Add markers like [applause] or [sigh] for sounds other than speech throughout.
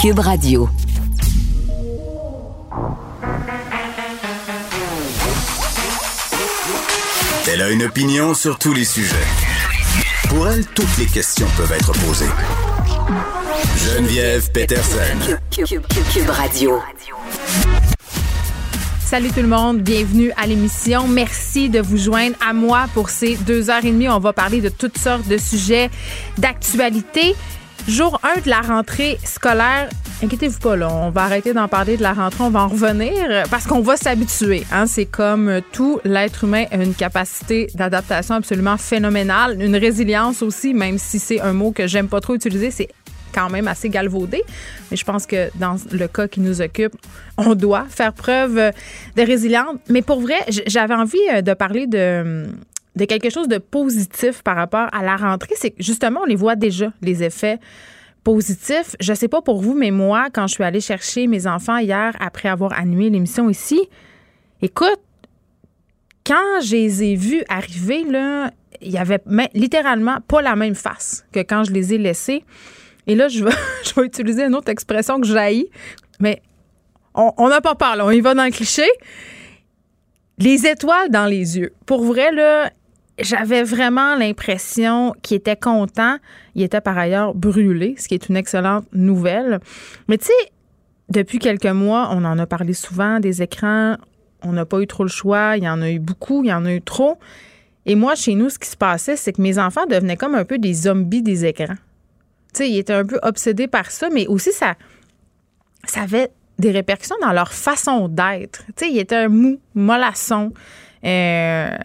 Cube Radio. Elle a une opinion sur tous les sujets. Pour elle, toutes les questions peuvent être posées. Geneviève Peterson. Cube, Radio. Salut tout le monde, bienvenue à l'émission. Merci de vous joindre à moi pour ces deux heures et demie. On va parler de toutes sortes de sujets d'actualité. Jour 1 de la rentrée scolaire. Inquiétez-vous pas, là, on va arrêter d'en parler de la rentrée, on va en revenir parce qu'on va s'habituer. Hein? C'est comme tout, l'être humain a une capacité d'adaptation absolument phénoménale, une résilience aussi, même si c'est un mot que j'aime pas trop utiliser, c'est quand même assez galvaudé. Mais je pense que dans le cas qui nous occupe, on doit faire preuve de résilience. Mais pour vrai, j'avais envie euh, de parler de de quelque chose de positif par rapport à la rentrée, c'est que justement, on les voit déjà, les effets positifs. Je sais pas pour vous, mais moi, quand je suis allée chercher mes enfants hier après avoir animé l'émission ici, écoute, quand je les ai vus arriver, là, il y avait littéralement pas la même face que quand je les ai laissés. Et là, je vais, [laughs] je vais utiliser une autre expression que j'haïs, mais on n'a pas peur, on y va dans le cliché. Les étoiles dans les yeux. Pour vrai, là, j'avais vraiment l'impression qu'il était content. Il était par ailleurs brûlé, ce qui est une excellente nouvelle. Mais tu sais, depuis quelques mois, on en a parlé souvent des écrans. On n'a pas eu trop le choix. Il y en a eu beaucoup, il y en a eu trop. Et moi, chez nous, ce qui se passait, c'est que mes enfants devenaient comme un peu des zombies des écrans. Tu sais, ils étaient un peu obsédés par ça, mais aussi ça, ça avait des répercussions dans leur façon d'être. Tu sais, ils étaient mou, mollasson, euh,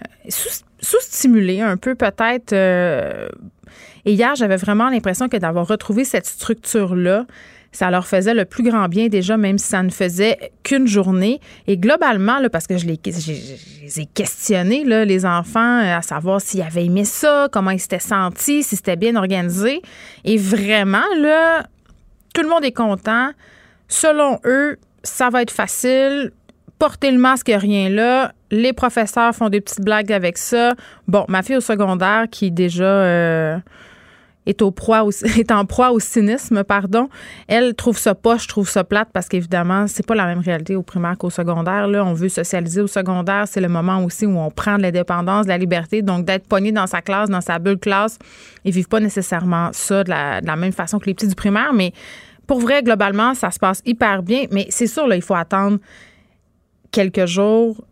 sous-stimulés un peu peut-être. Euh, et hier, j'avais vraiment l'impression que d'avoir retrouvé cette structure-là, ça leur faisait le plus grand bien déjà, même si ça ne faisait qu'une journée. Et globalement, là, parce que je les, ai questionnés, là, les enfants, à savoir s'ils avaient aimé ça, comment ils s'étaient sentis, si c'était bien organisé. Et vraiment, là, tout le monde est content. Selon eux, ça va être facile porter le masque, rien là. Les professeurs font des petites blagues avec ça. Bon, ma fille au secondaire qui déjà euh, est, au proie [laughs] est en proie au cynisme, pardon, elle trouve ça pas, je trouve ça plate parce qu'évidemment, c'est pas la même réalité au primaire qu'au secondaire. Là, on veut socialiser au secondaire. C'est le moment aussi où on prend de l'indépendance, de la liberté. Donc, d'être pogné dans sa classe, dans sa bulle classe, ils vivent pas nécessairement ça de la, même façon que les petits du primaire, mais pour vrai, globalement, ça se passe hyper bien. Mais c'est sûr, là, il faut attendre quelques jours,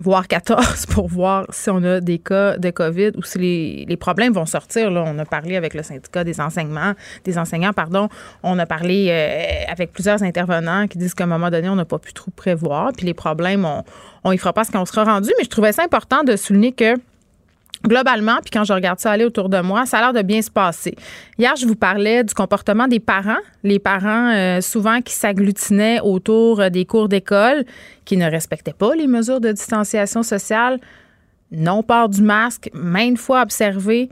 voire 14 pour voir si on a des cas de COVID ou si les, problèmes vont sortir. Là, on a parlé avec le syndicat des enseignements, des enseignants, pardon. On a parlé euh, avec plusieurs intervenants qui disent qu'à un moment donné, on n'a pas pu trop prévoir. Puis les problèmes, on, on y fera pas ce qu'on sera rendu. Mais je trouvais ça important de souligner que globalement, puis quand je regarde ça aller autour de moi, ça a l'air de bien se passer. Hier, je vous parlais du comportement des parents, les parents euh, souvent qui s'agglutinaient autour euh, des cours d'école, qui ne respectaient pas les mesures de distanciation sociale, non port du masque, maintes fois observé.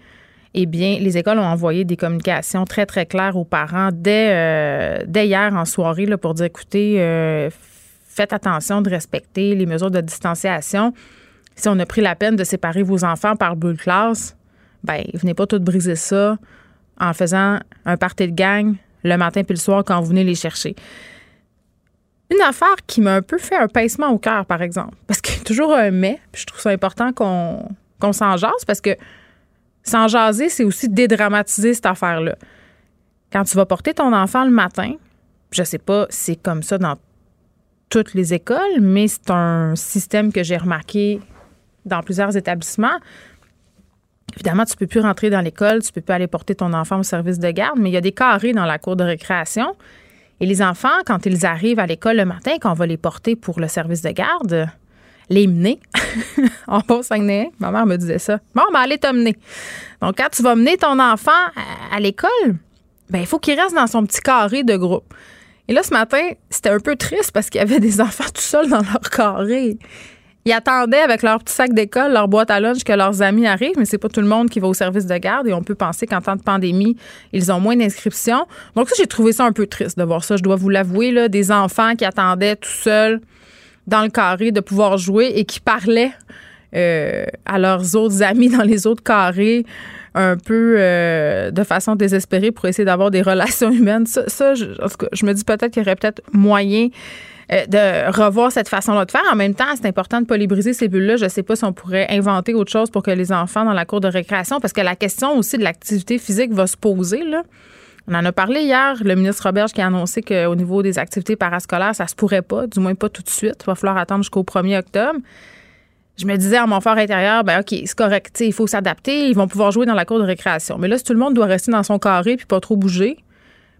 Eh bien, les écoles ont envoyé des communications très, très claires aux parents dès, euh, hier en soirée là, pour dire, écoutez, faites attention de respecter les mesures de distanciation si on a pris la peine de séparer vos enfants par bulle classe, ben, venez pas tout briser ça en faisant un party de gang le matin puis le soir quand vous venez les chercher. Une affaire qui m'a un peu fait un pincement au cœur, par exemple, parce qu'il y a toujours un mais, puis je trouve ça important qu'on qu'on s'en jase, parce que s'en jaser, c'est aussi dédramatiser cette affaire-là. Quand tu vas porter ton enfant le matin, je sais pas, c'est comme ça dans toutes les écoles, mais c'est un système que j'ai remarqué dans plusieurs établissements. Évidemment, tu peux plus rentrer dans l'école, tu peux plus aller porter ton enfant au service de garde, mais il y a des carrés dans la cour de récréation. Et les enfants, quand ils arrivent à l'école le matin, quand on va les porter pour le service de garde, les mener. [laughs] en bas Saguenay, ma mère me disait ça. Bon, ben, allez t'emmener. Donc, quand tu vas mener ton enfant à, l'école, ben, il faut qu'il reste dans son petit carré de groupe. Et là, ce matin, c'était un peu triste parce qu'il y avait des [laughs] enfants tout seuls dans leur carré. Ils attendaient avec leur petit sac d'école, leur boîte à lunch que leurs amis arrivent, mais c'est pas tout le monde qui va au service de garde et on peut penser qu'en temps de pandémie, ils ont moins d'inscriptions. Donc ça, j'ai trouvé ça un peu triste de voir ça. Je dois vous l'avouer, là, des enfants qui attendaient tout seuls dans le carré de pouvoir jouer et qui parlaient euh, à leurs autres amis dans les autres carrés un peu euh, de façon désespérée pour essayer d'avoir des [laughs] relations humaines. Ça, je, me dis peut-être qu'il y aurait peut-être moyen de revoir cette façon-là de faire. En même temps, c'est important de ne ces bulles-là. Je ne sais pas si on pourrait inventer autre chose pour que les enfants dans la cour de récréation, parce que la question aussi de l'activité physique va se poser. Là. On en a parlé hier, le ministre Roberge qui a annoncé qu'au niveau des activités parascolaires, ça se pourrait pas, du moins pas tout de suite. Il va falloir attendre jusqu'au 1er octobre. Je me disais à mon fort intérieur, ben OK, c'est correct, il faut s'adapter, ils vont pouvoir jouer dans la cour de récréation. Mais là, si tout le monde doit rester dans son carré puis pas trop bouger,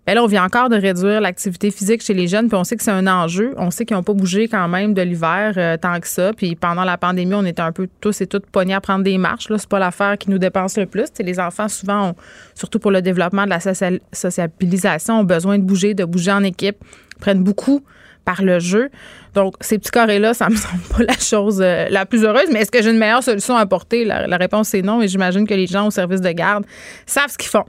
ben là, on vient encore de réduire l'activité physique chez les jeunes, puis on sait que c'est un enjeu. On sait qu'ils n'ont pas bougé quand même de l'hiver euh, tant que ça. Puis pendant la pandémie, on était un peu tous et toutes pognés à prendre des marches. Là, c'est pas l'affaire qui nous dépense le plus. les enfants, souvent, surtout pour le développement de la sociabilisation, ont besoin de bouger, de bouger en équipe, prennent beaucoup par le jeu. Donc, ces petits carrés-là, ça me [laughs] semble pas la chose euh, la plus heureuse. Mais est-ce que j'ai une meilleure solution à apporter? La, réponse, c'est non. Et j'imagine que les gens au service de garde savent ce qu'ils font.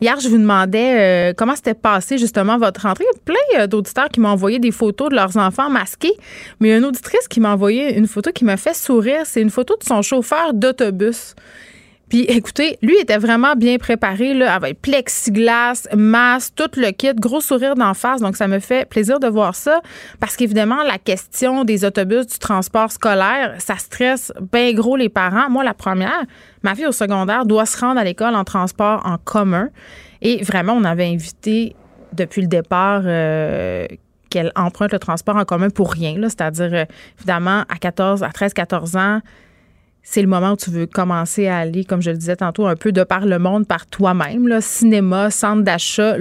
Hier, je vous demandais euh, comment s'était passé justement votre rentrée. Il y a plein euh, d'auditeurs qui m'ont envoyé des photos de leurs enfants masqués, mais il y a une auditrice qui m'a envoyé une photo qui m'a fait sourire. C'est une photo de son chauffeur d'autobus. Puis écoutez, lui était vraiment bien préparé, là, avec plexiglas, masque, tout le kit, gros sourire d'en face. Donc, ça me fait plaisir de voir ça parce qu'évidemment, la question des autobus, du transport scolaire, ça stresse bien gros les parents. Moi, la première, ma fille au secondaire doit se rendre à l'école en transport en commun. Et vraiment, on avait invité depuis le départ euh, qu'elle emprunte le transport en commun pour rien. C'est-à-dire, euh, évidemment, à 14, à 13, 14 ans, c'est le moment où tu veux commencer à aller, comme je le disais tantôt, un peu de par le monde, par toi-même. Cinéma, centre d'achat.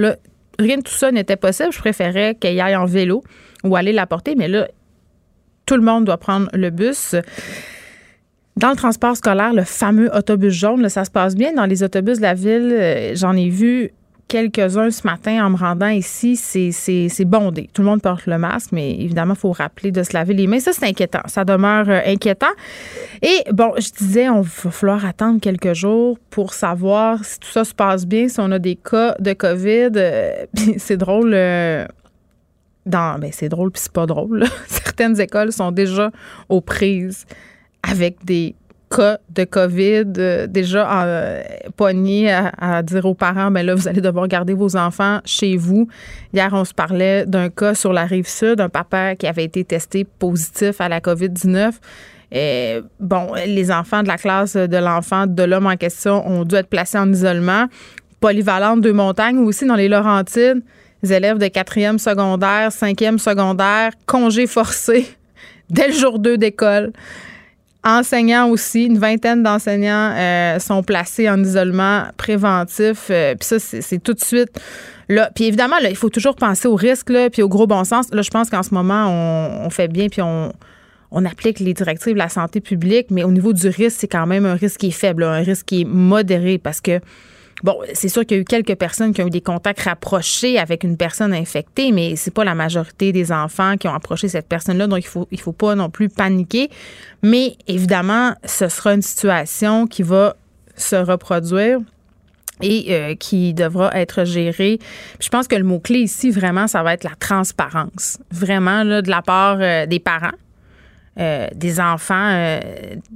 rien de tout ça n'était possible. Je préférais qu'elle aille en vélo ou aller la porter, mais là, tout le monde doit prendre le bus. Dans le transport scolaire, le fameux autobus jaune, ça se passe bien. Dans les autobus de la ville, euh, j'en ai vu quelques-uns ce matin en me rendant ici, c'est bondé. Tout le monde porte le masque, mais évidemment, il faut rappeler de se laver les mains. Ça, c'est inquiétant. Ça demeure euh, inquiétant. Et bon, je disais, on va falloir attendre quelques jours pour savoir si tout ça se passe bien, si on a des cas de COVID. Euh, [laughs] c'est drôle. Euh, dans, ben c'est drôle puis c'est pas drôle. [laughs] Certaines écoles sont déjà aux prises avec des cas de COVID euh, déjà euh, poignés à, dire aux parents, mais ben là, vous allez devoir garder vos enfants chez vous. Hier, on se parlait d'un cas sur la rive sud, un papa qui avait été testé positif à la COVID-19. Et, bon, les enfants de la classe de l'enfant de l'homme en question ont dû être placés en isolement. Polyvalente de montagne aussi dans les Laurentides, les élèves de quatrième secondaire, cinquième secondaire, congé forcé [laughs] dès le jour 2 d'école. Enseignants aussi, une vingtaine d'enseignants euh, sont placés en isolement préventif. Euh, puis ça, c'est tout de suite. Là, puis évidemment, là, il faut toujours penser au risque, là, puis au gros bon sens. Là, je pense qu'en ce moment, on, fait bien, puis on, on applique les directives de la santé publique, mais au niveau du risque, c'est quand même un risque qui est faible, un risque qui est modéré parce que Bon, c'est sûr qu'il y a eu quelques personnes qui ont eu des contacts rapprochés avec une personne infectée, mais c'est pas la majorité des enfants qui ont approché cette personne-là, donc il faut il faut pas non plus paniquer. Mais évidemment, ce sera une situation qui va se reproduire et euh, qui devra être gérée. je pense que le mot-clé ici, vraiment, ça va être la transparence. Vraiment, là, de la part euh, des parents euh, des enfants, euh,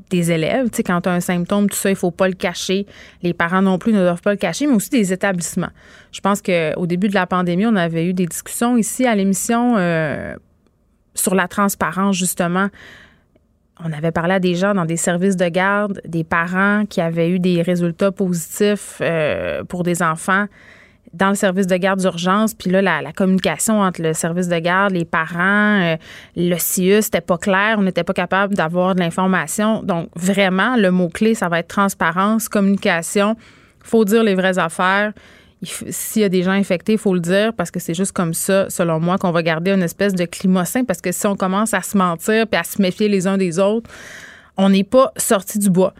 des élèves. Tu sais, quand tu as un symptôme, tout ça, il faut pas le cacher. Les parents non plus ne doivent pas le cacher, mais aussi des établissements. Je pense qu'au début de la pandémie, on avait eu des discussions ici à l'émission euh, sur la transparence, justement. On avait parlé à des gens dans des services de garde, des parents qui avaient eu des résultats positifs pour des enfants dans le service de garde d'urgence, puis là, la, communication entre le service de garde, les parents, euh, le CIE, c'était pas clair, on n'était pas capable d'avoir de l'information. Donc, vraiment, le mot-clé, ça va être transparence, communication. faut dire les vraies affaires. S'il y a des gens infectés, il faut le dire parce que c'est juste comme ça, selon moi, qu'on va garder une espèce de climat sain. Parce que si on commence à se mentir puis à se méfier les uns des autres, on n'est pas sorti du bois.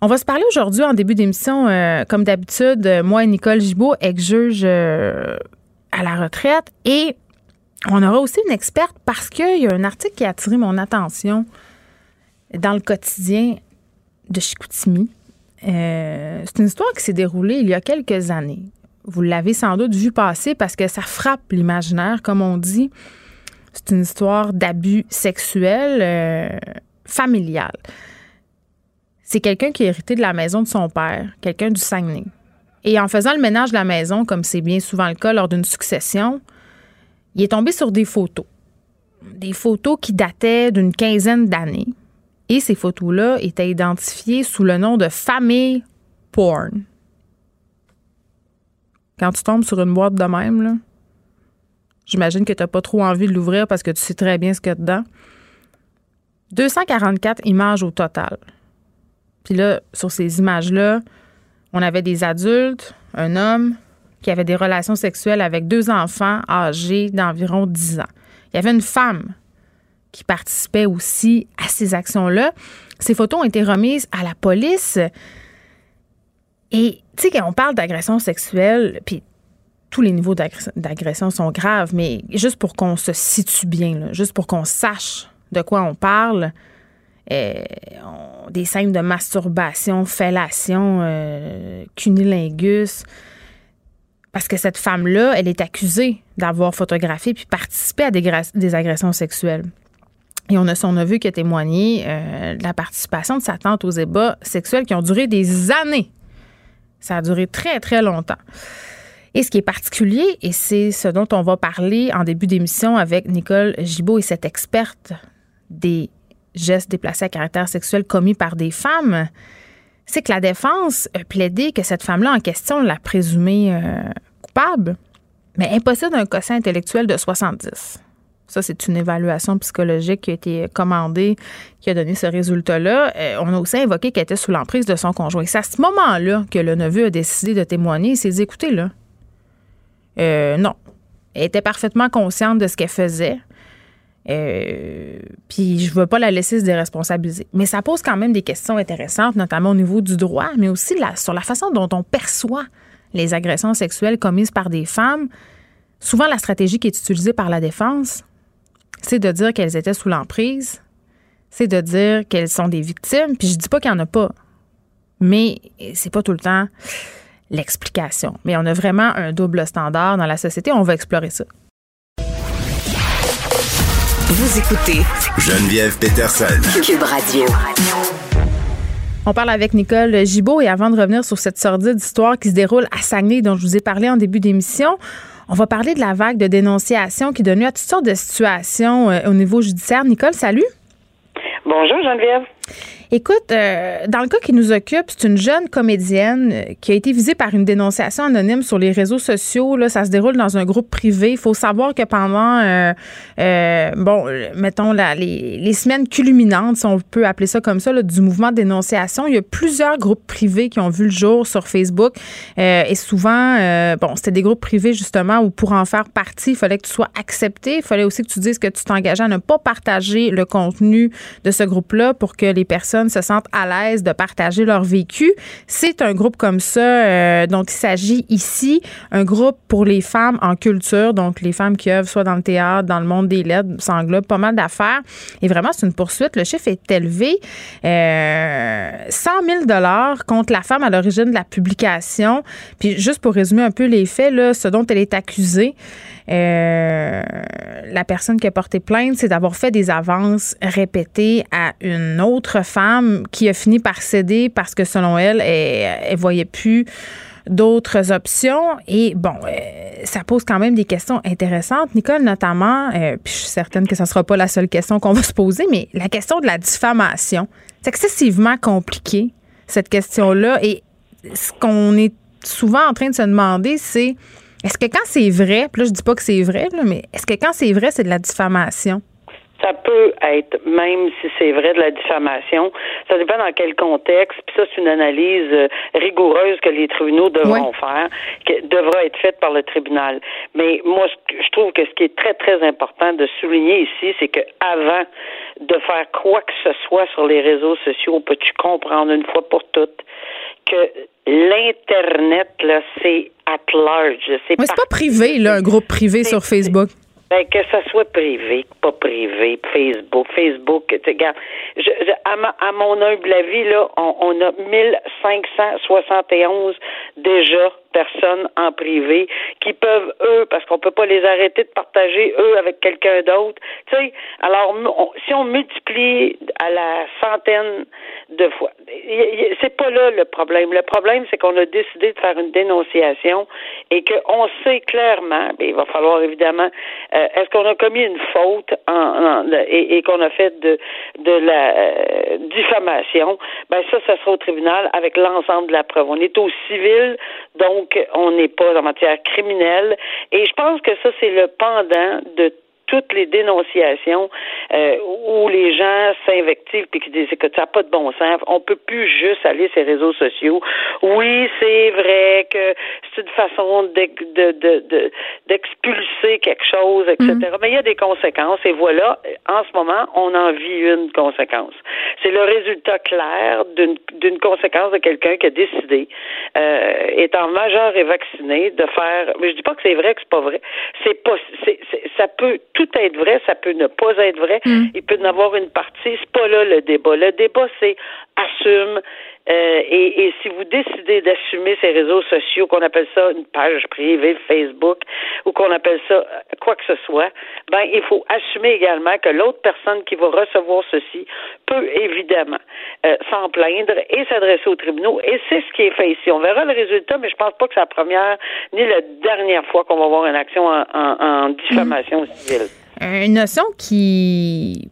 On va se parler aujourd'hui en début d'émission, euh, comme d'habitude, euh, moi et Nicole Gibault, ex-juge euh, à la retraite. Et on aura aussi une experte parce qu'il y a un article qui a attiré mon attention dans le quotidien de Chicoutimi. c'est une histoire qui s'est déroulée il y a quelques années. Vous l'avez sans doute vu passer parce que ça frappe l'imaginaire, comme on dit. C'est une histoire d'abus sexuel familial. C'est quelqu'un qui a hérité de la maison de son père, quelqu'un du Saguenay. Et en faisant le ménage de la maison, comme c'est bien souvent le cas lors d'une succession, il est tombé sur des photos. Des photos qui dataient d'une quinzaine d'années. Et ces photos-là étaient identifiées sous le nom de famille porn. Quand tu tombes sur une boîte de même, j'imagine que tu n'as pas trop envie de l'ouvrir parce que tu sais très bien ce qu'il y a dedans. 244 images au total. Puis là, sur ces images-là, on avait des adultes, un homme qui avait des relations sexuelles avec deux enfants âgés d'environ 10 ans. Il y avait une femme qui participait aussi à ces actions-là. Ces photos ont été remises à la police. Et, tu sais, quand on parle d'agression sexuelle, puis tous les niveaux d'agression sont graves, mais juste pour qu'on se situe bien, juste pour qu'on sache de quoi on parle, euh, des scènes de masturbation, fellation, euh, cunilingus. Parce que cette femme-là, elle est accusée d'avoir photographié puis participé à des, agressions sexuelles. Et on a son neveu qui a témoigné euh, de la participation de sa tante aux ébats sexuels qui ont duré des années. Ça a duré très, très longtemps. Et ce qui est particulier, et c'est ce dont on va parler en début d'émission avec Nicole Gibault et cette experte des gestes déplacés à caractère sexuel commis par des femmes, c'est que la défense a plaidé que cette femme-là en question l'a présumée euh, coupable, mais impossible d'un quotient intellectuel de 70. Ça, c'est une évaluation psychologique qui a été commandée, qui a donné ce résultat-là. Euh, on a aussi invoqué qu'elle était sous l'emprise de son conjoint. C'est à ce moment-là que le neveu a décidé de témoigner. Il s'est dit, écoutez, là, euh, non. Elle était parfaitement consciente de ce qu'elle faisait. Euh, puis je veux pas la laisser se déresponsabiliser. Mais ça pose quand même des questions intéressantes, notamment au niveau du droit, mais aussi sur la façon dont on perçoit les agressions sexuelles commises par des femmes. Souvent, la stratégie qui est utilisée par la défense, c'est de dire qu'elles étaient sous l'emprise, c'est de dire qu'elles sont des victimes. Puis je dis pas qu'il n'y en a pas, mais c'est pas tout le temps l'explication. Mais on a vraiment un double standard dans la société. On va explorer ça. Vous écoutez Geneviève Peterson. Cube Radio. On parle avec Nicole Gibault et avant de revenir sur cette sordide histoire qui se déroule à Saguenay dont je vous ai parlé en début d'émission, on va parler de la vague de dénonciation qui est devenue à toutes sortes de situations euh, au niveau judiciaire. Nicole, salut. Bonjour Geneviève. Écoute, euh, dans le cas qui nous occupe, c'est une jeune comédienne euh, qui a été visée par une dénonciation anonyme sur les réseaux sociaux. Là, ça se déroule dans un groupe privé. Il faut savoir que pendant, euh, bon, mettons les, semaines culminantes, si on peut appeler ça comme ça, du mouvement de dénonciation, il y a plusieurs groupes privés qui ont vu le jour sur Facebook. et souvent, bon, c'était des groupes privés justement où pour en faire partie, il fallait que tu sois accepté. Il fallait aussi que tu dises que tu t'engageais à ne pas partager le contenu de ce groupe-là pour que les personnes se sentent à l'aise de partager leur vécu. C'est un groupe comme ça euh, dont il s'agit ici, un groupe pour les femmes en culture, donc les femmes qui œuvrent soit dans le théâtre, dans le monde des lettres, ça englobe pas mal d'affaires. Et vraiment, c'est une poursuite. Le chiffre est élevé. Euh, 100 000 dollars contre la femme à l'origine de la publication. Puis juste pour résumer un peu les faits, là, ce dont elle est accusée, euh, la personne qui a porté plainte, c'est d'avoir fait des avances répétées à une autre femme qui a fini par céder parce que selon elle, elle, voyait plus d'autres options. Et bon, euh, ça pose quand même des questions intéressantes, Nicole, notamment, euh, puis je suis certaine que ce ne sera pas la seule question qu'on va se poser, mais la question de la diffamation. C'est excessivement compliqué, cette question-là. Et ce qu'on est souvent en train de se demander, c'est est-ce que quand c'est vrai, puis là je dis pas que c'est vrai, mais est-ce que quand c'est vrai, c'est de la diffamation? Ça peut être, même si c'est vrai, de la diffamation. Ça dépend dans quel contexte. Puis ça, c'est une analyse euh, rigoureuse que les tribunaux devront faire, qui devra être faite par le tribunal. Mais moi, je trouve que ce qui est très, très important de souligner ici, c'est que avant de faire quoi que ce soit sur les réseaux sociaux, peux-tu comprendre une fois pour toutes que l'Internet, là, c'est at large. C'est pas privé, là, un groupe privé sur Facebook. Ben, que ça soit privé, pas privé, Facebook, Facebook, tu regarde, je, à, à, mon humble avis, là, on, on a 1571 déjà personnes en privé qui peuvent, eux, parce qu'on peut pas les arrêter de partager, eux, avec quelqu'un d'autre. Tu sais, alors, si on multiplie à la centaine de fois, c'est pas là le problème. Le problème, c'est qu'on a décidé de faire une dénonciation et qu'on sait clairement, il va falloir évidemment, euh, est-ce qu'on a commis une faute et, qu'on a fait de, de la euh, diffamation, ben ça, ça sera au tribunal avec l'ensemble de la preuve. On est au civil, donc on n'est pas en matière criminelle. Et je pense que ça, c'est le pendant de toutes les dénonciations euh, où les gens s'invectivent puis qui disent que ça n'a pas de bon sens. On peut plus juste aller sur les réseaux sociaux. Oui, c'est vrai que c'est une façon d'expulser quelque chose, etc. Mhm. Mais il y a des conséquences et voilà, en ce moment, on en vit une conséquence. C'est le résultat clair d'une conséquence de quelqu'un qui a décidé, euh, étant majeur et vacciné, de faire. Mais je dis pas que c'est vrai, que c'est pas vrai. C'est pas. c'est ça peut tout être vrai, ça peut ne pas être vrai. Mm. Il peut y en avoir une partie. C'est pas là le débat. Le débat, c'est assume. Euh, et, si vous décidez d'assumer ces réseaux sociaux, qu'on appelle ça une page privée Facebook ou qu'on appelle ça quoi que ce soit, ben il faut assumer également que l'autre personne qui va recevoir ceci peut évidemment euh, s'en plaindre et s'adresser aux tribunaux. Et c'est ce qui est fait ici. On verra le résultat, mais je pense pas que c'est la première ni la dernière fois qu'on va avoir une action en, diffamation civile. Une notion qui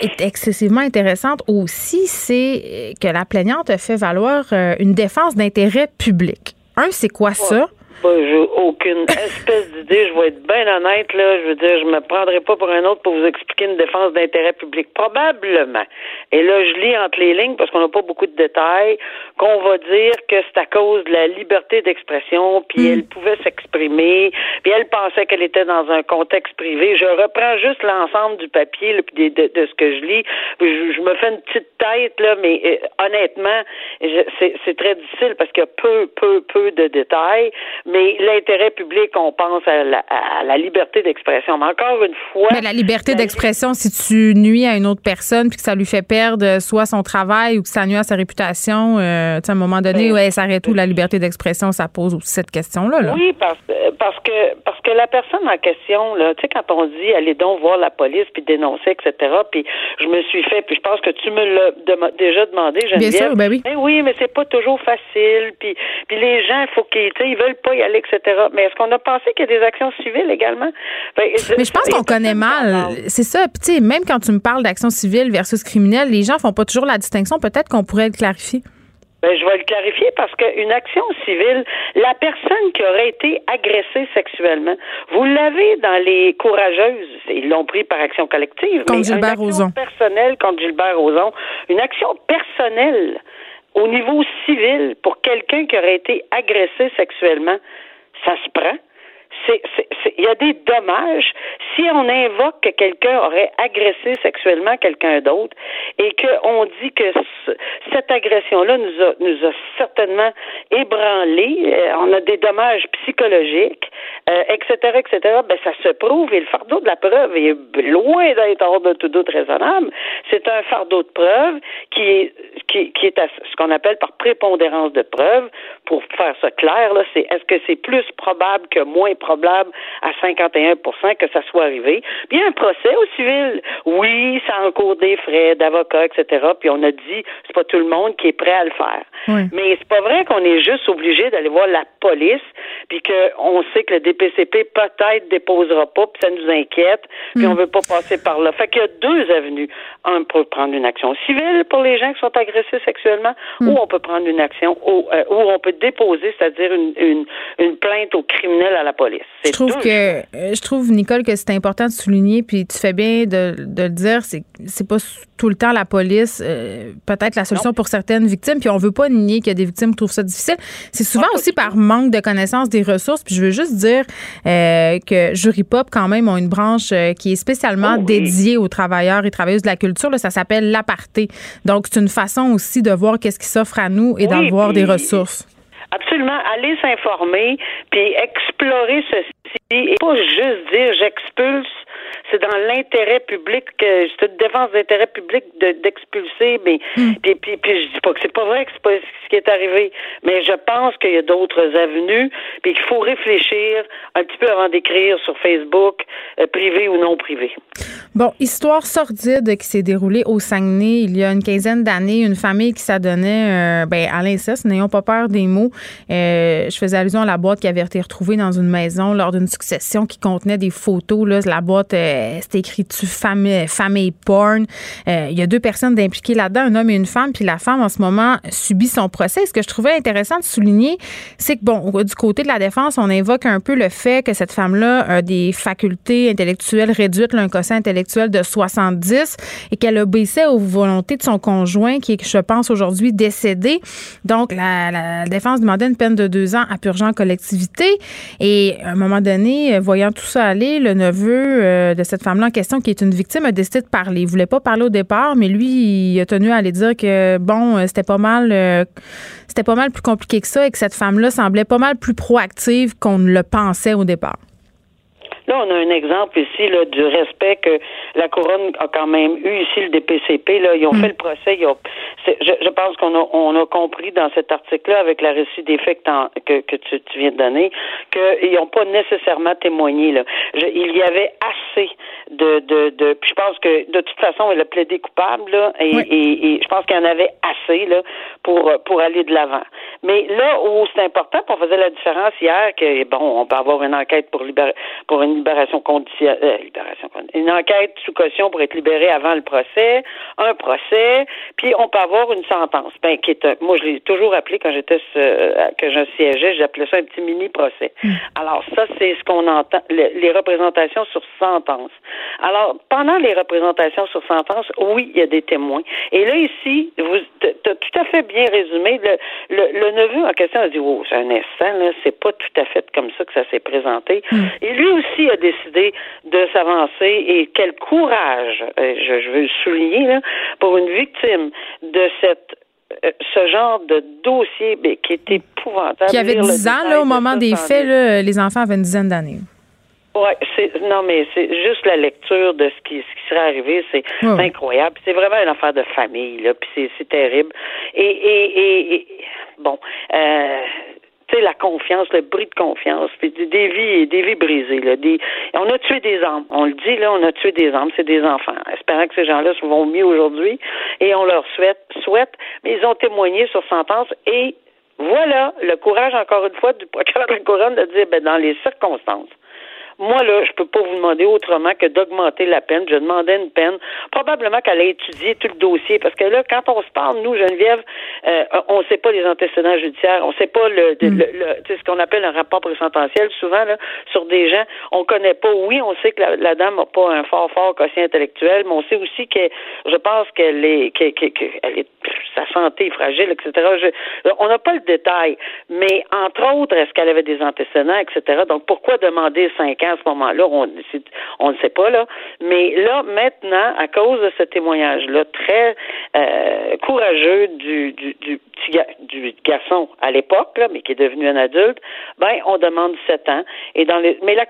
est excessivement intéressante aussi, c'est que la plaignante a fait valoir euh, une défense d'intérêt public. Un, c'est quoi ça? J'ai aucune [laughs] espèce d'idée. Je vais être bien honnête, là. Je veux dire, je me prendrai pas pour un autre pour vous expliquer une défense d'intérêt public. Probablement. Et là, je lis entre les lignes parce qu'on n'a pas beaucoup de détails qu'on va dire que c'est à cause de la liberté d'expression, puis hmm. elle pouvait s'exprimer, puis elle pensait qu'elle était dans un contexte privé. Je reprends juste l'ensemble du papier, là, puis de, de, ce que je lis. Je, me fais une petite tête, là, mais euh, honnêtement, c'est très difficile parce qu'il y a peu, peu, peu de détails mais l'intérêt public, on pense à la, liberté d'expression. Mais encore une fois. Mais la liberté d'expression, si tu nuis à une autre personne puis que ça lui fait perdre soit son travail ou que ça nuit à sa réputation, euh, à un moment donné, ben, ouais, s'arrête où la liberté d'expression, ça pose aussi cette question-là. Oui, parce, parce que parce que la personne en question, là, tu sais, quand on dit allez donc voir la police puis dénoncer, etc. Puis je me suis fait, puis je pense que tu me l'as déjà demandé, Geneviève. Bien sûr, ben oui. Mais oui, mais c'est pas toujours facile. Puis, puis les gens, il faut qu'ils, ils veulent pas y aller, etc. Mais est-ce qu'on a pensé qu'il y a des actions civiles également? Ben, mais je pense qu'on connaît mal. C'est ça. Puis, tu sais, même quand tu me parles d'action civile versus criminelle, les gens font pas toujours la distinction. Peut-être qu'on pourrait le clarifier. Ben, je vais le clarifier parce qu'une action civile, la personne qui aurait été agressée sexuellement, vous l'avez dans les courageuses, ils l'ont pris par action collective, contre mais Gilbert une action personnelle contre Gilbert Rozon, une action personnelle au niveau civil pour quelqu'un qui aurait été agressé sexuellement, ça se prend. Il y a des dommages. Si on invoque que quelqu'un aurait agressé sexuellement quelqu'un d'autre et qu'on dit que cette agression-là nous a, nous a certainement ébranlé, euh, on a des dommages psychologiques, etc., euh, etc., ben ça se prouve et le fardeau de la preuve est loin d'être hors de tout doute raisonnable. C'est un fardeau de preuve qui est, qui, est à ce qu'on appelle par prépondérance de preuve. Pour faire ça clair, c'est est-ce que c'est plus probable que moins probable à 51 que ça soit arrivé. Puis un procès au civil. Oui, ça encourt des frais d'avocat, etc. Puis on a dit, c'est pas tout le monde qui est prêt à le faire. Mais c'est pas vrai qu'on est juste obligé d'aller voir la police, puis qu'on sait que le DPCP peut-être déposera pas, puis ça nous inquiète, puis on hmm. veut pas passer par là. Fait qu'il y a deux avenues. Un, peut prendre une action civile pour les gens qui sont agressés sexuellement, hmm. ou on peut prendre une action où, euh, on peut déposer, c'est-à-dire une, une, une plainte au criminel à la police. Je trouve que euh, je trouve Nicole que c'est important de souligner puis tu fais bien de, de le dire c'est c'est pas tout le temps la police euh, peut-être la solution pour certaines victimes puis on veut pas nier qu'il y a des victimes qui trouvent ça difficile. C'est souvent aussi par manque de connaissance des ressources puis je veux juste dire euh, que Jury Pop quand même ont une branche qui est spécialement oh dédiée aux travailleurs et travailleuses de la culture là, ça s'appelle l'aparté. Donc c'est une façon aussi de voir qu'est-ce qui s'offre à nous et d'avoir des ressources Absolument. Aller s'informer, puis explorer ceci et pas juste dire j'expulse. C'est dans l'intérêt public, que c'est une défense d'intérêt public d'expulser, mais hmm. puis, puis, puis, je dis pas que c'est pas vrai que c'est pas ce qui est arrivé, mais je pense qu'il y a d'autres avenues, puis qu'il faut réfléchir un petit peu avant d'écrire sur Facebook, euh, privé ou non privé. Bon, histoire sordide qui s'est déroulée au Saguenay il y a une quinzaine d'années, une famille qui s'adonnait euh, ben, à l'inceste, n'ayons pas peur des mots. Euh, je faisais allusion à la boîte qui avait été retrouvée dans une maison lors d'une succession qui contenait des photos. Là, la boîte, euh, c'était écrit dessus famille, famille porn. Euh, il y a deux personnes impliquées là-dedans, un homme et une femme, puis la femme en ce moment subit son procès. Ce que je trouvais intéressant de souligner, c'est que bon, du côté de la défense, on invoque un peu le fait que cette femme-là a des facultés intellectuelles réduites, là, un quotient intellectuel de 70, et qu'elle obéissait aux volontés de son conjoint, qui est, je pense, aujourd'hui décédé. Donc, la, défense demandait une peine de deux ans à purgeant en collectivité. Et à un moment donné, voyant tout ça aller, le neveu euh, de cette femme-là en question, qui est une victime, a décidé de parler. Il voulait pas parler au départ, mais lui, il a tenu à aller dire que bon, euh, c'était pas mal, euh, c'était pas mal plus compliqué que ça et que cette femme-là semblait pas mal plus proactive qu'on ne le pensait au départ. Là, on a un exemple ici là, du respect que la couronne a quand même eu ici le DPCP. Là, ils ont mm. fait le procès. Ils ont, je, je, pense qu'on a, on a compris dans cet article-là, avec la récit des faits que, que, tu, tu, viens de donner, qu'ils n'ont pas nécessairement témoigné. Là. il y avait assez de, de, de. Puis je pense que de toute façon, elle a plaidé coupable là, et, et, et je pense qu'il y en avait assez là pour pour aller de l'avant. Mais là où c'est important, on faisait la différence hier que bon, on peut avoir une enquête pour libérer pour une libération conditionnelle, euh, libération une enquête sous caution pour être libéré avant le procès, un procès, puis on peut avoir une sentence. Ben, qui est, moi, je l'ai toujours appelé quand j'étais euh, que je siégeais, j'appelais ça un petit mini procès. Hmm. Alors ça, c'est ce qu'on entend, les représentations sur sentence. Alors pendant les représentations sur sentence, oui, il y a des témoins. Et là ici, vous, as tout à fait bien résumé. Le, le, neveu en question a dit, oh, c'est un instant, là, c'est pas tout à fait comme ça que ça s'est présenté. Hmm. Et lui aussi a décidé de s'avancer et quel courage, euh, je, veux le souligner, là, pour une victime de cette euh, ce genre de dossier ben, qui est épouvantable. Qui avait 10 ans là, au moment des faits, là, les enfants avaient une dizaine d'années. Oui, c'est non mais c'est juste la lecture de ce qui, ce qui serait arrivé, c'est incroyable. C'est vraiment une affaire de famille là, puis c'est terrible. Et, et, et, bon, euh, la confiance, le bruit de confiance, puis des vies, des vies brisées. Là, des, on a tué des âmes. On le dit, là, on a tué des âmes, c'est des enfants. Espérant que ces gens-là se vont mieux aujourd'hui. Et on leur souhaite, souhaite, mais ils ont témoigné sur sentence et voilà le courage, encore une fois, du [laughs] procureur de la couronne de dire, ben, dans les circonstances, moi, là, je peux pas vous demander autrement que d'augmenter la peine. Je demandais une peine. Probablement qu'elle a étudié tout le dossier. Parce que là, quand on se parle, nous, Geneviève, euh, on ne sait pas les antécédents judiciaires. On ne sait pas le, mm. le, ce qu'on appelle un rapport présententiel, souvent, là, sur des gens. On connaît pas. Oui, on sait que la, dame n'a pas un fort, fort quotient intellectuel, mais on sait aussi que je pense qu'elle est, qu'elle, est, sa santé est fragile, etc. on n'a pas le détail. Mais, entre autres, est-ce qu'elle avait des antécédents, etc. Donc, pourquoi demander cinq ans à ce moment-là, on ne sait pas, là. Mais là, maintenant, à cause de ce témoignage-là, très euh, courageux du, du, du, du garçon à l'époque, mais qui est devenu un adulte, ben, on demande sept ans. Et dans les, mais là,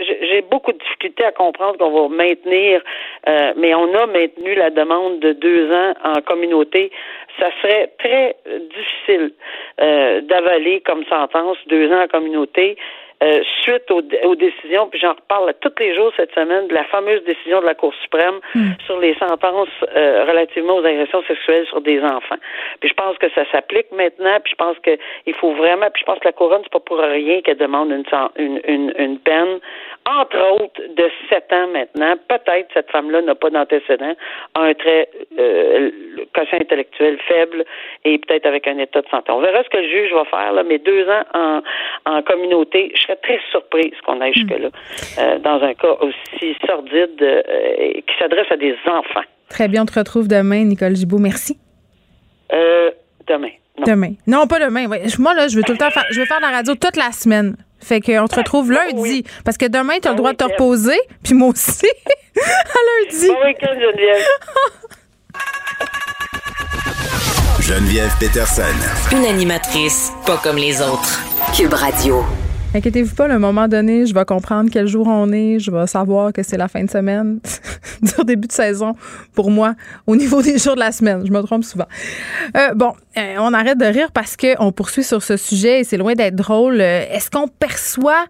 j'ai beaucoup de difficultés à comprendre qu'on va maintenir, euh, mais on a maintenu la demande de deux ans en communauté. Ça serait très difficile euh, d'avaler comme sentence deux ans en communauté. Euh, suite aux, décisions, puis j'en reparle tous les jours cette semaine, de la fameuse décision de la Cour suprême hmm. sur les sentences euh, relativement aux agressions sexuelles sur des enfants. Puis je pense que ça s'applique maintenant, puis je pense qu'il faut vraiment, puis je pense que la couronne, c'est pas pour rien qu'elle demande une, une, une, peine, entre autres, de sept ans maintenant. Peut-être cette femme-là n'a pas d'antécédent, a un trait euh, quotient intellectuel faible et peut-être avec un état de santé. On verra ce que le juge va faire, là, mais deux ans en, en communauté, je très surprise qu'on aille jusque-là, euh, dans un cas aussi sordide euh, qui s'adresse à des enfants. Très bien, on te retrouve demain, Nicole Gibault. Merci. Euh, demain. Demain. Non, pas demain. Moi, là, je veux tout le temps faire, je veux faire la radio toute la semaine. Fait qu'on te retrouve lundi. Parce que demain, tu as le droit de te reposer. Puis moi aussi. [laughs] à lundi. Bon week-end, Geneviève. Geneviève Peterson. Une animatrice pas comme les autres. Cube Radio. Inquiétez-vous pas, à un moment donné, je vais comprendre quel jour on est, je vais savoir que c'est la fin de semaine, [laughs] du début de saison pour moi au niveau des jours de la semaine. Je me trompe souvent. Euh, bon, euh, on arrête de rire parce qu'on poursuit sur ce sujet et c'est loin d'être drôle. Euh, est-ce qu'on perçoit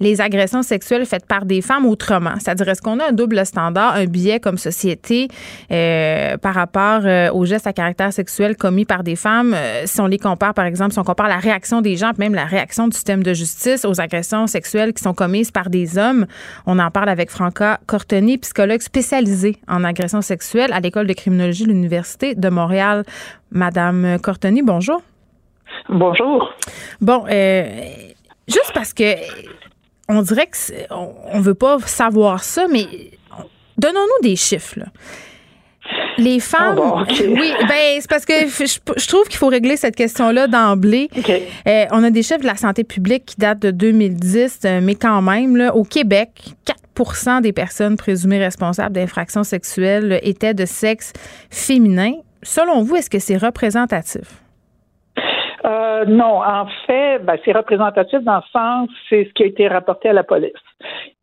les agressions sexuelles faites par des femmes autrement? C'est-à-dire, est-ce qu'on a un double standard, un biais comme société euh, par rapport euh, aux gestes à caractère sexuel commis par des femmes? Euh, si on les compare, par exemple, si on compare la réaction des gens, même la réaction du système de justice aux agressions sexuelles qui sont commises par des hommes, on en parle avec Franca Cortoni, psychologue spécialisée en agressions sexuelles à l'École de criminologie de l'Université de Montréal. Madame Cortoni, bonjour. Bonjour. Bon, juste parce que on dirait qu'on on veut pas savoir ça, mais donnons-nous des chiffres. Les femmes, oh [laughs] oui, ben c'est parce que je, trouve qu'il faut régler cette question-là d'emblée. Euh, on a des chiffres de la santé publique qui datent de 2010, euh, mais quand même, là, au Québec, 4% des personnes présumées responsables d'infractions sexuelles étaient de sexe féminin. Selon vous, est-ce que c'est représentatif? Euh, non, en fait, ben, c'est représentatif dans le sens, c'est ce qui a été rapporté à la police.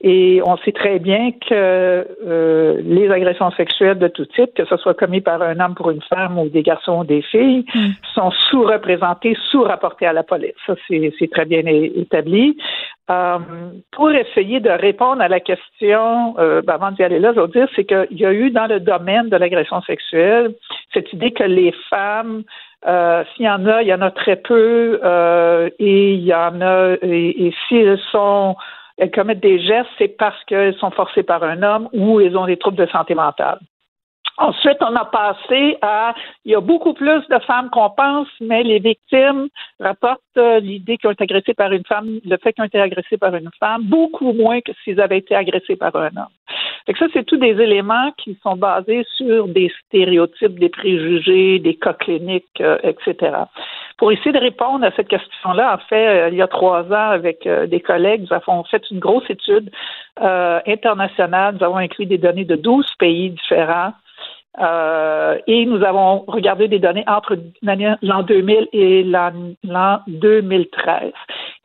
Et on sait très bien que euh, les agressions sexuelles de tout type, que ce soit commis par un homme pour une femme ou des garçons ou des filles, mm. sont sous-représentées, sous-rapportées à la police. Ça, c'est très bien établi. Euh, pour essayer de répondre à la question, euh, ben, avant d'y aller là, je veux dire, c'est qu'il y a eu dans le domaine de l'agression sexuelle cette idée que les femmes euh, s'il y en a, il y en a très peu, euh, et il y en a, et, et s'ils sont, elles commettent des gestes, c'est parce qu'elles sont forcées par un homme ou elles ont des troubles de santé mentale. Ensuite, on a passé à, il y a beaucoup plus de femmes qu'on pense, mais les victimes rapportent euh, l'idée qu'ils ont été agressées par une femme, le fait qu'ils ont été agressés par une femme, beaucoup moins que s'ils avaient été agressés par un homme. Fait que ça, c'est tous des éléments qui sont basés sur des stéréotypes, des préjugés, des cas cliniques, euh, etc. Pour essayer de répondre à cette question-là, en fait, euh, il y a trois ans, avec des collègues, nous avons fait une grosse étude internationale. Nous avons inclus des données de 12 pays différents euh, et nous avons regardé des données entre l'an 2000 et l'an 2013.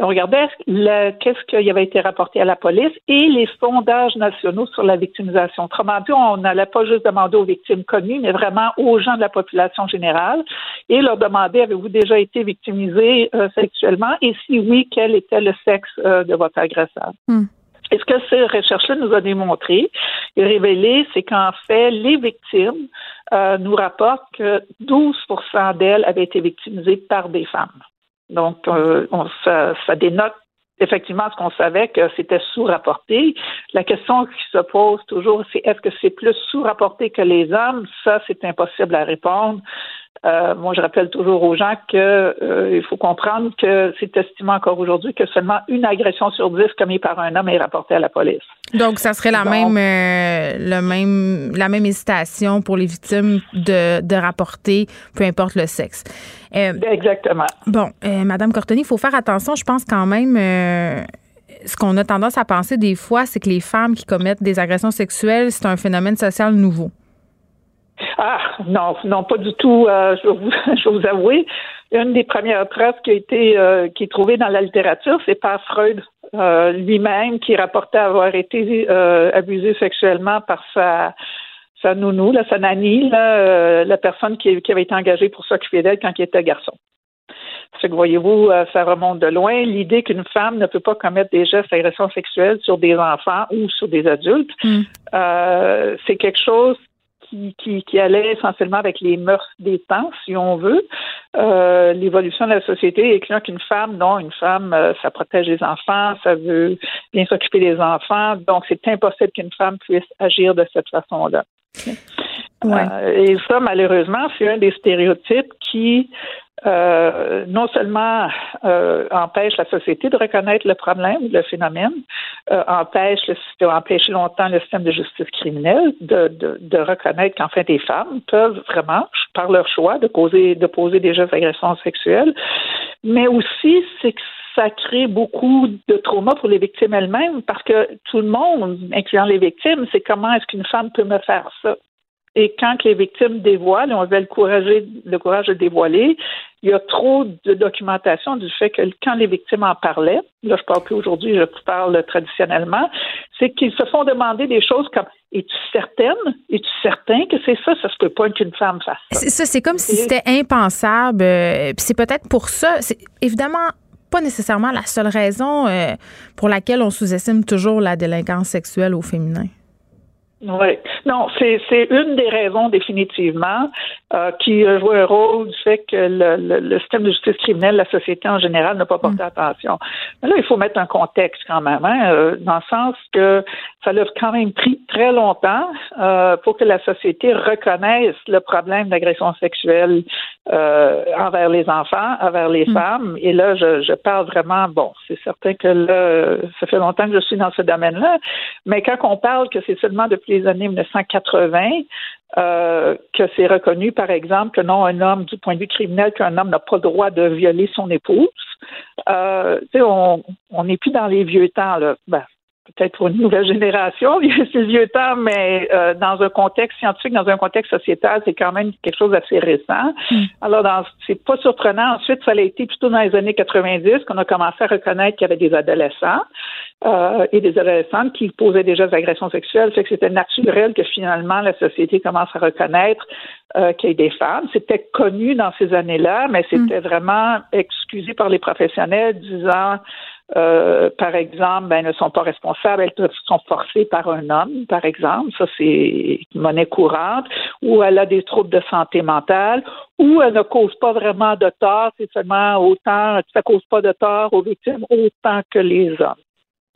On regardait qu'est-ce qui avait été rapporté à la police et les sondages nationaux sur la victimisation. Autrement dit, on n'allait pas juste demander aux victimes connues, mais vraiment aux gens de la population générale et leur demander avez-vous déjà été victimisé euh, sexuellement? Et si oui, quel était le sexe euh, de votre agresseur? Hmm. Et ce que ces recherches-là nous a démontré et révélé, c'est qu'en fait, les victimes euh, nous rapportent que 12% d'elles avaient été victimisées par des femmes. Donc, euh, ça, ça dénote effectivement ce qu'on savait que c'était sous-rapporté. La question qui se pose toujours, c'est est-ce que c'est plus sous-rapporté que les hommes? Ça, c'est impossible à répondre. Euh, moi, je rappelle toujours aux gens qu'il euh, faut comprendre que c'est estimé encore aujourd'hui que seulement une agression sur dix commise par un homme est rapportée à la police. Donc, ça serait la même, euh, le même, la même hésitation pour les victimes de, de rapporter, peu importe le sexe. Exactement. Bon, Madame Cortoni, il faut faire attention. Je pense quand même ce qu'on a tendance à penser des fois, c'est que les femmes qui commettent des agressions sexuelles, c'est un phénomène social nouveau. Ah, non, non, pas du tout. Euh, je, vais vous, [laughs] je vous avouer, une des premières traces qui a été euh, qui est trouvée dans la littérature, c'est par Freud euh, lui-même qui rapportait avoir été abusé sexuellement par sa sa nounou, là, sa nanny, là, la personne qui, qui, avait été engagée pour s'occuper d'elle quand il était garçon. Fait que voyez-vous, ça remonte de loin. L'idée qu'une femme ne peut pas commettre des gestes d'agression sexuelle sur des enfants ou sur des adultes, hmm. c'est quelque chose qui, qui, allait essentiellement avec les mœurs des temps, si on veut. Euh, l'évolution de la société est clair qu'une femme, non, une femme, euh, ça protège les enfants, ça veut bien s'occuper des enfants, donc c'est impossible qu'une femme puisse agir de cette façon-là. Euh, et ça, malheureusement, c'est un des stéréotypes qui euh, non seulement euh, empêche la société de reconnaître le problème, le phénomène, euh, empêche le, longtemps le système de justice criminelle de, de, de reconnaître qu'en fait des femmes peuvent vraiment, par leur choix, de poser, de poser des gestes d'agression sexuelle, mais aussi c'est que ça crée beaucoup de traumas pour les victimes elles-mêmes parce que tout le monde, incluant les victimes, c'est comment est-ce qu'une femme peut me faire ça? Et quand les victimes dévoilent, on avait le courage de dévoiler, il y a trop de documentation du fait que quand les victimes en parlaient, là je parle plus aujourd'hui, je parle traditionnellement, c'est qu'ils se font demander des choses comme es-tu certaine? Es-tu certain que c'est ça? Ça se peut pas qu'une femme fasse ça. Ça, c'est comme si c'était impensable. Euh, c'est peut-être pour ça. C'est évidemment pas nécessairement la seule raison euh, pour laquelle on sous-estime toujours la délinquance sexuelle au féminin. Oui. Non, c'est, c'est une des raisons définitivement euh, qui joue un rôle du fait que le, le, système de justice criminelle, la société en général n'a pas porté mm. attention. Mais là, il faut mettre un contexte quand même, hein, euh, dans le sens que ça a quand même pris très longtemps euh, pour que la société reconnaisse le problème d'agression sexuelle euh, envers les enfants, envers les mm. femmes. Et là, je, je parle vraiment, bon, c'est certain que là, ça fait longtemps que je suis dans ce domaine-là, mais quand on parle que c'est seulement depuis les années 1980 euh, que c'est reconnu, par exemple, que non, un homme, du point de vue criminel, qu'un homme n'a pas le droit de violer son épouse. Euh, on n'est plus dans les vieux temps. Là. Ben, peut-être pour une nouvelle génération, [laughs] ces vieux temps, mais euh, dans un contexte scientifique, dans un contexte sociétal, c'est quand même quelque chose d'assez récent. Hmm. Alors, dans, c'est pas surprenant. Ensuite, ça a été plutôt dans les années 90 qu'on a commencé à reconnaître qu'il y avait des adolescents euh, et des adolescentes qui posaient déjà des agressions sexuelles. Fait que c'était naturel que finalement la société commence à reconnaître euh, qu'il y ait des femmes. C'était connu dans ces années-là, mais c'était hmm. vraiment excusé par les professionnels disant euh, par exemple, ben, ne sont pas responsables, elles sont forcées par un homme, par exemple, ça c'est monnaie courante, ou elle a des troubles de santé mentale, ou elle ne cause pas vraiment de tort, c'est seulement autant, ça cause pas de tort aux victimes autant que les hommes.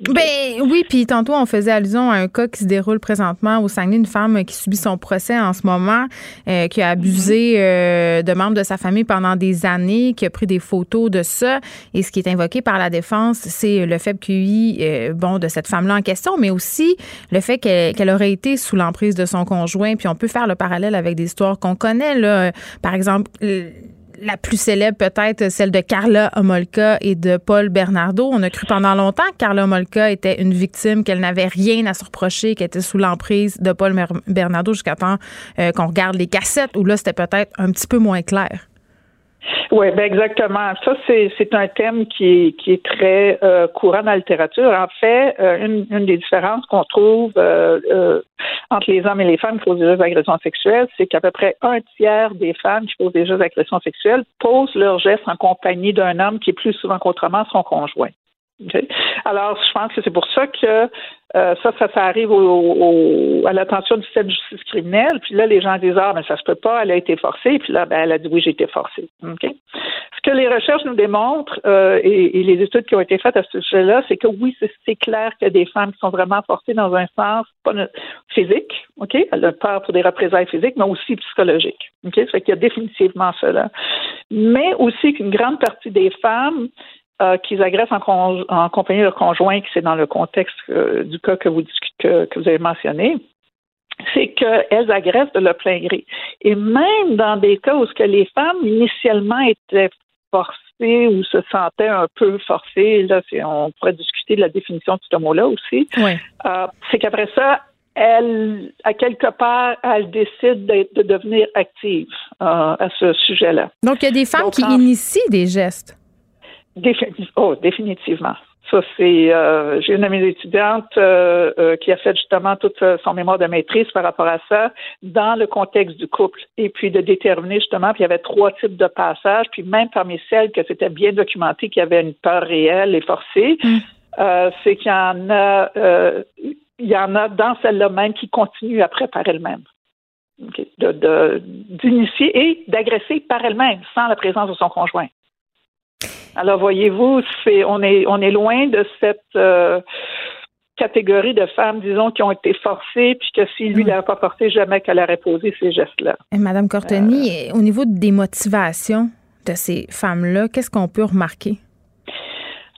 Ben oui, puis tantôt on faisait allusion à un cas qui se déroule présentement au Saguenay, une femme qui subit son procès en ce moment, euh, qui a abusé euh, de membres de sa famille pendant des années, qui a pris des photos de ça. Et ce qui est invoqué par la défense, c'est le faible QI, euh, bon, de cette femme-là en question, mais aussi le fait qu'elle aurait été sous l'emprise de son conjoint. Puis on peut faire le parallèle avec des histoires qu'on connaît là, par exemple la plus célèbre peut-être celle de Carla Homolka et de Paul Bernardo. On a cru pendant longtemps que Carla Homolka était une victime, qu'elle n'avait rien à se reprocher, qu'elle était sous l'emprise de Paul Bernardo jusqu'à temps euh, qu'on regarde les cassettes où là c'était peut-être un petit peu moins clair. Oui, ben exactement. Ça, c'est un thème qui est, qui est très euh, courant dans la littérature. En fait, euh, une, une, des différences qu'on trouve euh, entre les hommes et les femmes qui posent des agressions sexuelles, c'est qu'à peu près un tiers des femmes qui posent des agressions sexuelles posent leurs gestes en compagnie d'un homme qui est plus souvent qu'autrement son conjoint. Alors, je pense que c'est pour ça que euh, ça, ça, arrive à l'attention du système de justice criminelle. Puis là, les gens disent Ah, mais ça se peut pas, elle a été forcée. Puis là, ben, elle a dit Oui, j'ai été forcée. Ce que les recherches nous démontrent euh, et, les études qui ont été faites à ce sujet-là, c'est que oui, c'est clair qu'il y a des femmes qui sont vraiment forcées dans un sens pas physique, OK? Elle a peur pour des représailles physiques, mais aussi psychologiques. OK? Ça fait qu'il y a définitivement cela. Mais aussi qu'une grande partie des femmes euh, qu'ils agressent en, compagnie de leur conjoint, que c'est dans le contexte euh, du cas que vous, que, que vous avez mentionné, c'est qu'elles agressent de leur plein gré. Et même dans des cas où ce que les femmes initialement étaient forcées ou se sentaient un peu forcées, là, on pourrait discuter de la définition de ce mot-là aussi, euh, c'est qu'après ça, elles, à quelque part, elles décident de devenir actives à ce sujet-là. Donc, il y a des femmes qui initient des gestes. Oh, définitivement. Ça, c'est. Euh, j'ai une de mes étudiantes euh, euh, qui a fait justement toute son mémoire de maîtrise par rapport à ça dans le contexte du couple et puis de déterminer justement. Puis il y avait trois types de passages. Puis même parmi celles que c'était bien documenté qu'il y avait une peur réelle et forcée, mm. c'est qu'il y en a. il y en a dans celle-là même qui continuent après par elle-même. d'initier et d'agresser par elle-même sans la présence de son conjoint. Alors, voyez-vous, on est, on est loin de cette euh, catégorie de femmes, disons, qui ont été forcées, puis que si lui n'avait pas forcé, jamais qu'elle aurait posé ces gestes-là. Madame Cortoni, euh, au niveau des motivations de ces femmes-là, qu'est-ce qu'on peut remarquer?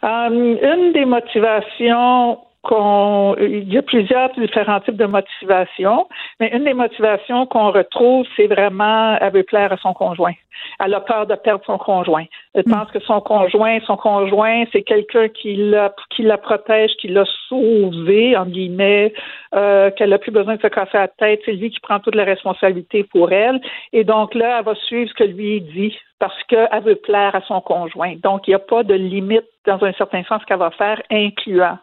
Euh, une des motivations qu'on il y a plusieurs différents types de motivations, mais une des motivations qu'on retrouve, c'est vraiment elle veut plaire à son conjoint. Elle a peur de perdre son conjoint. Elle mm. pense que son conjoint, son conjoint, c'est quelqu'un qui la qui la protège, qui l'a sauvé en guillemets, euh, qu'elle a plus besoin de se casser la tête. C'est lui qui prend toute la responsabilité pour elle. Et donc là, elle va suivre ce que lui dit parce qu'elle veut plaire à son conjoint. Donc il n'y a pas de limite dans un certain sens qu'elle va faire, incluant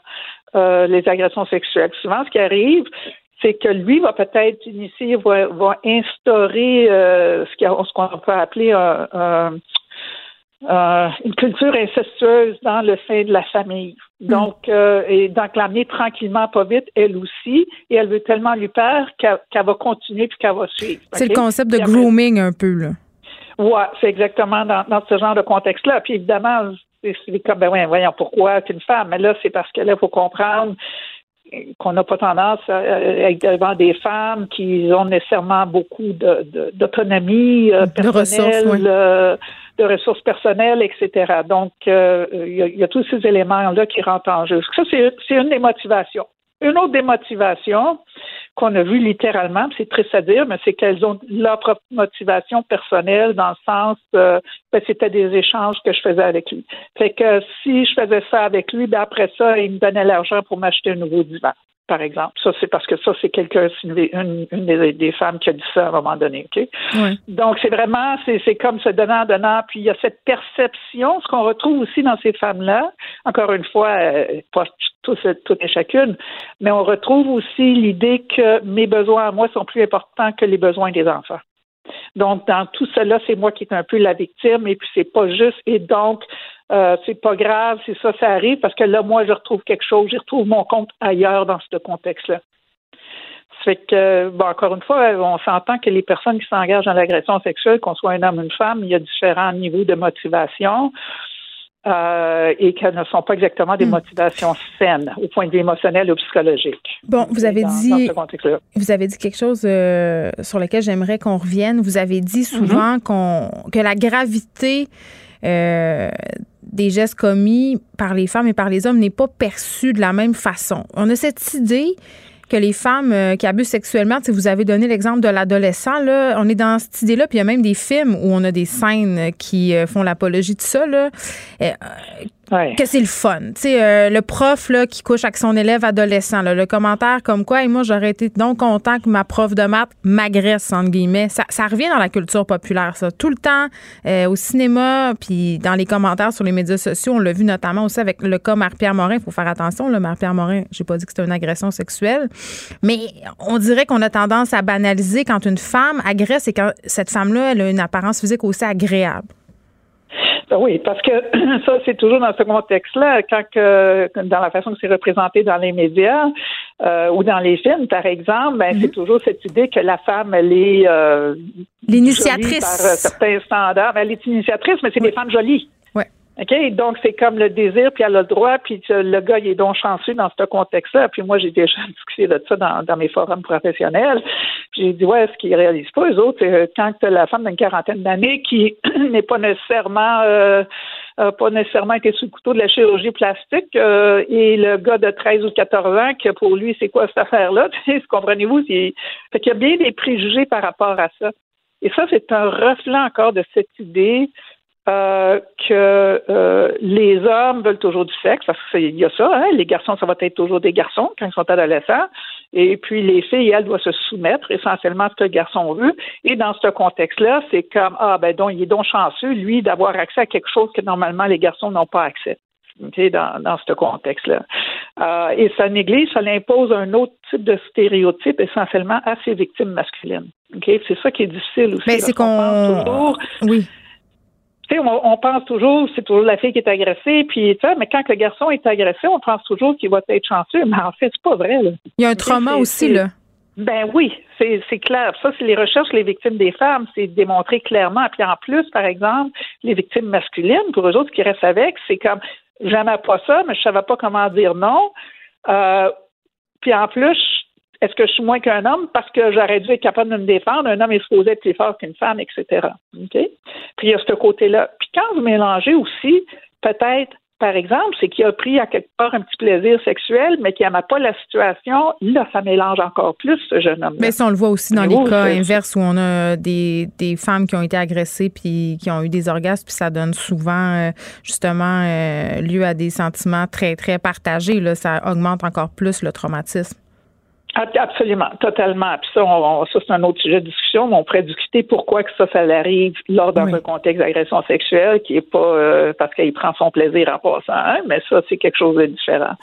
euh, les agressions sexuelles. Souvent, ce qui arrive, c'est que lui va peut-être initier, va, va instaurer euh, ce qu'on peut appeler un, une culture incestueuse dans le sein de la famille. Hmm. Donc, euh, et donc l'amener tranquillement, pas vite, elle aussi, et elle veut tellement lui peur qu'elle va continuer puis qu'elle va suivre. C'est le concept de grooming un peu, là. Oui, c'est exactement dans, dans, ce genre de contexte-là. Puis évidemment, c'est comme, ben voyons, pourquoi tu es une femme? Mais là, c'est parce que là, il faut comprendre qu'on n'a pas tendance à être devant des femmes qui ont nécessairement beaucoup d'autonomie euh, personnelle, euh, de ressources personnelles, etc. Donc, euh, il y, a tous ces éléments-là qui rentrent en jeu. Ça, c'est une des motivations. Une autre des motivations, qu'on a vu littéralement, c'est triste à dire, mais c'est qu'elles ont leur propre motivation personnelle dans le sens, euh, ben, c'était des échanges que je faisais avec lui. Fait que si je faisais ça avec lui, ben après ça, il me donnait l'argent pour m'acheter un nouveau divan par exemple. Ça, c'est parce que ça, c'est quelqu'un, une, une des, femmes qui a dit ça à un moment donné. OK? Donc, c'est vraiment, c'est comme ce donnant-donnant. Puis, il y a cette perception, ce qu'on retrouve aussi dans ces femmes-là, encore une fois, euh, pas toutes et chacune, mais on retrouve aussi l'idée que mes besoins à moi sont plus importants que les besoins des enfants. Donc, dans tout cela, c'est moi qui est un peu la victime et puis c'est pas juste. Et donc, euh, c'est pas grave si ça, ça arrive parce que là, moi, je retrouve quelque chose, je retrouve mon compte ailleurs dans ce contexte-là. Fait que, bon, encore une fois, on s'entend que les personnes qui s'engagent dans l'agression sexuelle, qu'on soit un homme ou une femme, il y a différents niveaux de motivation. Euh, et qu'elles ne sont pas exactement des hmm. motivations saines au point de vue émotionnel ou psychologique. Bon, vous avez dit vous avez dit quelque chose euh, sur lequel j'aimerais qu'on revienne. Vous avez dit souvent mm-hmm. qu'on que la gravité euh, des gestes commis par les femmes et par les hommes n'est pas perçu de la même façon. On a cette idée que les femmes euh, qui abusent sexuellement, si vous avez donné l'exemple de l'adolescent, là, on est dans cette idée-là, puis il y a même des films où on a des scènes qui euh, font l'apologie de ça, là, que c'est le fun. Tu sais, euh, le prof là, qui couche avec son élève adolescent, le commentaire comme quoi, et moi, j'aurais été donc content que ma prof de maths m'agresse, entre guillemets. Ça, ça, revient dans la culture populaire, ça. Tout le temps, euh, au cinéma, puis dans les commentaires sur les médias sociaux, on l'a vu notamment aussi avec le cas Marie-Pierre Morin. Il faut faire attention, le Marie-Pierre Morin, j'ai pas dit que c'était une agression sexuelle, mais on dirait qu'on a tendance à banaliser quand une femme agresse et quand cette femme-là, elle a une apparence physique aussi agréable. Ben oui, parce que [clears throat] ça, c'est toujours dans ce contexte-là, quand que, dans la façon que c'est représenté dans les médias euh, ou dans les films, par exemple, ben, c'est mhm. toujours cette idée que la femme, elle est euh, l'initiatrice par euh, certains standards. Ben, elle est initiatrice, mais c'est des femmes jolies. OK? Donc, c'est comme le désir, puis elle a le droit, puis le gars, il est donc chanceux dans ce contexte-là. Puis moi, j'ai déjà [laughs] discuté de ça dans, dans mes forums professionnels. J'ai dit, ouais, ce qu'ils réalisent pas, eux autres, c'est quand la femme d'une quarantaine d'années qui [clears throat] n'est pas nécessairement euh, pas nécessairement été sous le couteau de la chirurgie plastique euh, et le gars de 13 ou 14 ans que pour lui c'est quoi cette affaire-là? [laughs] Comprenez-vous? Fait qu'il y a bien des préjugés par rapport à ça et ça c'est un reflet encore de cette idée euh, que euh, les hommes veulent toujours du sexe, parce qu'il y a ça, hein, les garçons, ça va être toujours des garçons quand ils sont adolescents, et puis les filles, elles doivent se soumettre essentiellement à ce que le garçon veut, et dans ce contexte-là, c'est comme, ah ben donc, il est donc chanceux, lui, d'avoir accès à quelque chose que normalement les garçons n'ont pas accès. Dans, dans ce contexte-là. Euh, et ça néglige, ça impose un autre type de stéréotype essentiellement à ses victimes masculines. Okay? C'est ça qui est difficile aussi. Mais c'est qu'on. Oui on, pense toujours, c'est toujours la fille qui est agressée, puis ça, mais quand le garçon est agressé, on pense toujours qu'il va être chanceux, mais en fait, c'est pas vrai. Il y a un trauma aussi, là. Ben oui, c'est clair. Ça, c'est les recherches, les victimes des femmes, c'est démontré clairement. Puis en plus, par exemple, les victimes masculines, pour eux autres, qui restent avec, c'est comme j'aimais pas ça, mais je savais pas comment dire non. Euh, puis en plus, est-ce que je suis moins qu'un homme parce que j'aurais dû être capable de me défendre? Un homme est supposé être plus fort qu'une femme, etc. OK? Puis il y a ce côté-là. Puis quand vous mélangez aussi, peut-être par exemple, c'est qu'il a pris à quelque part un petit plaisir sexuel, mais qu'il n'aimait pas la situation, là, ça mélange encore plus ce jeune homme. -là. Mais ça, on le voit aussi dans les cas inverses où on a des, des, femmes qui ont été agressées puis qui ont eu des orgasmes, puis ça donne souvent, euh, justement, euh, lieu à des sentiments très, très partagés. Là, ça augmente encore plus le traumatisme. Absolument, totalement. Puis ça, ça c'est un autre sujet de discussion, mais on pourrait discuter pourquoi que ça, ça arrive lors d'un contexte d'agression sexuelle qui est pas euh, parce qu'il prend son plaisir en passant, hein, mais ça, c'est quelque chose de différent.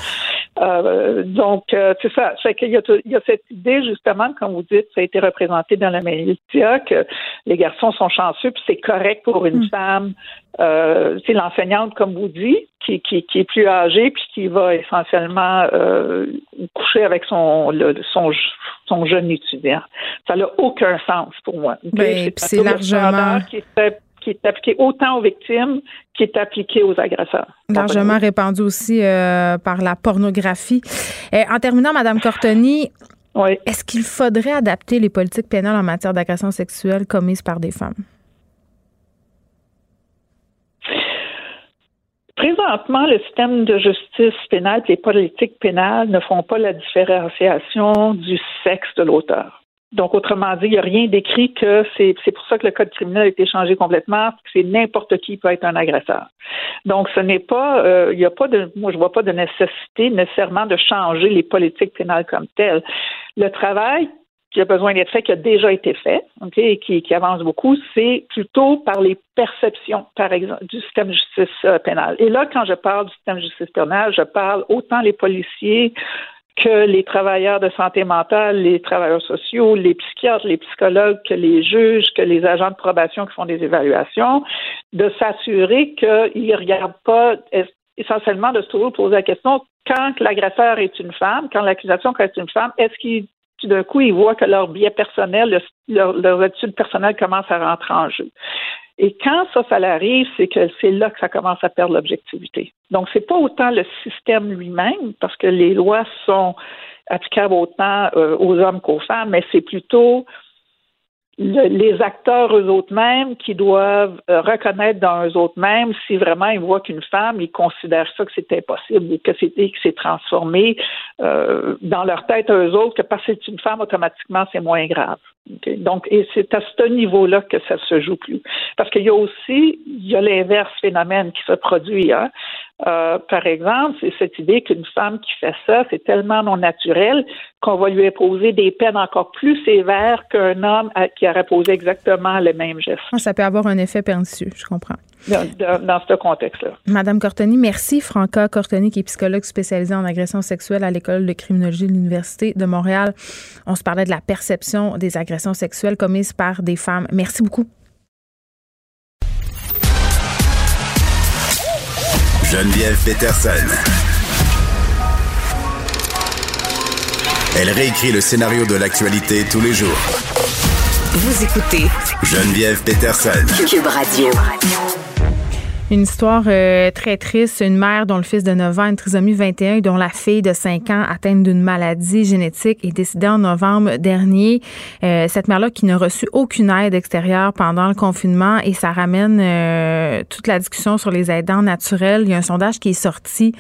Euh, donc, euh, c'est ça. C'est qu'il y a, il y a cette idée, justement, comme vous dites, ça a été représenté dans la média, que les garçons sont chanceux, puis c'est correct pour une mm. femme euh, c'est l'enseignante, comme vous dites, qui, qui, qui, est plus âgée puis qui va essentiellement euh, coucher avec son, le, son, son jeune étudiant. Ça n'a aucun sens pour moi. Ben, c'est largement qui est, qui est appliqué autant aux victimes qui est appliqué aux agresseurs. Largement répandu aussi euh, par la pornographie. Et en terminant, Madame Cortoni, oui. est-ce qu'il faudrait adapter les politiques pénales en matière d'agression sexuelle commises par des femmes? Présentement, le système de justice pénale et les politiques pénales ne font pas la différenciation du sexe de l'auteur. Donc, autrement dit, il n'y a rien d'écrit que c'est, pour ça que le code criminel a été changé complètement, que c'est n'importe qui peut être un agresseur. Donc, ce n'est pas, euh, il n'y a pas de, moi, je vois pas de nécessité nécessairement de changer les politiques pénales comme telles. Le travail qui a besoin d'être fait, qui a déjà été fait, et qui, qui, avance beaucoup, c'est plutôt par les perceptions, par exemple, du système de justice euh, pénale. Et là, quand je parle du système de justice pénale, je parle autant les policiers que les travailleurs de santé mentale, les travailleurs sociaux, les psychiatres, les psychologues, que les juges, que les agents de probation qui font des évaluations, de s'assurer qu'ils ne regardent pas essentiellement de se toujours poser la question quand l'agresseur est une femme, quand l'accusation est une femme, est-ce qu'il tout d'un coup, ils voient que leur biais personnel, leur, leur étude personnelle commence à rentrer en jeu. Et quand ça, ça arrive, c'est que c'est là que ça commence à perdre l'objectivité. Donc, c'est pas autant le système lui-même, parce que les lois sont applicables autant euh, aux hommes qu'aux femmes, mais c'est plutôt les acteurs eux autres mêmes qui doivent euh, reconnaître dans eux autres mêmes si vraiment ils voient qu'une femme, ils considèrent ça que c'est impossible ou que c'est que c'est transformé euh, dans leur tête eux autres que parce que c'est une femme automatiquement c'est moins grave. Donc et c'est à ce niveau-là que ça se joue plus parce qu'il y a aussi il y a l'inverse phénomène qui se produit. Hein? Euh, par exemple, c'est cette idée qu'une femme qui fait ça, c'est tellement non naturel qu'on va lui imposer des peines encore plus sévères qu'un homme qui aurait posé exactement le même geste. Ah, ça peut avoir un effet pernicieux, je comprends. Dans, ce contexte-là. Madame Cortoni, merci. Franca Cortoni, qui est psychologue spécialisée en agression sexuelle à l'École de criminologie de l'Université de Montréal. On se parlait de la perception des agressions sexuelles commises par des femmes. Merci beaucoup. Geneviève Peterson. Elle réécrit le scénario de l'actualité tous les jours. Vous écoutez Geneviève Peterson. Cube Radio. Une histoire euh, très triste. Une mère dont le fils de 9 ans une trisomie 21 et dont la fille de 5 ans atteinte d'une maladie génétique est décédée en novembre dernier. Euh, cette mère-là qui n'a reçu aucune aide extérieure pendant le confinement et ça ramène euh, toute la discussion sur les aidants naturels. Il y a un sondage qui est sorti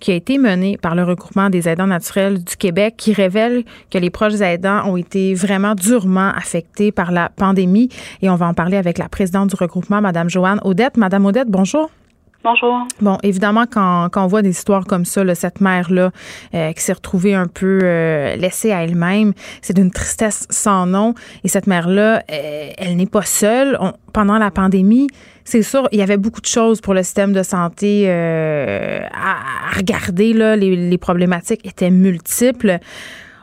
qui a été mené par le regroupement des aidants naturels du Québec qui révèle que les proches aidants ont été vraiment durement affectés par la pandémie. Et on va en parler avec la présidente du regroupement, Madame Joanne Odette. Madame Odette, bonjour. Bonjour. Bon, évidemment, quand, quand on voit des histoires comme ça, là, cette mère-là euh, qui s'est retrouvée un peu euh, laissée à elle-même, c'est d'une tristesse sans nom. Et cette mère-là, euh, elle n'est pas seule. pendant la pandémie, c'est sûr, il y avait beaucoup de choses pour le système de santé à, regarder. Là, les, problématiques étaient multiples.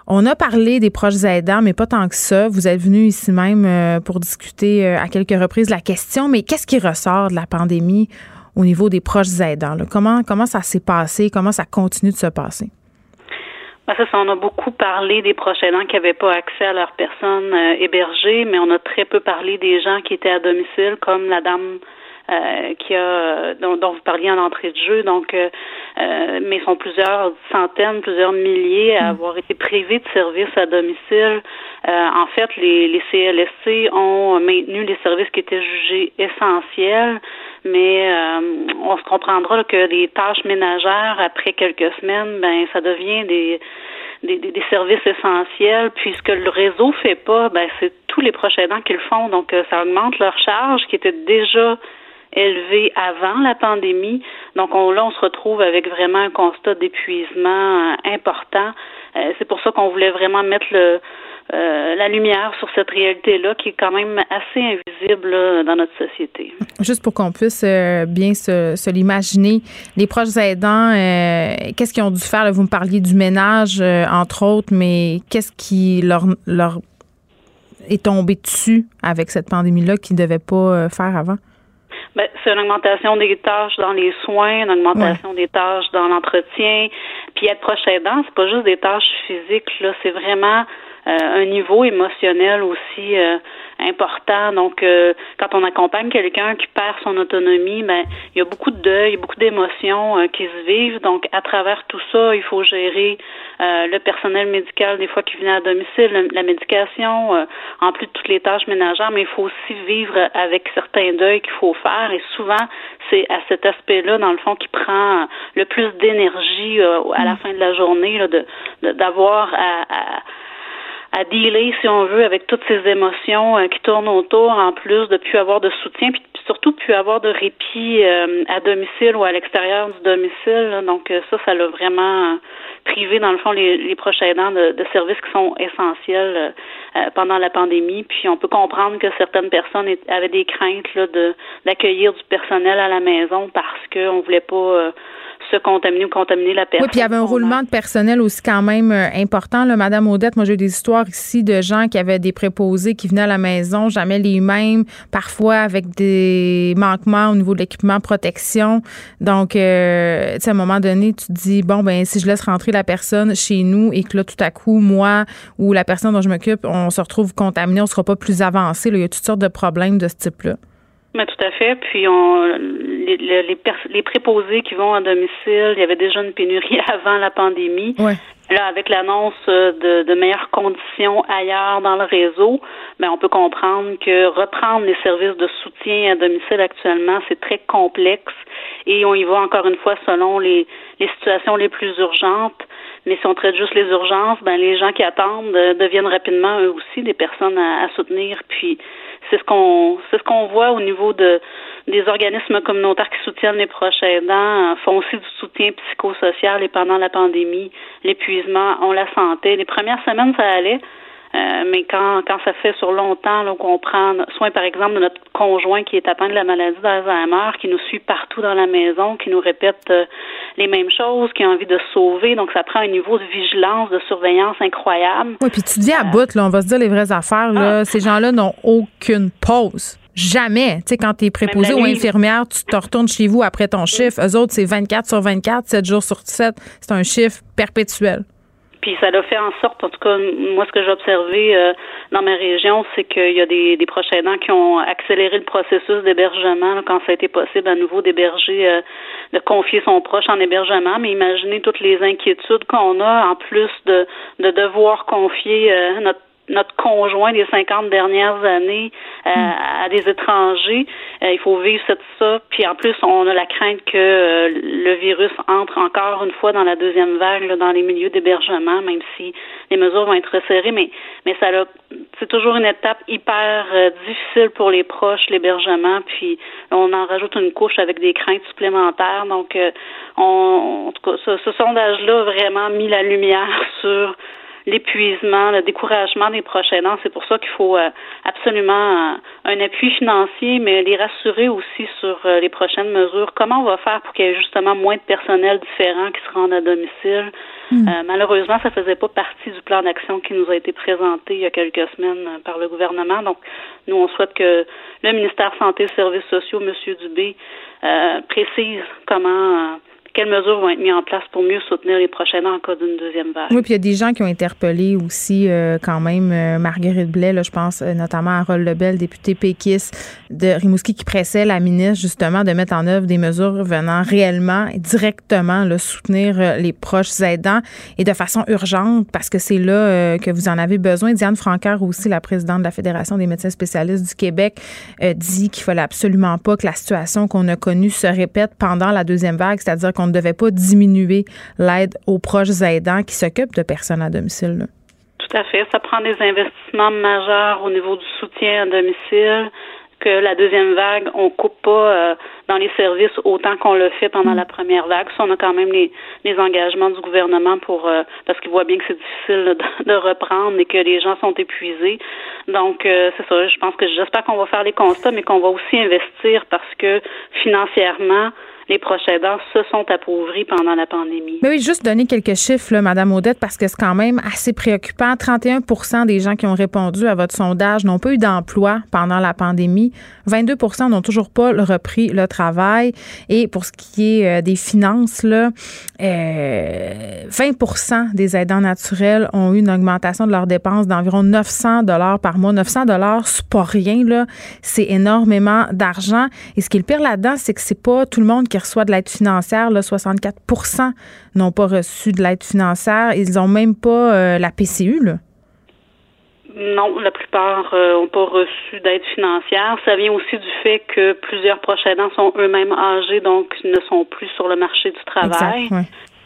On a parlé des proches aidants, mais pas tant que ça. Vous êtes venu ici même pour discuter à quelques reprises la question, mais qu'est-ce qui ressort de la pandémie au niveau des proches aidants? Comment, comment ça s'est passé? Comment ça continue de se passer? Ben, ça, on a beaucoup parlé des proches aidants qui n'avaient pas accès à leurs personnes euh, hébergées, mais on a très peu parlé des gens qui étaient à domicile, comme la dame euh, qui a dont, vous parliez en entrée de jeu. Donc, euh, mais ils sont plusieurs centaines, plusieurs milliers à mm. avoir été privés de services à domicile. en fait, les, les CLSC ont maintenu les services qui étaient jugés essentiels, mais on se comprendra que les tâches ménagères après quelques semaines, ben ça devient des des, des, services essentiels. Puis ce que le réseau fait pas, ben c'est tous les proches aidants qui le font. Donc ça augmente leur charge qui était déjà élevée avant la pandémie. Donc on, là, on se retrouve avec vraiment un constat d'épuisement euh, important. Euh, c'est pour ça qu'on voulait vraiment mettre euh, la lumière sur cette réalité-là qui est quand même assez invisible dans notre société. Juste pour qu'on puisse bien se, se l'imaginer, les proches aidants, qu'est-ce qu'ils ont dû faire? vous me parliez du ménage, entre autres, mais qu'est-ce qui leur, leur est tombé dessus avec cette pandémie-là qu'ils ne devaient pas faire avant? Ben, c'est une augmentation des tâches dans les soins, une augmentation des tâches dans l'entretien. Puis être proche aidant, c'est pas juste des tâches physiques, là, c'est vraiment euh, un niveau émotionnel aussi euh, important. Donc, euh, quand on accompagne quelqu'un qui perd son autonomie, ben il y a beaucoup de deuil, beaucoup d'émotions euh, qui se vivent. Donc, à travers tout ça, il faut gérer euh, le personnel médical des fois qui vient à domicile, la, médication, en plus de toutes les tâches ménagères, mais il faut aussi vivre avec certains deuils qu'il faut faire. Et souvent, c'est à cet aspect-là, dans le fond, qui prend le plus d'énergie à la mm. fin de la journée, là, de d'avoir à, à à dealer, si on veut, avec toutes ces émotions euh, qui tournent autour, en plus de plus avoir de soutien, puis surtout plus avoir de répit euh, à domicile ou à l'extérieur du domicile. Donc euh, ça, ça l'a vraiment privé, dans le fond, les, les proches aidants de, de, services qui sont essentiels pendant la pandémie. Puis on peut comprendre que certaines personnes avaient des craintes là, de d'accueillir du personnel à la maison parce qu'on voulait pas se contaminer ou contaminer la personne. Oui, puis il y avait un roulement de personnel aussi quand même euh, important. Là. Madame Odette, moi j'ai eu des histoires ici de gens qui avaient des préposés qui venaient à la maison, jamais les mêmes, parfois avec des manquements au niveau de l'équipement protection. Donc, euh, tu sais, à un moment donné, tu te dis, bon, ben si je laisse rentrer la personne chez nous et que là, tout à coup, moi ou la personne dont je m'occupe, on se retrouve contaminé, on ne sera pas plus avancé. Il y a toutes sortes de problèmes de ce type-là. Mais tout à fait. Puis on les, les, les, préposés qui vont à domicile, il y avait déjà une pénurie [laughs] avant la pandémie. Ouais. Là, avec l'annonce de, de, meilleures conditions ailleurs dans le réseau, ben on peut comprendre que reprendre les services de soutien à domicile actuellement, c'est très complexe et on y va encore une fois selon les, les situations les plus urgentes. Mais si on traite juste les urgences, ben les gens qui attendent euh, deviennent rapidement eux aussi des personnes à, à soutenir. Puis c'est ce qu'on c'est ce qu'on voit au niveau de des organismes communautaires qui soutiennent les proches aidants euh, font aussi du soutien psychosocial et pendant la pandémie, l'épuisement, on la santé. Les premières semaines, ça allait. Euh, mais quand, quand ça fait sur longtemps qu'on prend soin, par exemple, de notre conjoint qui est atteint de la maladie d'Alzheimer, qui nous suit partout dans la maison, qui nous répète euh, les mêmes choses, qui a envie de sauver, donc ça prend un niveau de vigilance, de surveillance incroyable. Oui, puis tu dis à bout, là, on va se dire les vraies affaires, là, ah. ces gens-là n'ont aucune pause. Jamais. Tu sais, quand tu es préposé ou infirmière, tu te retournes chez vous après ton chiffre. Eux autres, c'est 24 sur 24, 7 jours sur 7. C'est un chiffre perpétuel. Puis ça l'a fait en sorte, en tout cas, moi, ce que j'ai observé euh, dans ma région, c'est qu'il y a des, des proches aidants qui ont accéléré le processus d'hébergement quand ça a été possible à nouveau d'héberger, euh, de confier son proche en hébergement. Mais imaginez toutes les inquiétudes qu'on a, en plus de, de devoir confier euh, notre notre conjoint des 50 dernières années euh, hmm. à des étrangers. Euh, il faut vivre cette, ça. Puis en plus, on a la crainte que euh, le virus entre encore une fois dans la deuxième vague, dans les milieux d'hébergement, même si les mesures vont être resserrées. Mais, mais ça c'est toujours une étape hyper difficile pour les proches, l'hébergement. Puis on en rajoute une couche avec des craintes supplémentaires. Donc, on, en tout cas, ce, ce sondage-là a vraiment mis la lumière [laughs] sur l'épuisement, le découragement des proches aidants. C'est pour ça qu'il faut euh, absolument euh, un appui financier, mais les rassurer aussi sur euh, les prochaines mesures. Comment on va faire pour qu'il y ait justement moins de personnel différent qui se rendent à domicile? Hmm. malheureusement, ça faisait pas partie du plan d'action qui nous a été présenté il y a quelques semaines par le gouvernement. Donc, nous, on souhaite que le ministère Santé et Services sociaux, M. Dubé, précise comment quelles mesures vont être mises en place pour mieux soutenir les prochains ans en cas d'une deuxième vague? Oui, puis il y a des gens qui ont interpellé aussi euh, quand même euh, Marguerite Blais, là, je pense euh, notamment à Harold Lebel, député péquiste de Rimouski, qui pressait la ministre justement de mettre en œuvre des mesures venant réellement et directement là, soutenir les proches aidants et de façon urgente parce que c'est là que vous en avez besoin. Diane Francaire aussi, la présidente de la Fédération des médecins spécialistes du Québec, dit qu'il fallait absolument pas que la situation qu'on a connue se répète pendant la deuxième vague, c'est-à-dire qu'on ne devait pas diminuer l'aide aux proches aidants qui s'occupent de personnes à domicile. Tout à fait. Ça prend des investissements majeurs au niveau du soutien à domicile, que la deuxième vague, on coupe pas euh, dans les services autant qu'on le fait pendant mm. la première vague. Ça, on a quand même les, les engagements du gouvernement pour euh, parce qu'il voit bien que c'est difficile de, reprendre et que les gens sont épuisés. Donc euh, c'est ça. Je pense que j'espère qu'on va faire les constats, mais qu'on va aussi investir parce que financièrement, les proches aidants se sont appauvris pendant la pandémie. Mais oui, juste donner quelques chiffres, là, Madame Audette, parce que c'est quand même assez préoccupant. 31 des gens qui ont répondu à votre sondage n'ont pas eu d'emploi pendant la pandémie. 22 n'ont toujours pas repris le travail. Et pour ce qui est euh, des finances, là, 20 euh, des aidants naturels ont eu une augmentation de leurs dépenses d'environ 900 dollars par mois. 900 dollars, c'est pas rien là, c'est énormément d'argent. Et ce qui est le pire là-dedans, c'est que c'est pas tout le monde qui reçoit de l'aide financière. Là, 64% n'ont pas reçu de l'aide financière. Ils n'ont même pas euh, la PCU. Là. Non, la plupart n'ont euh, pas reçu d'aide financière. Ça vient aussi du fait que plusieurs proches aidants sont eux-mêmes âgés, donc ne sont plus sur le marché du travail.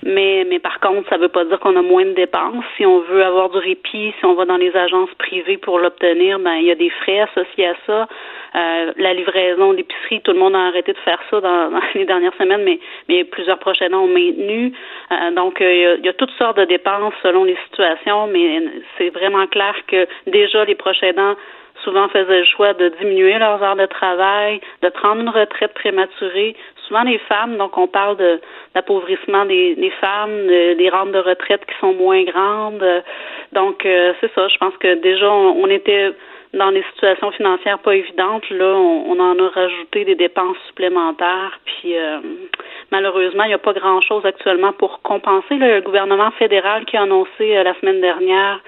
Mais, mais par contre, ça ne veut pas dire qu'on a moins de dépenses. Si on veut avoir du répit, si on va dans les agences privées pour l'obtenir, ben il y a des frais associés à ça. Euh, la livraison d'épicerie, tout le monde a arrêté de faire ça dans, [laughs] les dernières semaines, mais, mais plusieurs prochains ont maintenu. Euh, donc, euh, il y, a, toutes sortes de dépenses selon les situations, mais c'est vraiment clair que déjà les prochains souvent faisaient le choix de diminuer leurs heures de travail, de prendre une retraite prématurée. Souvent les femmes, donc on parle de l'appauvrissement des, femmes, des rentes de retraite qui sont moins grandes. Donc c'est ça, je pense que déjà on était dans des situations financières pas évidentes, là, on, en a rajouté des dépenses supplémentaires. Puis euh, malheureusement, il n'y a pas grand-chose actuellement pour compenser. le gouvernement fédéral qui a annoncé euh, la semaine dernière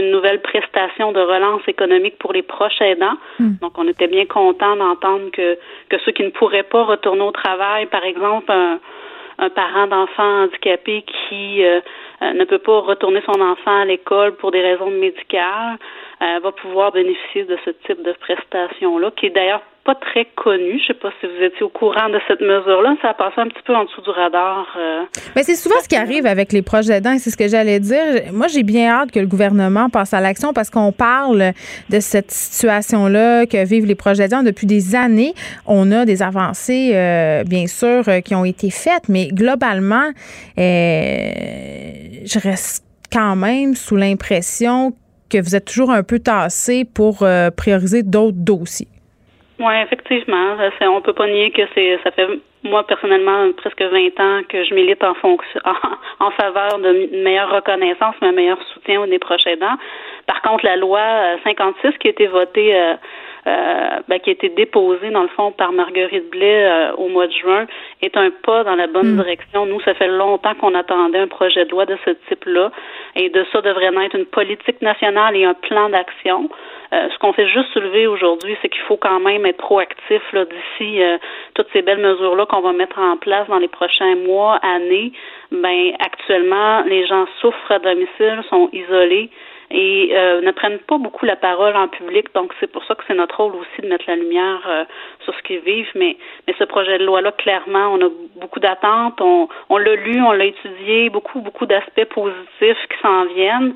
une nouvelle prestation de relance économique pour les proches aidants. Hmm. Donc, on était bien content d'entendre que, que ceux qui ne pourraient pas retourner au travail, par exemple, un, un parent d'enfant handicapé qui euh, ne peut pas retourner son enfant à l'école pour des raisons médicales, euh, va pouvoir bénéficier de ce type de prestation-là, qui est d'ailleurs pas très connu. Je sais pas si vous étiez au courant de cette mesure-là. Ça a passé un petit peu en dessous du radar. Euh, Mais c'est souvent ce qui arrive avec les projets aidants, c'est ce que j'allais dire. Moi, j'ai bien hâte que le gouvernement passe à l'action parce qu'on parle de cette situation-là que vivent les projets aidants depuis des années. On a des avancées, euh, bien sûr, qui ont été faites, mais globalement, je reste quand même sous l'impression que vous êtes toujours un peu tassé pour euh, prioriser d'autres dossiers. Oui, effectivement. On peut pas nier que c'est ça fait moi personnellement presque 20 ans que je milite en fonction [laughs] en, faveur de meilleure reconnaissance, mais meilleur soutien des proches aidants. Par contre, la loi 56 euh, qui a été votée euh, euh, ben, qui a été déposé dans le fond par Marguerite Blais euh, au mois de juin est un pas dans la bonne mm. direction. Nous, ça fait longtemps qu'on attendait un projet de loi de ce type-là et de ça devrait naître une politique nationale et un plan d'action. Euh, ce qu'on fait juste soulever aujourd'hui, c'est qu'il faut quand même être proactif d'ici toutes ces belles mesures-là qu'on va mettre en place dans les prochains mois, années. Ben actuellement, les gens souffrent à domicile, sont isolés et euh, ne prennent pas beaucoup la parole en public. Donc, c'est pour ça que c'est notre rôle aussi de mettre la lumière euh, sur ce qu'ils vivent. Mais, mais ce projet de loi-là, clairement, on a beaucoup d'attentes. On, on l'a lu, on l'a étudié, beaucoup, beaucoup d'aspects positifs qui s'en viennent.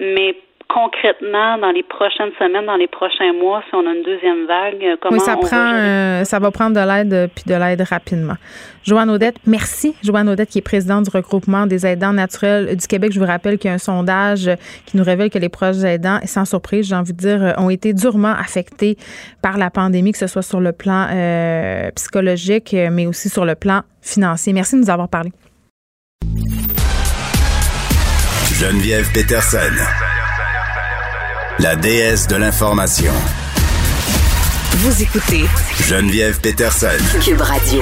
Mais concrètement dans les prochaines semaines, dans les prochains mois, si on a une deuxième vague, comment oui, ça prend, euh, ça va prendre de l'aide euh, puis de l'aide rapidement. Joanne Audette, merci. Joanne Audette, qui est présidente du regroupement des aidants naturels du Québec. Je vous rappelle qu'il y a un sondage qui nous révèle que les proches aidants, sans surprise, j'ai envie de dire, euh, ont été durement affectés par la pandémie, que ce soit sur le plan psychologique, mais aussi sur le plan financier. Merci de nous avoir parlé. Geneviève Peterson la déesse de l'information. Vous écoutez Geneviève Peterson. Cube Radio.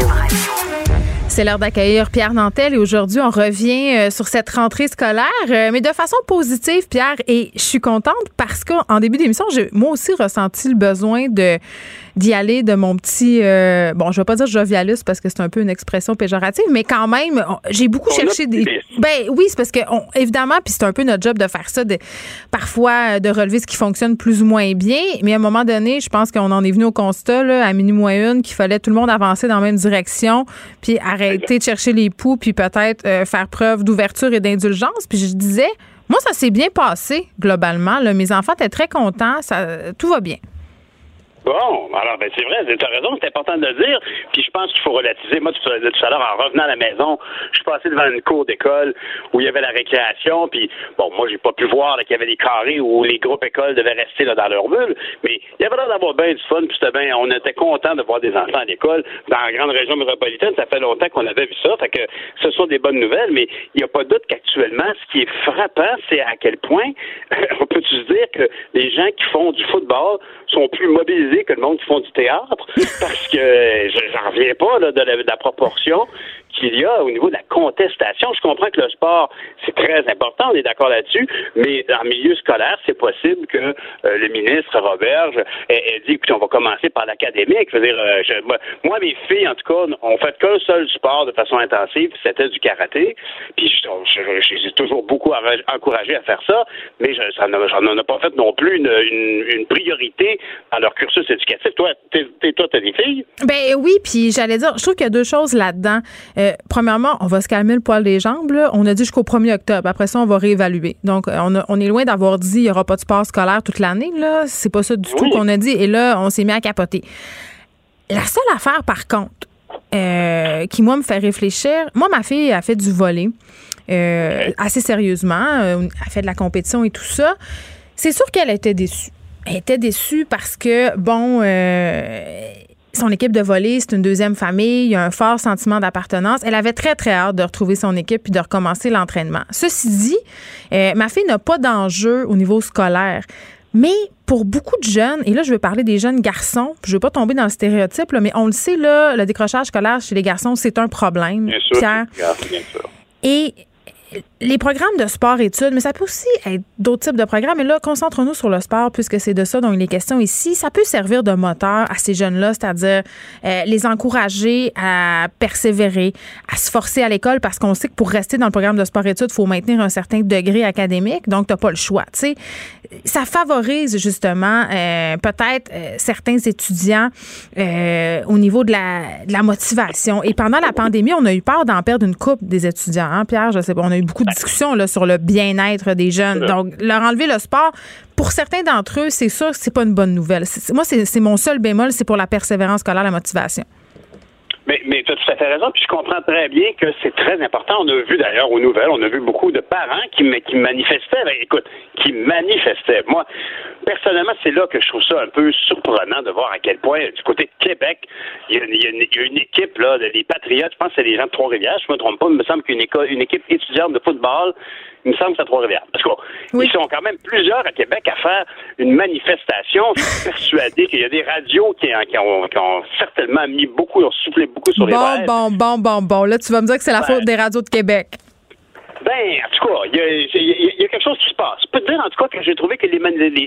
C'est l'heure d'accueillir Pierre Nantel et aujourd'hui, on revient euh, sur cette rentrée scolaire, euh, mais de façon positive, Pierre. Et je suis contente parce qu'en début d'émission, j'ai moi aussi ressenti le besoin de d'y aller de mon petit euh, bon je vais pas dire jovialus parce que c'est un peu une expression péjorative mais quand même j'ai beaucoup cherché des ben oui c'est parce que évidemment puis c'est un peu notre job de faire ça de parfois de relever ce qui fonctionne plus ou moins bien mais à un moment donné je pense qu'on en est venu au constat là, à minuit moins une qu'il fallait tout le monde avancer dans la même direction puis arrêter de chercher les poux puis peut-être euh, faire preuve d'ouverture et d'indulgence puis je disais moi, ça s'est bien passé globalement. Là. Mes enfants étaient très contents. Ça, tout va bien. Bon, alors ben c'est vrai, tu as raison, c'est important de le dire. Puis je pense qu'il faut relativiser. Moi, tout, à l'heure, en revenant à la maison, je suis passé devant une cour d'école où il y avait la récréation. Puis bon, moi, j'ai pas pu voir qu'il y avait des carrés où les groupes écoles devaient rester là, dans leur bulle. Mais il y avait l'air d'avoir bien du fun. Puis c'était bien, on était content de voir des enfants à l'école dans la grande région métropolitaine. Ça fait longtemps qu'on avait vu ça. Fait que ce sont des bonnes nouvelles. Mais il n'y a pas de doute qu'actuellement, ce qui est frappant, c'est à quel point [laughs] on peut se dire que les gens qui font du football sont plus mobilisés que le monde qui font du théâtre, [laughs] parce que j'en reviens pas là, de, la, proportion qu'il y a au niveau de la contestation. Je comprends que le sport, c'est très important, on est d'accord là-dessus, mais en milieu scolaire, c'est possible que euh, le ministre Roberge ait, dit, écoutez, on va commencer par l'académique. Dire, euh, moi, mes filles, en tout cas, ont fait qu'un seul sport de façon intensive, c'était du karaté. Puis je, les ai toujours beaucoup encouragé à faire ça, mais je, ça j'en ai pas fait non plus une, une, priorité dans leur cursus éducatif. Toi, t'es, toi, t'as des filles? Ben oui, puis j'allais dire, je trouve qu'il y a deux choses là-dedans. Euh, premièrement, on va se calmer le poil des jambes. Là. On a dit jusqu'au 1er octobre. Après ça, on va réévaluer. Donc, euh, on, on est loin d'avoir dit il n'y aura pas de sport scolaire toute l'année. Là, c'est pas ça du tout qu'on a dit. Et là, on s'est mis à capoter. La seule affaire, par contre, euh, qui moi me fait réfléchir, moi ma fille a fait du volet assez sérieusement, elle a fait de la compétition et tout ça. C'est sûr qu'elle était déçue. Elle était déçue parce que bon, son équipe de volée, c'est une deuxième famille, il y a un fort sentiment d'appartenance. Elle avait très, très hâte de retrouver son équipe puis de recommencer l'entraînement. Ceci dit, euh, ma fille n'a pas d'enjeu au niveau scolaire. Mais pour beaucoup de jeunes, et là, je veux parler des jeunes garçons, je veux pas tomber dans le stéréotype, mais on le sait, là, le décrochage scolaire chez les garçons, c'est un problème. Bien sûr, Pierre. Bien sûr. Et les programmes de sport-études, mais ça peut aussi être d'autres types de programmes. Et là, concentrons-nous sur le sport, puisque c'est de ça dont il est question ici. Ça peut servir de moteur à ces jeunes-là, c'est-à-dire euh, les encourager à persévérer, à se forcer à l'école, parce qu'on sait que pour rester dans le programme de sport-études, il faut maintenir un certain degré académique, donc tu n'as pas le choix. sais, Ça favorise justement euh, peut-être euh, certains étudiants au niveau de la, de la motivation. Et pendant la pandémie, on a eu peur d'en perdre une coupe des étudiants. Hein, Pierre, je sais pas, on a beaucoup de discussions là, sur le bien-être des jeunes. Donc, leur enlever le sport, pour certains d'entre eux, c'est sûr que c'est pas une bonne nouvelle. Moi, c'est mon seul bémol, c'est pour la persévérance scolaire, la motivation. Mais, mais tu as tout à fait raison, puis je comprends très bien que c'est très important. On a vu d'ailleurs aux nouvelles, on a vu beaucoup de parents qui, qui manifestaient, ben, écoute, qui manifestaient. Moi, personnellement, c'est là que je trouve ça un peu surprenant de voir à quel point, du côté de Québec, il y a, une, équipe, là, des Patriotes, je pense que c'est les gens de Trois-Rivières, je me trompe pas, il me semble qu'une une équipe étudiante de football il me semble que c'est à Trois-Rivières. Parce qu'ils sont quand même plusieurs à Québec à faire une manifestation. Je suis persuadé qu'il y a des radios qui, ont, certainement mis beaucoup, ont soufflé beaucoup sur les Bon, bon, bon, bon, bon. Là, tu vas me dire que c'est la faute des radios de Québec. Ben, en tout cas, il y, a, quelque chose qui se passe. Je peux te dire, en tout cas, que j'ai trouvé que les,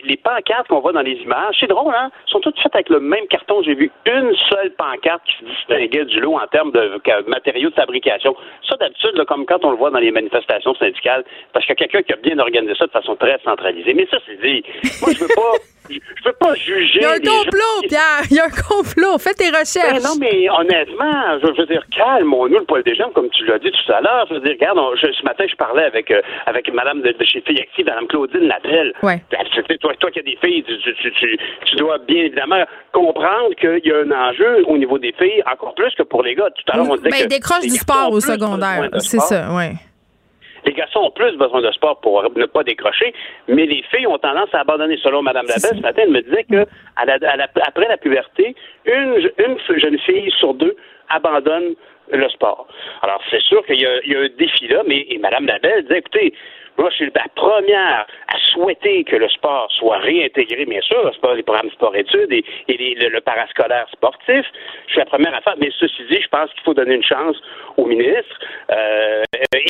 les, pancartes qu'on voit dans les images, c'est drôle, hein? sont toutes faites avec le même carton. J'ai vu une seule pancarte qui se distinguait du lot en termes de matériaux de fabrication. Ça, d'habitude, comme quand on le voit dans les manifestations syndicales, parce qu'il y a quelqu'un qui a bien organisé ça de façon très centralisée. Mais ça, c'est dit. Moi, je veux pas. Je peux pas juger. Il y a un complot, Pierre. Il y a un complot. Fais tes recherches. Ben non, mais honnêtement, je veux dire, calme-nous le poil des jambes, comme tu l'as dit tout à l'heure. Je veux dire, regarde, ce matin, je parlais avec, euh, avec Madame de, chez Filles Active, Madame Claudine Ladelle. Ouais. Ben, toi, toi qui as des filles, tu, dois bien évidemment comprendre qu'il y a un enjeu au niveau des filles, encore plus que pour les gars. Tout à l'heure, on disait ben, décroche du sport au secondaire. C'est ça, oui. Les garçons ont plus besoin de sport pour ne pas décrocher, mais les filles ont tendance à abandonner. Selon Mme Labelle, ce matin, elle me disait que après la puberté, une, une jeune fille sur deux abandonne le sport. Alors, c'est sûr qu'il y, a un défi là, mais et Mme Labelle disait, écoutez, Moi, je suis la première à souhaiter que le sport soit réintégré, bien sûr, les programmes sport-études et, le, parascolaire sportif. Je suis la première à faire, mais ceci dit, je pense qu'il faut donner une chance au ministre euh,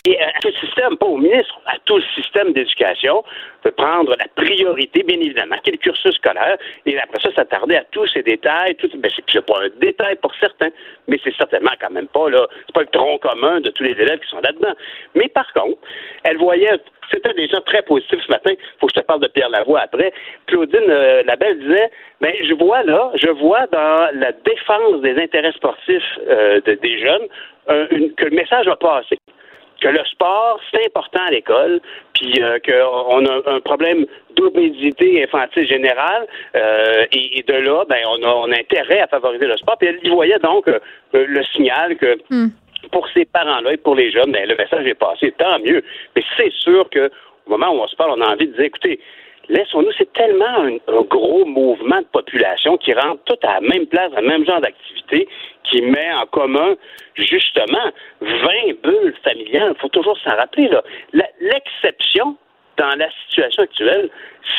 et à tout le système, pas au ministre, à tout le système d'éducation, de prendre la priorité, bien évidemment, qui est le cursus scolaire, et après ça, s'attarder à tous ces détails. Tout, ben, c'est pas un détail pour certains, mais c'est certainement quand même pas là, c'est pas le tronc commun de tous les élèves qui sont là-dedans. Mais par contre, elle voyait c'était déjà très positif ce matin. Faut que je te parle de Pierre Lavoie après. Claudine euh, Labelle disait, ben je vois là, je vois dans la défense des intérêts sportifs euh, des jeunes que le message va passer que le sport, c'est important à l'école, puis euh, qu'on a un problème d'obésité infantile générale, et, de là, ben, on a, on a intérêt à favoriser le sport. Puis elle y voyait donc le signal que hmm pour ces parents-là et pour les jeunes, ben, le message est passé, tant mieux. Mais c'est sûr que au moment où on se parle, on a envie de dire, écoutez, laissons-nous, c'est tellement un, gros mouvement de population qui rentre tout à la même place, à même genre d'activité, qui met en commun justement 20 bulles familiales. Il faut toujours s'en rappeler. là. L'exception dans la situation actuelle,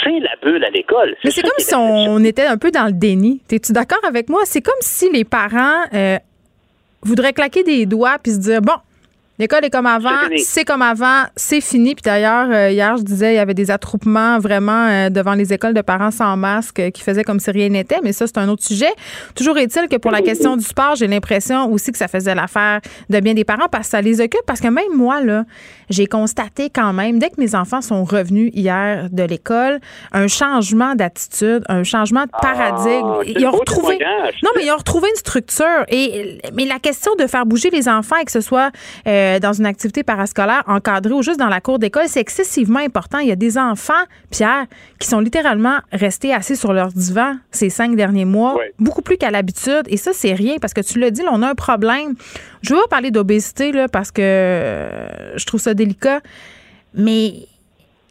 c'est la bulle à l'école. Mais c'est comme si on, était un peu dans le déni. Es-tu d'accord avec moi? C'est comme si les parents euh, voudrait claquer des doigts puis se dire bon, L'école est comme avant, c'est comme avant, c'est fini. Puis d'ailleurs, euh, hier, je disais, il y avait des attroupements vraiment euh, devant les écoles de parents sans masque euh, qui faisaient comme si rien n'était, mais ça, c'est un autre sujet. Toujours est-il que pour la question du sport, j'ai l'impression aussi que ça faisait l'affaire de bien des parents parce que ça les occupe. Parce que même moi, là, j'ai constaté quand même, dès que mes enfants sont revenus hier de l'école, un changement d'attitude, un changement de paradigme. Ah, ils ont retrouvé. Non, mais ils ont retrouvé une structure. Et mais la question de faire bouger les enfants et que ce soit euh, dans une activité parascolaire encadrée ou juste dans la cour d'école, c'est excessivement important. Il y a des enfants, Pierre, qui sont littéralement restés assis sur leur divan ces cinq derniers mois, beaucoup plus qu'à l'habitude. Et ça, c'est rien parce que tu l'as dit, on a un problème. Je veux pas parler d'obésité là parce que euh, je trouve ça délicat, mais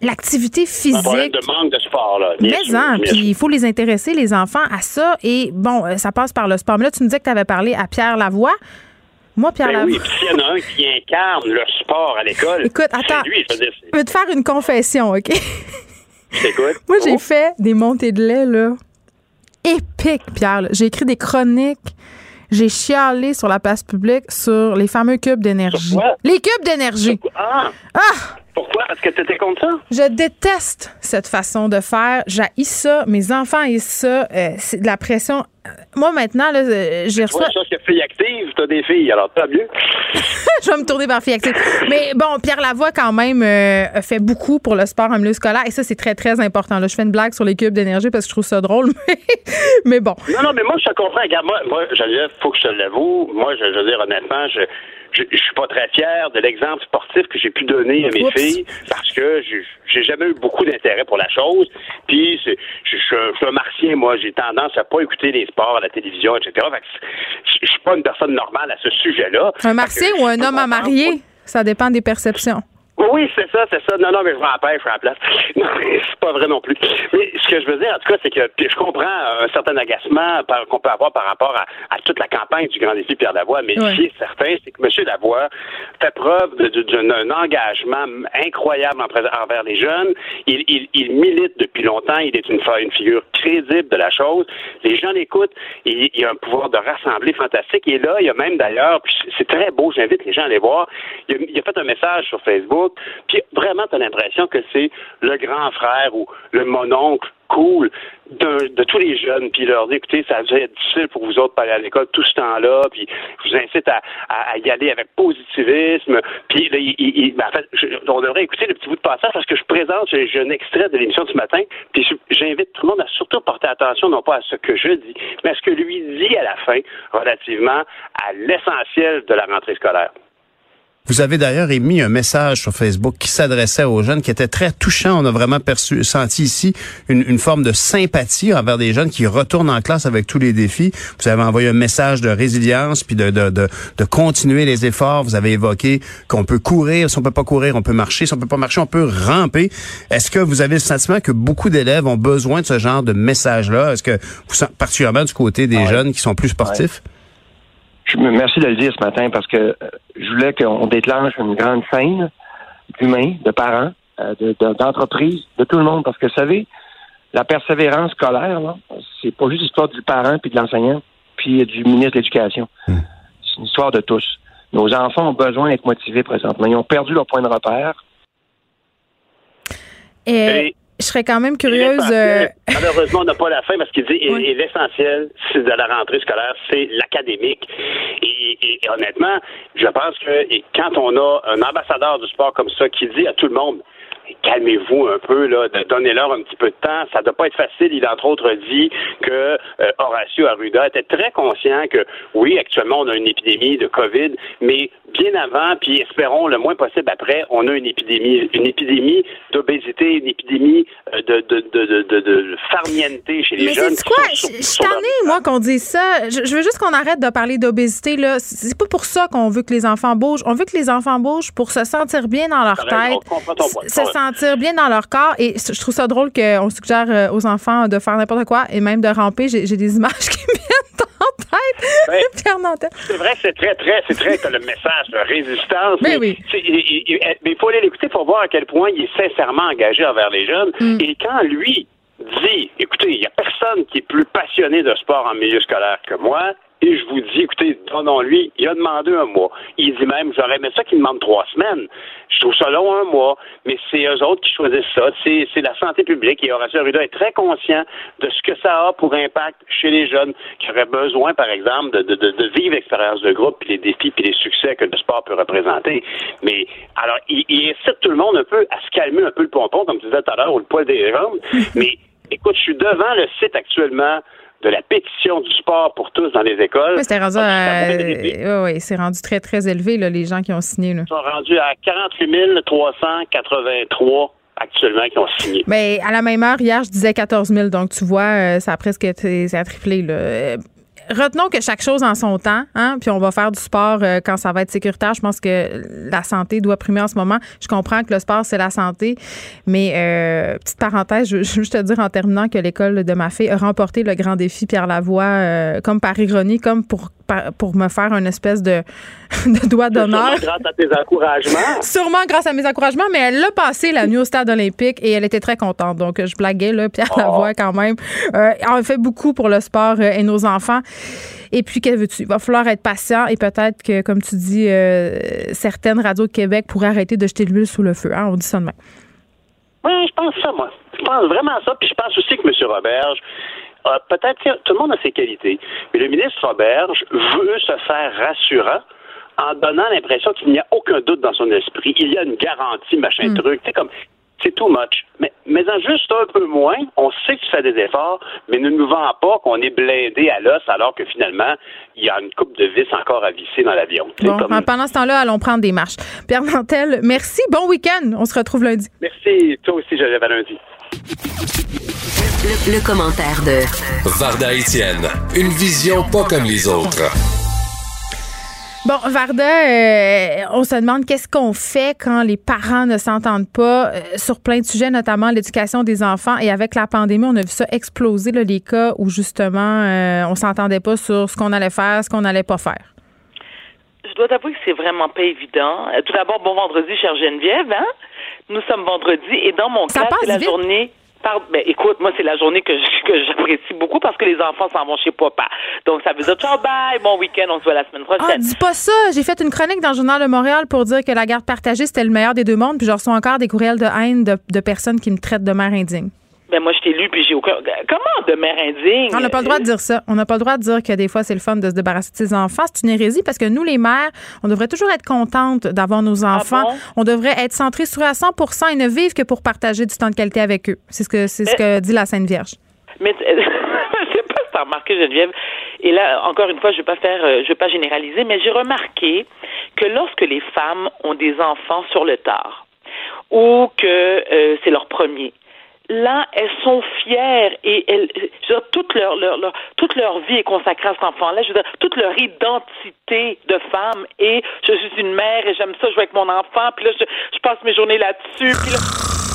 l'activité physique. Un de manque de sport, là. mais hein, puis il faut les intéresser, les enfants, à ça. Et bon, euh, ça passe par le sport. Mais là, tu me disais que tu avais parlé à Pierre Lavoie. Moi, Pierre ben Oui, puis s'il y en a un qui incarne le sport à l'école, Écoute, attends, lui, je, veux te faire une confession, OK? Écoute. Moi, j'ai oh. fait des montées de lait, là, épiques, Pierre. J'ai écrit des chroniques. J'ai chialé sur la place publique sur les fameux cubes d'énergie. Les cubes d'énergie. Ah! ah! Pourquoi? Parce que tu étais contre ça? Je déteste cette façon de faire. J'haïs ça. Mes enfants haïssent ça. Euh, c'est de la pression. Euh, moi, maintenant, là, euh, j'ai reçu. chose que fille active, t'as des filles, alors t'as mieux. [laughs] je vais me tourner vers fille active. Mais bon, Pierre Lavoie, quand même, fait beaucoup pour le sport en milieu scolaire. Et ça, c'est très, très important. Là, je fais une blague sur les cubes d'énergie parce que je trouve ça drôle. [laughs] Mais, bon. Non, non, mais moi, je te comprends. Regarde, moi, moi il faut que je te l'avoue. Moi, je, je veux dire, honnêtement, je je, je suis pas très fier de l'exemple sportif que j'ai pu donner à mes filles parce que j'ai jamais eu beaucoup d'intérêt pour la chose. Puis je, je, suis un martien, moi, j'ai tendance à pas écouter les sports à la télévision, etc. je, je suis pas une personne normale à ce sujet-là. Un martien ou un homme à marier, ça dépend des perceptions. Oui, c'est ça, c'est ça. Non, non, mais je m'empêche à la place. [laughs] Non, mais c'est pas vrai non plus. Mais ce que je veux dire, en tout cas, c'est que je comprends un certain agacement qu'on peut avoir par rapport à, toute la campagne du Grand Défi Pierre Lavoie, mais ce qui est certain, c'est que M. Lavoie fait preuve d'un engagement incroyable envers les jeunes. Il, il, milite depuis longtemps. Il est une, une figure crédible de la chose. Les gens l'écoutent. Il, il a un pouvoir de rassembler fantastique. Et là, il y a même d'ailleurs, c'est très beau, j'invite les gens à aller voir, il a, il a fait un message sur Facebook puis vraiment, tu as l'impression que c'est le grand frère ou le mononcle cool de, tous les jeunes, puis leur dire, écoutez, ça va être difficile pour vous autres d'aller à l'école tout ce temps-là, puis je vous incite à, y aller avec positivisme. Puis ben, en fait, on devrait écouter le petit bout de passage parce que je présente, j'ai un extrait de l'émission du matin, puis j'invite tout le monde à surtout porter attention, non pas à ce que je dis, mais à ce que lui dit à la fin, relativement à l'essentiel de la rentrée scolaire. Vous avez d'ailleurs émis un message sur Facebook qui s'adressait aux jeunes, qui était très touchant. On a vraiment perçu, senti ici une, forme de sympathie envers des jeunes qui retournent en classe avec tous les défis. Vous avez envoyé un message de résilience, puis de, de, de, de continuer les efforts. Vous avez évoqué qu'on peut courir. Si on peut pas courir, on peut marcher. Si on peut pas marcher, on peut ramper. Est-ce que vous avez le sentiment que beaucoup d'élèves ont besoin de ce genre de message-là? Est-ce que vous, particulièrement du côté des jeunes qui sont plus sportifs? Merci de le dire ce matin parce que euh, je voulais qu'on déclenche une grande scène d'humains, de parents, d'entreprise, de, tout le monde. Parce que, vous savez, la persévérance scolaire, là, c'est pas juste l'histoire du parent puis de l'enseignant puis du ministre de l'Éducation. Hmm. C'est une histoire de tous. Nos enfants ont besoin d'être motivés présentement. Ils ont perdu leur point de repère. Et, je serais quand même curieuse. Euh, Malheureusement, on n'a pas la fin parce qu'il dit et, l'essentiel de la rentrée scolaire, c'est l'académique. Et, honnêtement, je pense que quand on a un ambassadeur du sport comme ça qui dit à tout le monde calmez-vous un peu, là, donnez-leur un petit peu de temps. Ça ne doit pas être facile. Il a entre autres dit que euh, Horacio Arruda était très conscient que oui, actuellement on a une épidémie de COVID, mais bien avant, puis espérons le moins possible après, on a une épidémie, une épidémie d'obésité, une épidémie euh, de, de, de, de, de farnienté chez les mais jeunes. C'est quoi? Je suis tannée, moi, qu'on dise ça. Je, veux juste qu'on arrête de parler d'obésité. Là, c'est pas pour ça qu'on veut que les enfants bougent. On veut que les enfants bougent pour se sentir bien dans leur tête, sentir bien dans leur corps. Et je trouve ça drôle qu'on suggère euh, aux enfants de faire n'importe quoi et même de ramper. J'ai des images [laughs] qui me viennent en tête. Ben, [laughs] c'est vrai, c'est très, très, c'est très le message de résistance. Ben mais, oui. mais il faut aller l'écouter pour voir à quel point il est sincèrement engagé envers les jeunes. Mm. Et quand lui dit, écoutez, il n'y a personne qui est plus passionné de sport en milieu scolaire que moi, et je vous dis, écoutez, donnons-lui, il a demandé un mois. Il dit même, j'aurais aimé ça qu'il demande trois semaines. Je trouve ça long un mois, mais c'est eux autres qui choisissent ça. C'est, la santé publique et Horacio Arruda est très conscient de ce que ça a pour impact chez les jeunes qui auraient besoin, par exemple, de, de, de vivre l'expérience de groupe, puis les défis, puis les succès que le sport peut représenter. Mais alors, il, il incite tout le monde un peu à se calmer un peu le pompon, comme tu disais tout à l'heure, ou le poil des jambes. [laughs] mais écoute, je suis devant le site actuellement de la pétition du sport pour tous dans les écoles. Oui, c'est rendu, oui, rendu très, très élevé, là, les gens qui ont signé. Là. Ils sont rendus à 48 383 actuellement qui ont signé. Mais à la même heure, hier, je disais 14 000, donc tu vois, euh, ça a presque ça a triplé. Là retenons que chaque chose en son temps, hein, puis on va faire du sport euh, quand ça va être sécuritaire. Je pense que la santé doit primer en ce moment. Je comprends que le sport, c'est la santé, mais euh, petite parenthèse, je, veux juste te dire en terminant que l'école de ma fille a remporté le grand défi Pierre Lavoie, euh, comme par ironie, comme pour pour me faire une espèce de, [laughs] de doigt d'honneur. grâce à tes encouragements. Sûrement grâce à mes encouragements, mais elle l'a passé la nuit au stade olympique et elle était très contente. Donc, je blaguais, là, Pierre oh. Lavoie, quand même. Euh, on fait beaucoup pour le sport euh, et nos enfants. Et puis, qu'est-ce que veux-tu? Il va falloir être patient et peut-être que, comme tu dis, euh, certaines radios de Québec pourraient arrêter de jeter l'huile sous le feu. Hein? On dit ça demain. Oui, je pense ça, moi. Je pense vraiment ça. Puis je pense aussi que M. Roberge, ah, peut-être tout le monde a ses qualités, mais le ministre Roberge veut se faire rassurant en donnant l'impression qu'il n'y a aucun doute dans son esprit. Il y a une garantie, machin hmm. truc. C'est comme c'est too much. Mais, mais en juste un peu moins, on sait que tu fais des efforts, mais ne nous vend pas qu'on est blindé à l'os alors que finalement, il y a une coupe de vis encore à visser dans l'avion. Bon, pendant ce temps-là, allons prendre des marches. Pierre Mantel, merci. Bon week-end. On se retrouve lundi. Merci. Toi aussi, je à lundi. Le, commentaire de Varda Etienne, une vision pas comme les autres. Bon, Varda, euh, on se demande qu'est-ce qu'on fait quand les parents ne s'entendent pas euh, sur plein de sujets, notamment l'éducation des enfants. Et avec la pandémie, on a vu ça exploser, là, les cas où justement euh, on s'entendait pas sur ce qu'on allait faire, ce qu'on n'allait pas faire. Je dois t'avouer que c'est vraiment pas évident. Tout d'abord, bon vendredi, chère Geneviève. Hein? Nous sommes vendredi et dans mon cas, c'est la journée ben, écoute, moi, c'est la journée que, j'apprécie beaucoup parce que les enfants s'en vont chez papa. Donc, ça veut dire ciao, bye, bon week-end, on se voit la semaine prochaine. Ah, dis pas ça. J'ai fait une chronique dans le Journal de Montréal pour dire que la garde partagée, c'était le meilleur des deux mondes. Puis, je reçois encore des courriels de haine de personnes qui me traitent de mère indigne. Ben moi, je t'ai lu, puis j'ai aucun. Comment de mère indigne? On n'a pas le droit de dire ça. On n'a pas le droit de dire que des fois, c'est le fun de se débarrasser de ses enfants. C'est une hérésie parce que nous, les mères, on devrait toujours être contentes d'avoir nos ah enfants. on devrait être centrés sur eux à 100 et ne vivre que pour partager du temps de qualité avec eux. C'est ce que, c'est ce que dit la Sainte Vierge. Mais [laughs] je sais pas si tu as remarqué, Geneviève. Et là, encore une fois, je ne vais pas faire, euh, je vais pas généraliser, mais j'ai remarqué que lorsque les femmes ont des enfants sur le tard, ou que euh, c'est leur premier, là, elles sont fières et elles, je veux dire, toute leur, leur, leur, toute leur vie est consacrée à cet enfant-là. Je veux dire, toute leur identité de femme et je suis une mère et j'aime ça jouer avec mon enfant. Puis là, je, je passe mes journées là-dessus. Puis là,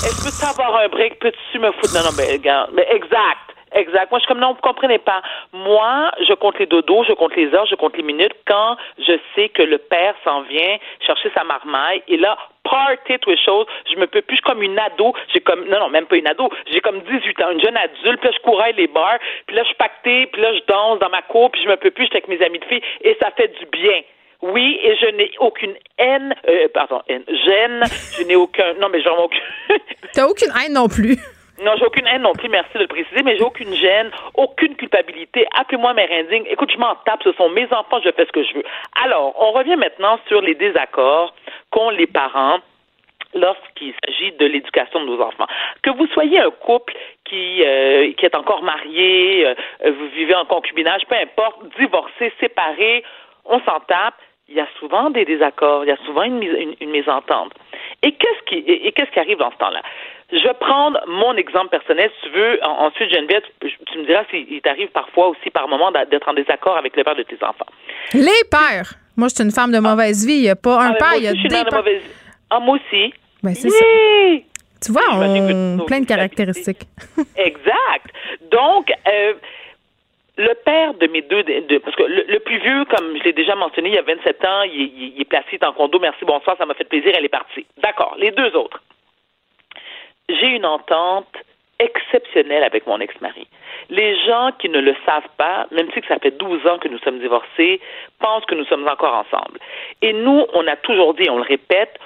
est-ce que tu avoir un break? Peux-tu me foutre? Non, non, mais, mais exact. Exact. Moi, je suis comme non, vous comprenez pas. Moi, je compte les dodos, je compte les heures, je compte les minutes quand je sais que le père s'en vient chercher sa marmaille et là, party toutes les choses. Je me peux plus, je suis comme une ado. J'ai comme, non, non, même pas une ado. J'ai comme 18 ans, une jeune adulte. Puis là, je courais les bars. Puis là, je pactée. Puis là, je danse dans ma cour. Puis je me peux plus, j'étais avec mes amis de filles. Et ça fait du bien. Oui, et je n'ai aucune haine, euh, pardon, haine, gêne, je n'ai aucun, non, mais j'en aucun. T'as aucune haine non plus. [laughs] Non, j'ai aucune haine non plus, merci de le préciser, mais j'ai aucune gêne, aucune culpabilité. Appelez-moi mérindine. Écoute, je m'en tape, ce sont mes enfants, je fais ce que je veux. Alors, on revient maintenant sur les désaccords qu'ont les parents lorsqu'il s'agit de l'éducation de nos enfants. Que vous soyez un couple qui, euh, qui est encore marié, euh, vous vivez en concubinage, peu importe, divorcé, séparé, on s'en tape, il y a souvent des désaccords, il y a souvent une, une, une mésentente. Et qu'est-ce qui, et qu'est-ce qui arrive dans ce temps-là? Je vais prendre mon exemple personnel. Si tu veux, ensuite, Geneviève, tu, me diras s'il t'arrive parfois aussi, par moment, d'être en désaccord avec le père de tes enfants. Les pères! Moi, je suis une femme de mauvaise vie. Il n'y a pas un ah, père, il y a des de mauvaise... Ah, moi aussi. Ben, c'est ça. Tu vois, on a plein de caractéristiques. exact. Donc, euh, le père de mes deux, parce que le, plus vieux, comme je l'ai déjà mentionné, il y a 27 ans, il, est placé en condo. Merci, bonsoir, ça m'a fait plaisir, elle est partie. D'accord. Les deux autres j'ai une entente exceptionnelle avec mon ex-mari. Les gens qui ne le savent pas, même si ça fait 12 ans que nous sommes divorcés, pensent que nous sommes encore ensemble. Et nous, on a toujours dit, on le répète,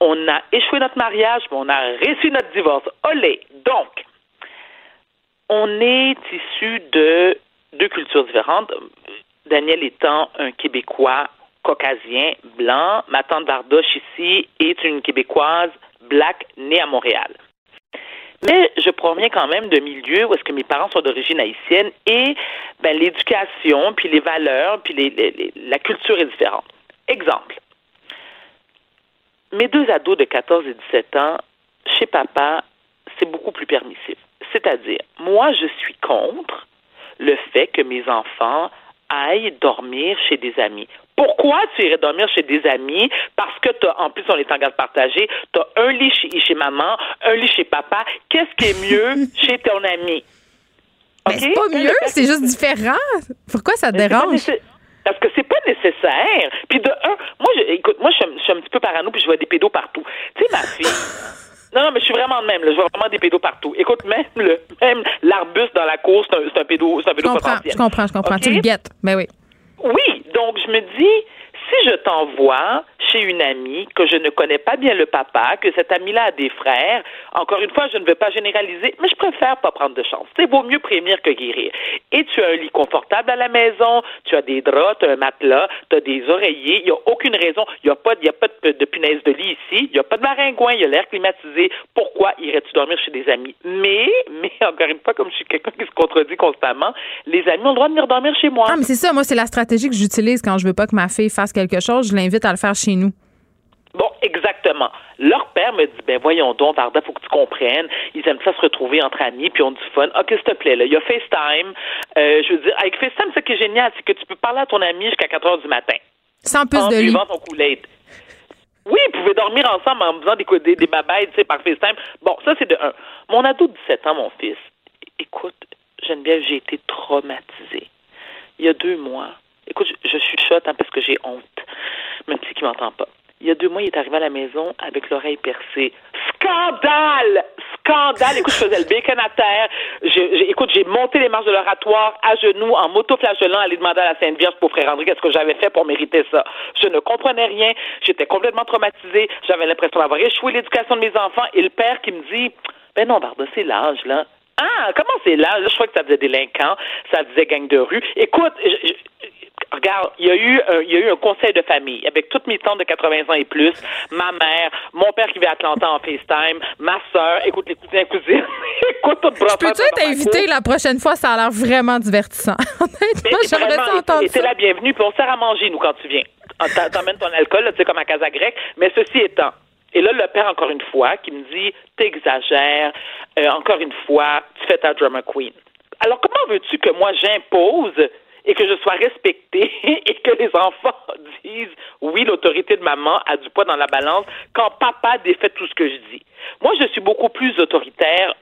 on a échoué notre mariage, mais on a réussi notre divorce. Olé! Donc, on est issu de deux cultures différentes. Daniel étant un Québécois caucasien, blanc, ma tante Bardoche ici est une Québécoise black née à Montréal. Mais je proviens quand même de milieux où est-ce que mes parents sont d'origine haïtienne et ben, l'éducation, puis les valeurs, puis les, la culture est différente. Exemple. Mes deux ados de 14 et 17 ans, chez papa, c'est beaucoup plus permissif. C'est-à-dire, moi, je suis contre le fait que mes enfants aillent dormir chez des amis. Pourquoi tu irais dormir chez des amis? Parce que as, en plus, on est en garde partagée, tu as un lit chez, maman, un lit chez papa. Qu'est-ce qui est mieux [laughs] chez ton ami? Mais c'est pas mieux, c'est juste différent. Pourquoi ça te dérange? Parce que c'est pas nécessaire. Puis de un, moi, je, écoute, moi, je, suis un petit peu parano, puis je vois des pédos partout. Tu sais, ma fille. [laughs] Non, non, mais je suis vraiment de même. Je vois vraiment des pédos partout. Écoute, même le, même l'arbuste dans la course, c'est un, un, pédo, c'est un pédo je comprends, potentiel. Je comprends, je comprends. Tu le guettes. Ben oui. Oui, donc je me dis, si je t'envoie chez une amie que je ne connais pas bien le papa, que cette amie-là a des frères, encore une fois, je ne veux pas généraliser, mais je préfère pas prendre de chance. C'est vaut mieux prévenir que guérir. Et tu as un lit confortable à la maison, tu as des draps, tu as un matelas, tu as des oreillers, il n'y a aucune raison, il n'y a pas, y a pas de, de, punaise de lit ici, il n'y a pas de maringouin, il y a l'air climatisé. Pourquoi irais-tu dormir chez des amis? Mais, mais [laughs] encore une fois, comme je suis quelqu'un qui se contredit constamment, les amis ont le droit de venir dormir chez moi. Ah, mais c'est ça, moi, c'est la stratégie que j'utilise quand je veux pas que ma fille fasse chose, je l'invite à le faire chez nous. Bon, exactement. Leur père me dit, ben voyons donc, Varda, faut que tu comprennes. Ils aiment ça se retrouver entre amis, puis on du fun. OK, s'il te plaît, là, il y a FaceTime. Euh, je veux dire, avec FaceTime, ce qui est génial, c'est que tu peux parler à ton ami jusqu'à 4 heures du matin. Sans plus de lit. ton Oui, ils pouvaient dormir ensemble en faisant des, des, des tu sais, par FaceTime. Bon, ça, c'est de un. Mon ado de 17 ans, mon fils, écoute, Geneviève, j'ai été traumatisée. Il y a deux mois, écoute, je, je suis chotte hein, parce que j'ai honte, même si il m'entend pas. Il y a deux mois, il est arrivé à la maison avec l'oreille percée. Scandale! Scandale! Écoute, je faisais le bacon à terre. écoute, j'ai monté les marches de l'oratoire à genoux, en moto-flagellant, aller demander à la Sainte Vierge pour Frère André qu'est-ce que j'avais fait pour mériter ça. Je ne comprenais rien. J'étais complètement traumatisée. J'avais l'impression d'avoir échoué l'éducation de mes enfants. Et le père qui me dit, ben non, Barda, c'est l'âge, là. Ah, comment c'est l'âge? Je crois que ça faisait délinquant, ça faisait gang de rue. Écoute, je, regarde, il y a eu un, il y a eu un conseil de famille avec toutes mes tantes de 80 ans et plus, ma mère, mon père qui vit à Atlanta en FaceTime, ma soeur, écoute les cousins cousines, [laughs] écoute tout Peux-tu être invité la prochaine fois? Ça a l'air vraiment divertissant. [laughs] Honnêtement, j'aimerais ça entendre ça. la bienvenue, puis on sert à manger, nous, quand tu viens. T'emmènes ton alcool, tu sais, comme à Casa Grecque, mais ceci étant, et là, le père, encore une fois, qui me dit, t'exagères, euh, encore une fois, tu fais ta drama queen. Alors, comment veux-tu que moi j'impose et que je sois respectée [laughs] et que les enfants [laughs] disent oui, l'autorité de maman a du poids dans la balance quand papa défait tout ce que je dis. Moi, je suis beaucoup plus autoritaire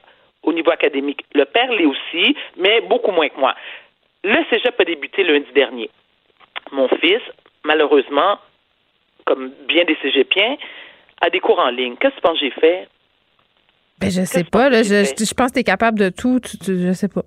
au niveau académique. Le père l'est aussi, mais beaucoup moins que moi. Le cégep a débuté lundi dernier. Mon fils, malheureusement, comme bien des cégepiens, a des cours en ligne. Qu'est-ce que tu penses que j'ai fait? Ben, je sais pas. Là, je, je, pense que tu es capable de tout. je sais pas.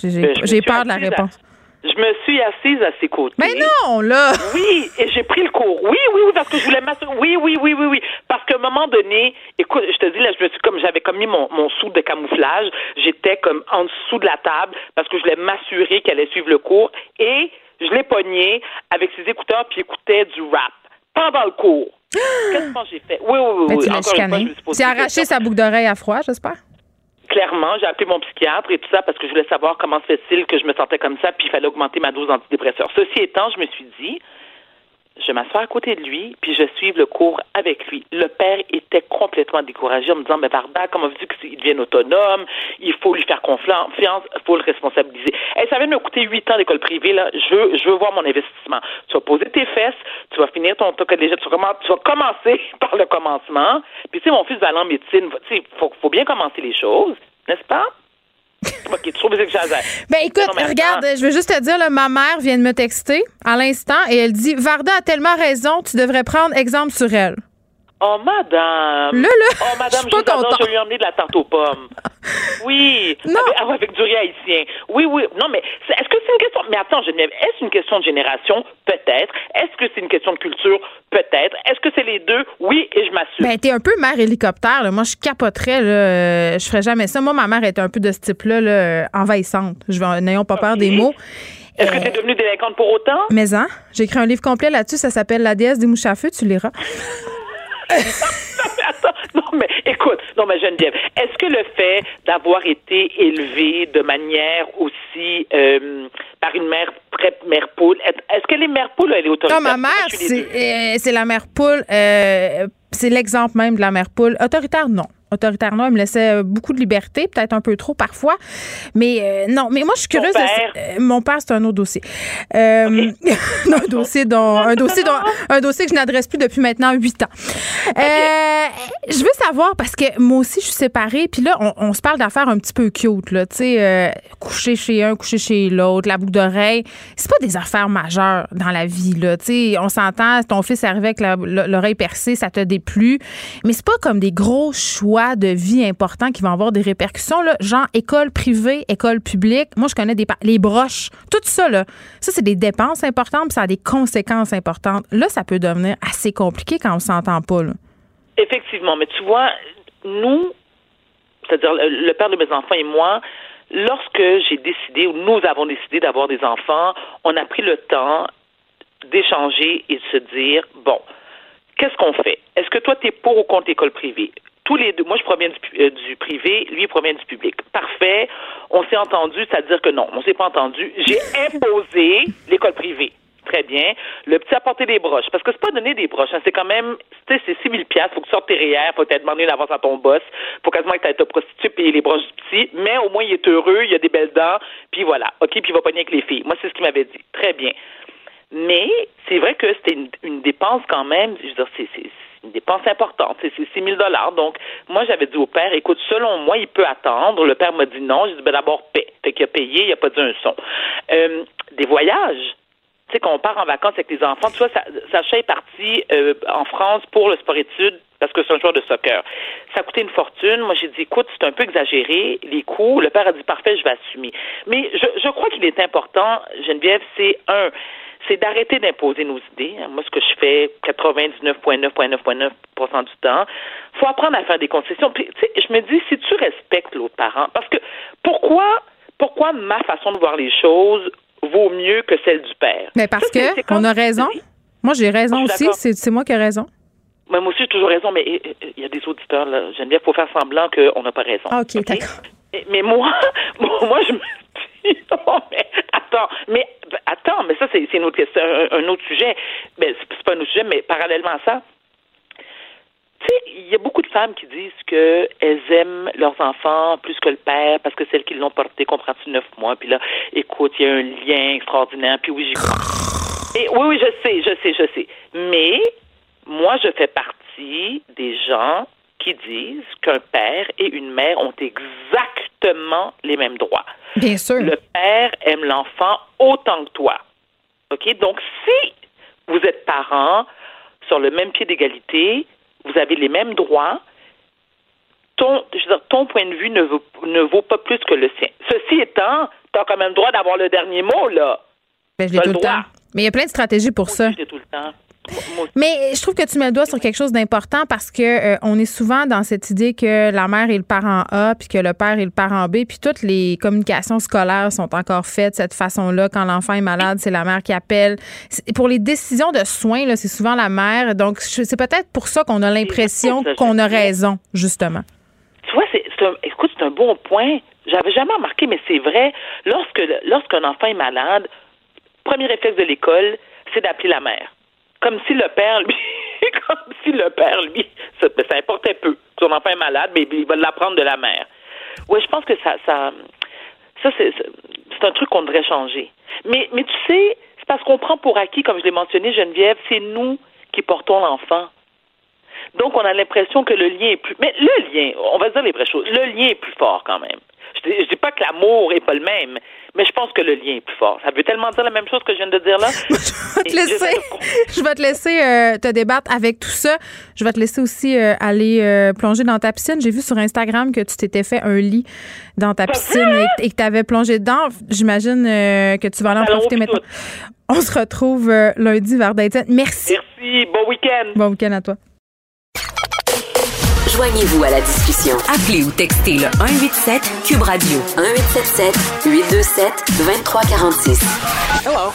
J'ai ben, peur de la réponse. Je me suis assise à ses côtés. Mais non, là! Oui, et j'ai pris le cours. Oui, oui, oui, parce que je voulais m'assurer. Oui, oui, oui, oui, oui. Parce qu'à un moment donné, écoute, je te dis, là, je me suis comme, j'avais comme mis mon, mon sou de camouflage. J'étais comme en dessous de la table parce que je voulais m'assurer qu'elle allait suivre le cours. Et je l'ai pogné avec ses écouteurs puis écoutait du rap pendant le cours. [gasps] Qu'est-ce que j'ai fait? Oui, oui, oui. oui. Tu as arraché sa boucle d'oreille à froid, j'espère? Clairement, j'ai appelé mon psychiatre et tout ça parce que je voulais savoir comment se fait-il que je me sentais comme ça, puis il fallait augmenter ma dose d'antidépresseur. Ceci étant, je me suis dit, je m'assois à côté de lui, puis je suis le cours avec lui. Le père était complètement découragé en me disant, mais Varda, comment veux-tu qu'il devienne autonome? Il faut lui faire confiance, il faut le responsabiliser. Et ça vient de me coûter huit ans d'école privée, là. Je veux, je veux voir mon investissement. Tu vas poser tes fesses, tu vas finir ton toque déjà, tu tu vas commencer [laughs] par le commencement. Puis, tu sais, mon fils va aller en médecine. Tu sais, faut bien commencer les choses, n'est-ce pas? [laughs] OK, tu que Ben écoute, regarde, je veux juste te dire, là, ma mère vient de me texter à l'instant et elle dit Varda a tellement raison, tu devrais prendre exemple sur elle. Oh, madame. Là, là. Oh, madame, je, je, je lui ai emmené de la tarte aux pommes. [laughs] Oui. Non. Avec, avec, du riz haïtien. Oui, oui. Non, mais est-ce que c'est une question. Mais attends, Geneviève, est-ce une question de génération? Peut-être. Est-ce que c'est une question de culture? Peut-être. Est-ce que c'est les deux? Oui, et je m'assure. Ben, t'es un peu mère hélicoptère, là. Moi, je capoterais, là. Je ferais jamais ça. Moi, ma mère était un peu de ce type-là, là, envahissante. Je vais, n'ayons pas peur des mots. Est-ce que tu es devenue délinquante pour autant? Mais, hein, j'ai écrit un livre complet là-dessus. Ça s'appelle La déesse des mouches à feu. Tu liras. [laughs] [laughs] non, mais écoute, non, mais Geneviève, est-ce que le fait d'avoir été élevé de manière aussi euh, par une mère mère poule, est-ce que les mères poules, elle est autoritaire? Non, ma mère, euh, c'est la mère poule, euh, c'est l'exemple même de la mère poule. Autoritaire, non autoritaire non, il me laissait euh, beaucoup de liberté, peut-être un peu trop parfois. Mais euh, non, mais moi je suis curieuse. Euh, mon père, c'est un autre dossier. [laughs] un dossier dont un dossier dont, un dossier que je n'adresse plus depuis maintenant huit ans. je veux savoir parce que moi aussi je suis séparée, puis là on, se parle d'affaires un petit peu cute là, tu sais, coucher chez un, coucher chez l'autre, la boucle d'oreille, c'est pas des affaires majeures dans la vie là, tu sais, on s'entend, ton fils arrive avec l'oreille percée, ça te déplut, mais c'est pas comme des gros choix de vie importants qui vont avoir des répercussions, là, genre école privée, école publique. Moi, je connais des les broches, tout ça, là. Ça, c'est des dépenses importantes, puis ça a des conséquences importantes. Là, ça peut devenir assez compliqué quand on s'entend pas, là. Effectivement, mais tu vois, nous, c'est-à-dire le père de mes enfants et moi, lorsque j'ai décidé, ou nous avons décidé d'avoir des enfants, on a pris le temps d'échanger et de se dire, bon, qu'est-ce qu'on fait? Est-ce que toi, tu es pour ou contre l'école privée? Tous les deux, moi je provient du, euh, du privé, lui il provient du public. Parfait. On s'est entendu, c'est-à-dire que non, on s'est pas entendu. J'ai [laughs] imposé l'école privée. Très bien. Le petit a porté des broches. Parce que c'est pas donner des broches. Hein. C'est quand même, tu sais, c'est 6 000 Faut que tu sortes tes REER. Faut que tu demandé une avance à ton boss. Faut quasiment que tu te prostitué payer les broches du petit. Mais au moins, il est heureux. Il a des belles dents. Puis voilà. OK. Puis il va pogner avec les filles. Moi, c'est ce qu'il m'avait dit. Très bien. Mais c'est vrai que c'était une, une, dépense quand même. Je veux dire, c'est une dépense importante. C'est 6 000 Donc, moi, j'avais dit au père, écoute, selon moi, il peut attendre. Le père m'a dit non. J'ai dit, ben d'abord, paie. Fait qu'il a payé, il a pas dit un son. Euh, des voyages. Tu sais, qu'on part en vacances avec les enfants. Tu vois, Sacha est parti euh, en France pour le sport-études parce que c'est un joueur de soccer. Ça a coûté une fortune. Moi, j'ai dit, écoute, c'est un peu exagéré, les coûts. Le père a dit, parfait, je vais assumer. Mais je, je crois qu'il est important, Geneviève, c'est un, c'est d'arrêter d'imposer nos idées. Moi, ce que je fais 99,9,9,9% du temps, faut apprendre à faire des concessions. Puis, tu sais, je me dis, si tu respectes l'autre parent, parce que pourquoi, pourquoi ma façon de voir les choses vaut mieux que celle du père? Mais parce qu'on que on a raison. Moi, j'ai raison aussi. C'est moi qui ai raison. moi aussi, j'ai toujours raison, mais il y a des auditeurs, là. Geneviève, il faut faire semblant qu'on n'a pas raison. Ah, OK, d'accord. Mais moi, moi, je me mais [laughs] attends, mais attends, mais ça, c'est une autre question, un, autre sujet. Mais c'est pas un autre sujet, mais parallèlement à ça, tu sais, il y a beaucoup de femmes qui disent qu'elles aiment leurs enfants plus que le père parce que celles qui l'ont porté, comprends-tu, neuf mois. Puis là, écoute, il y a un lien extraordinaire. Puis oui, j'ai. [laughs] Et oui, oui, je sais, je sais, je sais. Mais moi, je fais partie des gens qui disent qu'un père et une mère ont exactement exactement les mêmes droits. Bien sûr. Le père aime l'enfant autant que toi. OK? Donc, si vous êtes parents sur le même pied d'égalité, vous avez les mêmes droits, ton, je veux dire, ton point de vue ne vaut, ne vaut pas plus que le sien. Ceci étant, tu as quand même le droit d'avoir le dernier mot, là. Ben, je l'ai tout le le temps. Mais il y a plein de stratégies pour ça. Tout le temps. Mais je trouve que tu mets le doigt sur quelque chose d'important parce que euh, on est souvent dans cette idée que la mère est le parent A puis que le père est le parent B puis toutes les communications scolaires sont encore faites de cette façon-là quand l'enfant est malade, c'est la mère qui appelle. Pour les décisions de soins là, c'est souvent la mère. Donc c'est peut-être pour ça qu'on a l'impression qu'on a raison justement. Tu vois, c'est, c'est un, écoute, c'est un bon point. J'avais jamais remarqué, mais c'est vrai. Lorsque, lorsqu'un enfant est malade, premier réflexe de l'école, c'est d'appeler la mère. Comme si le père, lui, [laughs] comme si le père, lui, ça, ben, ça importait peu. Son enfant est malade, mais il va l'apprendre de la mère. Oui, je pense que ça, ça, ça c'est, c'est c'est un truc qu'on devrait changer. Mais, mais tu sais, c'est parce qu'on prend pour acquis, comme je l'ai mentionné, Geneviève, c'est nous qui portons l'enfant. Donc, on a l'impression que le lien est plus. Mais le lien, on va se dire les vraies choses, le lien est plus fort quand même. Je dis, je dis pas que l'amour est pas le même, mais je pense que le lien est plus fort. Ça veut tellement dire la même chose que je viens de dire là. [laughs] je vais te laisser, [laughs] je vais te laisser euh, te débattre avec tout ça. Je vais te laisser aussi euh, aller euh, plonger dans ta piscine. J'ai vu sur Instagram que tu t'étais fait un lit dans ta piscine et, et que tu avais plongé dedans. J'imagine euh, que tu vas aller en profiter maintenant. On se retrouve lundi vers Dayton. Merci. Merci, bon week-end. Bon week-end à toi. Joignez-vous à la discussion. Appelez ou textez le 187 Cube Radio 1877 827 2346. Hello.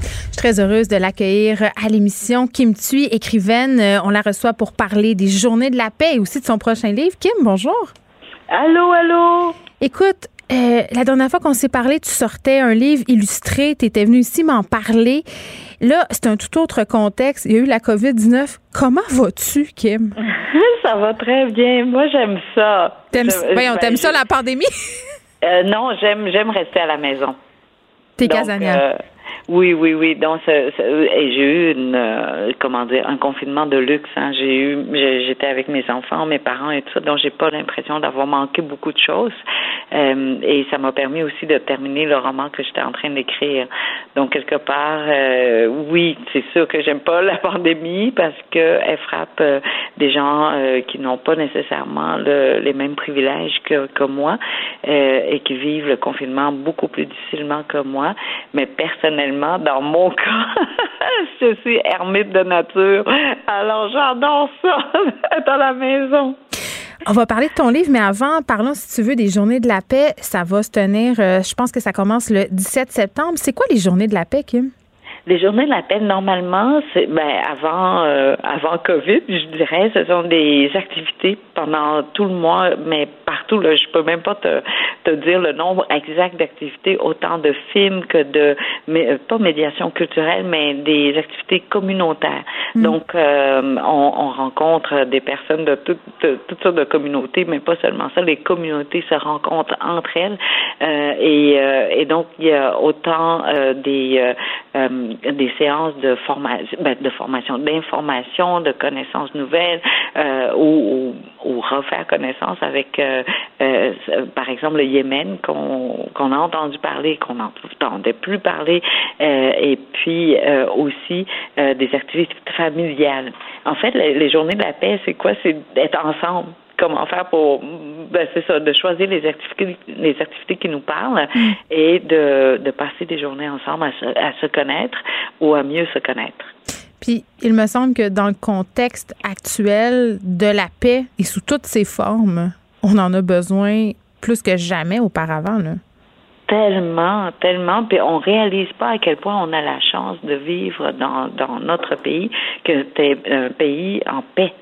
Je suis très heureuse de l'accueillir à l'émission. Kim Thuy, écrivaine. Euh, On la reçoit pour parler des Journées de la paix et aussi de son prochain livre. Kim, bonjour. Allô, allô. Écoute, euh, la dernière fois qu'on s'est parlé, tu sortais un livre illustré. Tu étais venu ici m'en parler. Là, c'est un tout autre contexte. Il y a eu la COVID-19. Comment vas-tu, Kim? [laughs] ça va très bien. Moi, j'aime ça. T'aimes, Je- voyons, t'aimes ça, la pandémie? Euh, non, j'aime j'aime rester à la maison. T'es Donc, casanière. euh, oui, oui, oui. Donc, j'ai eu une, euh, comment dire, un confinement de luxe. Hein. J'ai eu, j'étais avec mes enfants, mes parents et tout ça, donc j'ai pas l'impression d'avoir manqué beaucoup de choses. Euh, et ça m'a permis aussi de terminer le roman que j'étais en train d'écrire. Donc quelque part, euh, oui, c'est sûr que j'aime pas [laughs] la pandémie parce que elle frappe euh, des gens euh, qui n'ont pas nécessairement le- les mêmes privilèges que, que moi et qui vivent le confinement beaucoup plus difficilement que moi. Mais personnellement, dans mon [laughs] cas, je suis ermite de nature. Alors j'adore ça, [laughs] à la maison. On va parler de ton livre, mais avant, parlons, si tu veux, des Journées de la paix. Ça va se tenir, euh, je pense que ça commence le 17 septembre. C'est quoi les Journées de la paix, Kim? Les journées de la paix, normalement, c'est ben avant euh, avant Covid, je dirais, ce sont des activités pendant tout le mois, mais partout. Là, je peux même pas te, te dire le nombre exact d'activités, autant de films que de mais, euh, pas médiation culturelle, mais des activités communautaires. Donc, euh, on, on rencontre des personnes de, toutes de toutes sortes de communautés, mais pas seulement ça. Les communautés se rencontrent entre elles, euh, et, euh, et donc il y a autant euh, des des séances de formation, ben, de formation, d'information, de connaissances nouvelles, euh, ou, ou, ou refaire connaissance avec, euh, euh, par exemple, le Yémen qu'on qu'on a entendu parler, qu'on n'entendait plus parler, euh, et puis euh, aussi euh, des activités familiales. En fait, les, les journées de la paix, c'est quoi? C'est d'être ensemble comment faire pour ben c'est ça de choisir les activités les activités qui nous parlent et de, de passer des journées ensemble à se, à se connaître ou à mieux se connaître. Puis, il me semble que dans le contexte actuel de la paix et sous toutes ses formes, on en a besoin plus que jamais auparavant. Là. Tellement, tellement, puis on réalise pas à quel point on a la chance de vivre dans, dans notre pays, que c'est un pays en paix.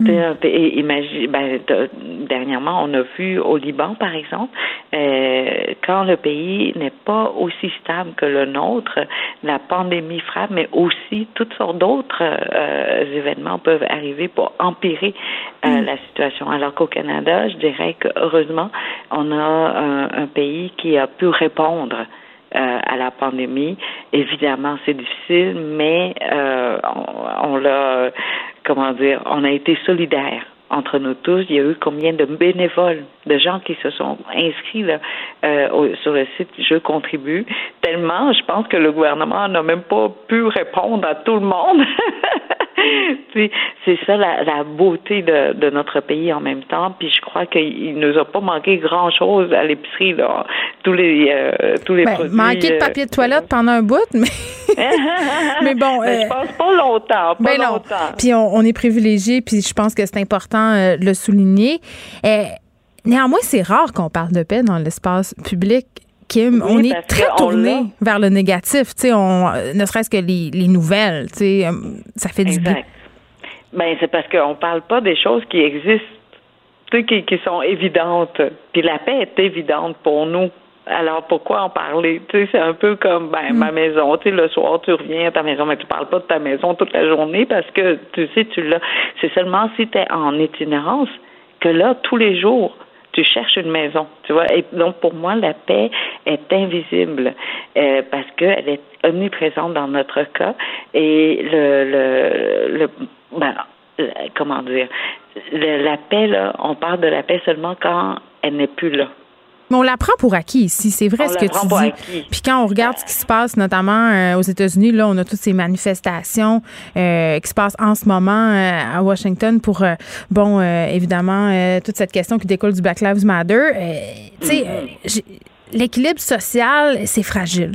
Mm. Pays, imagine, ben, de, dernièrement, on a vu au Liban, par exemple, euh, quand le pays n'est pas aussi stable que le nôtre, la pandémie frappe, mais aussi toutes sortes d'autres euh, événements peuvent arriver pour empirer euh, Mm. la situation. Alors qu'au Canada, je dirais que heureusement, on a un, un pays qui a pu répondre euh, à la pandémie. Évidemment, c'est difficile, mais euh, on, on l'a, comment dire, on a été solidaire entre nous tous. Il y a eu combien de bénévoles, de gens qui se sont inscrits là, euh, sur le site Je contribue? Tellement, je pense que le gouvernement n'a même pas pu répondre à tout le monde. [laughs] [laughs] c'est ça la, beauté de, notre pays en même temps. Puis je crois qu'il nous a pas manqué grand chose à l'épicerie là. Tous les euh, tous les ben, produits. Manqué de euh, papier de toilette pendant un bout, mais [laughs] mais bon. Mais je pense pas longtemps. Pas ben longtemps. Puis on, est privilégié, puis je pense que c'est important de le souligner. néanmoins, c'est rare qu'on parle de paix dans l'espace public. Kim, on est très tourné vers le négatif, tu sais, on, ne serait-ce que les, nouvelles, tu sais, euh, ça fait du bien. Ben, c'est parce qu'on parle pas des choses qui existent, tu sais, qui, qui sont évidentes. Puis la paix est évidente pour nous. Alors pourquoi en parler? Tu sais, c'est un peu comme ben ma mm. maison. Tu sais, le soir tu reviens à ta maison, mais tu parles pas de ta maison toute la journée parce que tu sais, tu l'as. C'est seulement si tu es en itinérance que là, tous les jours, tu cherches une maison, tu vois. Et donc pour moi, la paix est invisible euh, parce qu'elle est omniprésente dans notre cas et le, le, le ben, comment dire, la paix là, on parle de la paix seulement quand elle n'est plus là. Mais on la prend pour acquis ici, c'est vrai ce que tu dis. Puis quand on regarde ce qui se passe, notamment euh, aux États-Unis, là, on a toutes ces manifestations euh, qui se passent en ce moment euh, à Washington pour, bon, évidemment, toute cette question qui découle du Black Lives Matter. tu sais, mm-hmm. l'équilibre social, c'est fragile.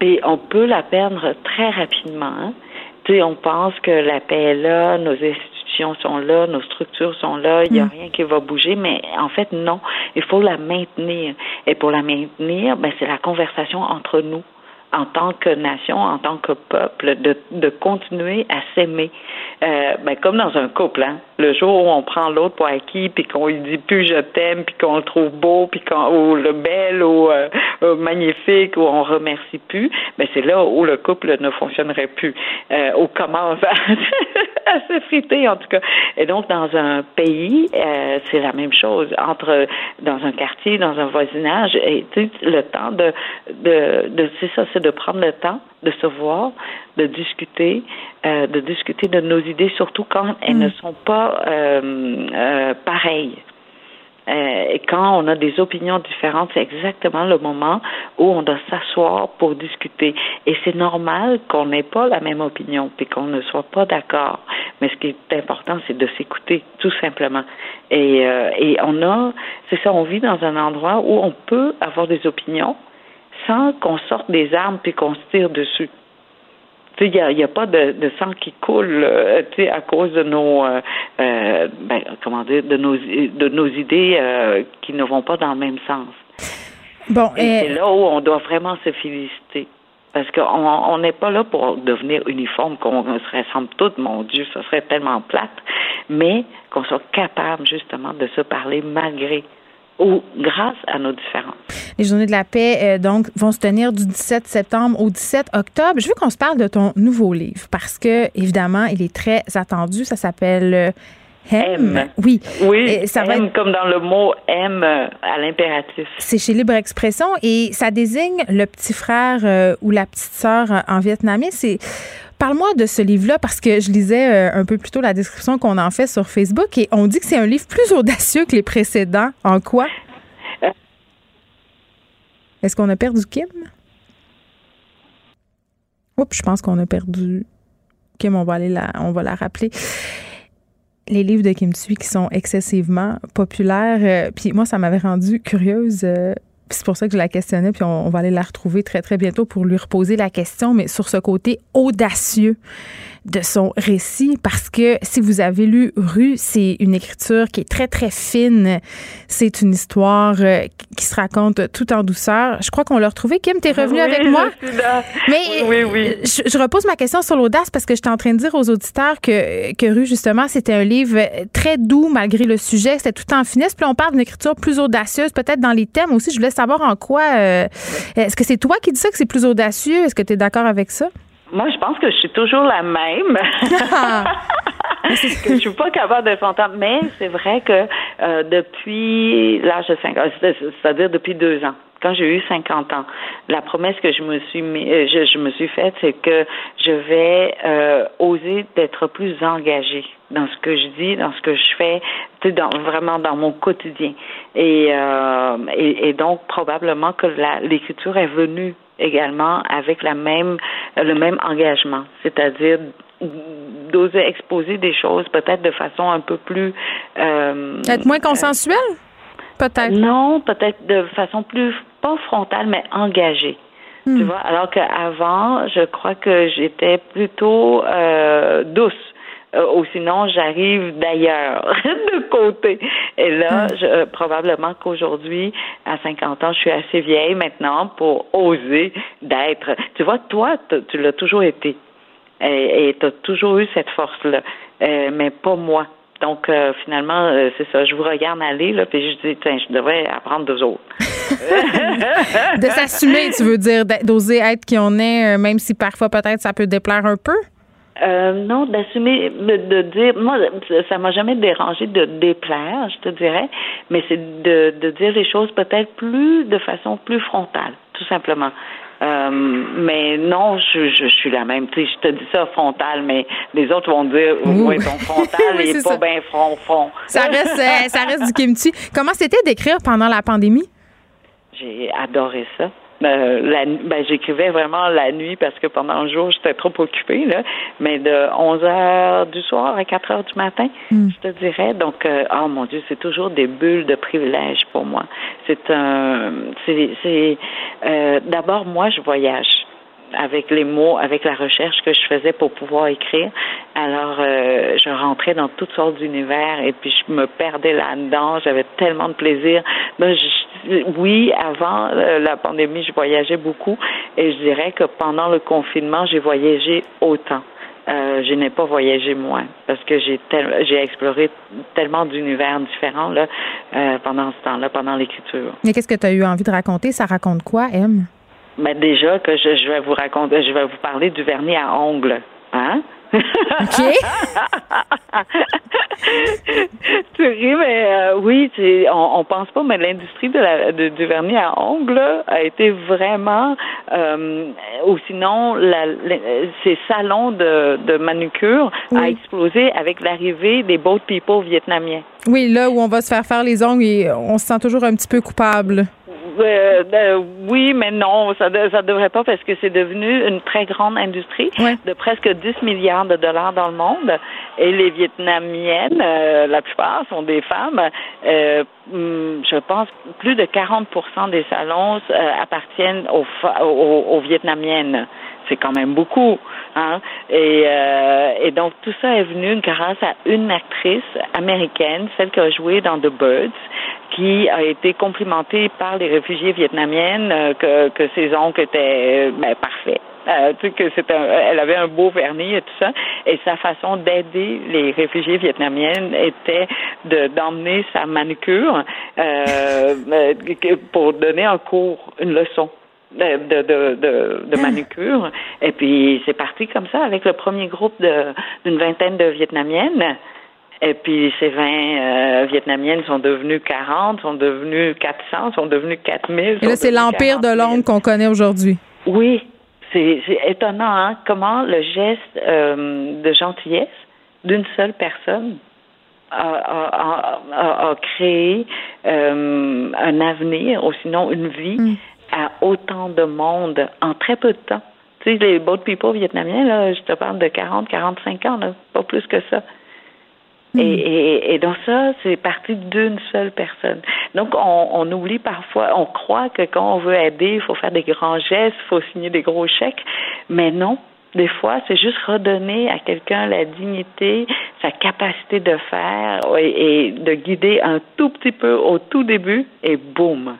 Et on peut la perdre très rapidement. Hein. Tu sais, on pense que la paix est là, nos sont là, nos structures sont là, il n'y a mm. rien qui va bouger, mais en fait, non. Il faut la maintenir. Et pour la maintenir, ben, c'est la conversation entre nous en tant que nation, en tant que peuple, de, de continuer à s'aimer. Euh, ben, comme dans un couple, hein. Le jour où on prend l'autre pour acquis, puis qu'on lui dit plus je t'aime, puis qu'on le trouve beau, puis qu'on ou le bel ou euh, magnifique, ou on remercie plus, ben c'est là où le couple ne fonctionnerait plus. Euh, ou commence à, [laughs] à s'effriter, en tout cas. Et donc, dans un pays, euh, c'est la même chose. Entre dans un quartier, dans un voisinage, et le temps de, de, de c'est ça, c'est de prendre le temps de se voir, de discuter, euh, de discuter de nos idées, surtout quand elles ne mm. sont pas euh, euh, pareilles. et quand on a des opinions différentes, c'est exactement le moment où on doit s'asseoir pour discuter. Et c'est normal qu'on n'ait pas la même opinion, puis qu'on ne soit pas d'accord. Mais ce qui est important, c'est de s'écouter, tout simplement. Et, et on a, c'est ça, on vit dans un endroit où on peut avoir des opinions, sans qu'on sorte des armes puis qu'on se tire dessus. Il n'y a, y a, pas de, de, sang qui coule euh, à cause de nos euh, euh, ben, comment dire de nos de nos idées qui ne vont pas dans le même sens. Bon, et, c'est là où on doit vraiment se féliciter. Parce qu'on n'est pas là pour devenir uniforme, qu'on se ressemble toutes, mon Dieu, ça serait tellement plate, mais qu'on soit capable justement de se parler malgré ou grâce à nos différences. Les journées de la paix, euh, donc, vont se tenir du 17 septembre au 17 octobre. Je veux qu'on se parle de ton nouveau livre parce que, évidemment, il est très attendu. Ça s'appelle euh, M. Oui. Oui, ça va être... comme dans le mot M euh, à l'impératif. C'est chez Libre Expression et ça désigne le petit frère ou la petite sœur en vietnamien. C'est Parle-moi de ce livre-là parce que je lisais euh, un peu plus tôt la description qu'on en fait sur Facebook et on dit que c'est un livre plus audacieux que les précédents. En quoi? Est-ce qu'on a perdu Kim? Oups, je pense qu'on a perdu Kim. On va aller la, on va la rappeler. Les livres de Kim Tsui qui sont excessivement populaires. Euh, puis moi, ça m'avait rendu curieuse. Euh, c'est pour ça que je la questionnais, puis on, va aller la retrouver très, très bientôt pour lui reposer la question, mais sur ce côté audacieux de son récit parce que si vous avez lu Rue, c'est une écriture qui est très très fine. C'est une histoire euh, qui se raconte tout en douceur. Je crois qu'on l'a retrouvé. Kim, t'es revenu avec moi? Mais oui, oui. Je, repose ma question sur l'audace parce que j'étais en train de dire aux auditeurs que, que Rue, justement, c'était un livre très doux malgré le sujet. C'était tout en finesse. Puis on parle d'une écriture plus audacieuse, peut-être dans les thèmes aussi. Je voulais savoir en quoi. Euh, est-ce que c'est toi qui dis ça que c'est plus audacieux? Est-ce que tu es d'accord avec ça? Moi, je pense que je suis toujours la même. [laughs] [laughs] que je suis pas capable de s'entendre. Mais c'est vrai que euh, depuis l'âge de 5 ans, c'est-à-dire depuis deux ans, quand j'ai eu 50 ans, la promesse que je me suis euh, je, je, me suis faite, c'est que je vais euh, oser d'être plus engagée dans ce que je dis, dans ce que je fais, dans, vraiment dans mon quotidien. Et, euh, et, donc probablement que l'écriture est venue également avec la même le même engagement, c'est-à-dire d'oser exposer des choses peut-être de façon un peu plus euh, être moins consensuelle, peut-être. Non, peut-être de façon plus pas frontale mais engagée. Tu hmm. vois, alors qu'avant, je crois que j'étais plutôt euh, douce. Euh, ou sinon j'arrive d'ailleurs, [laughs] de côté. Et là, hmm. je, euh, probablement qu'aujourd'hui, à 50 ans, je suis assez vieille maintenant pour oser d'être. Tu vois, toi, tu l'as toujours été. Et tu as toujours eu cette force-là, euh, mais pas moi. Donc, euh, finalement, euh, c'est ça. Je vous regarde aller, là, puis je dis, tiens, je devrais apprendre d'eux autres. [laughs] de s'assumer, tu veux dire, d'oser être qui on est, même si parfois peut-être ça peut déplaire un peu? Non, d'assumer, de dire, moi, ça m'a jamais dérangé de déplaire, je te dirais, mais c'est de, de dire les choses peut-être plus de façon plus frontale, tout simplement. Euh, mais non, je, je, suis la même. Tu sais, je te dis ça frontal, mais les autres vont dire [laughs] oui, ton frontal n'est pas bien front front. Ça reste, euh, ça reste du kimchi. Comment c'était d'écrire pendant la pandémie? J'ai adoré ça. Euh, la, ben, j'écrivais vraiment la nuit parce que pendant le jour, j'étais trop occupée, là. Mais de 11 heures du soir à 4 heures du matin, hmm. je te dirais. Donc, euh, oh mon Dieu, c'est toujours des bulles de privilèges pour moi. C'est un, c'est, c'est, euh, d'abord, moi, je voyage avec les mots, avec la recherche que je faisais pour pouvoir écrire. Alors, euh, je rentrais dans toutes sortes d'univers et puis je me perdais là-dedans. J'avais tellement de plaisir. Ben, oui, avant euh, la pandémie, je voyageais beaucoup et je dirais que pendant le confinement, j'ai voyagé autant. Euh, je n'ai pas voyagé moins parce que j'ai j'ai exploré tellement d'univers différents là pendant ce temps-là, pendant l'écriture. Mais qu'est-ce que tu as eu envie de raconter? Ça raconte quoi, M? Mais déjà que je, je, vais vous raconter, je vais vous parler du vernis à ongles. Hein? OK. [laughs] tu ris, mais euh, oui, on, on pense pas, mais l'industrie de la, de, du vernis à ongles a été vraiment, euh, ou sinon, la, ces salons de, de manucure a explosé avec l'arrivée des boat people vietnamiens. Oui, là où on va se faire faire les ongles et on se sent toujours un petit peu coupable. Euh, euh, oui, mais non, ça ne devrait pas parce que c'est devenu une très grande industrie de presque 10 milliards de dollars dans le monde. Et les Vietnamiennes, euh, la plupart sont des femmes. Hmm, je pense plus de 40 des salons appartiennent aux, aux, aux Vietnamiennes c'est quand même beaucoup. Hein? Et, et donc tout ça est venu grâce à une actrice américaine, celle qui a joué dans The Birds, qui a été complimentée par les réfugiés vietnamiennes euh, que, que ses oncles étaient euh, ben, parfaits. Euh, tu sais, que c'est elle avait un beau vernis et tout ça, et sa façon d'aider les réfugiés vietnamiennes était de d'emmener sa manucure euh, [laughs] pour donner un cours, une leçon de, de, de, de, manucure. Et puis c'est parti comme ça avec le premier groupe d'une vingtaine de Vietnamiennes. Et puis ces 20 euh, Vietnamiennes sont devenues 40, sont devenues 400, sont devenues 4000. Et là, c'est l'empire de l'ongle qu'on connaît aujourd'hui. Oui, c'est étonnant hein, comment le geste euh, de gentillesse d'une seule personne a, a, a, créé euh, un avenir, ou sinon une vie, mm. Autant de monde en très peu de temps. Tu sais, les boat people vietnamiens, là, je te parle de 40, 45 ans, là, pas plus que ça. Hmm. Et, et, et, donc ça, c'est parti d'une seule personne. Donc on, on, oublie parfois, on croit que quand on veut aider, il faut faire des grands gestes, il faut signer des gros chèques, mais non. Des fois, c'est juste redonner à quelqu'un la dignité, sa capacité de faire et, et, de guider un tout petit peu au tout début et boum,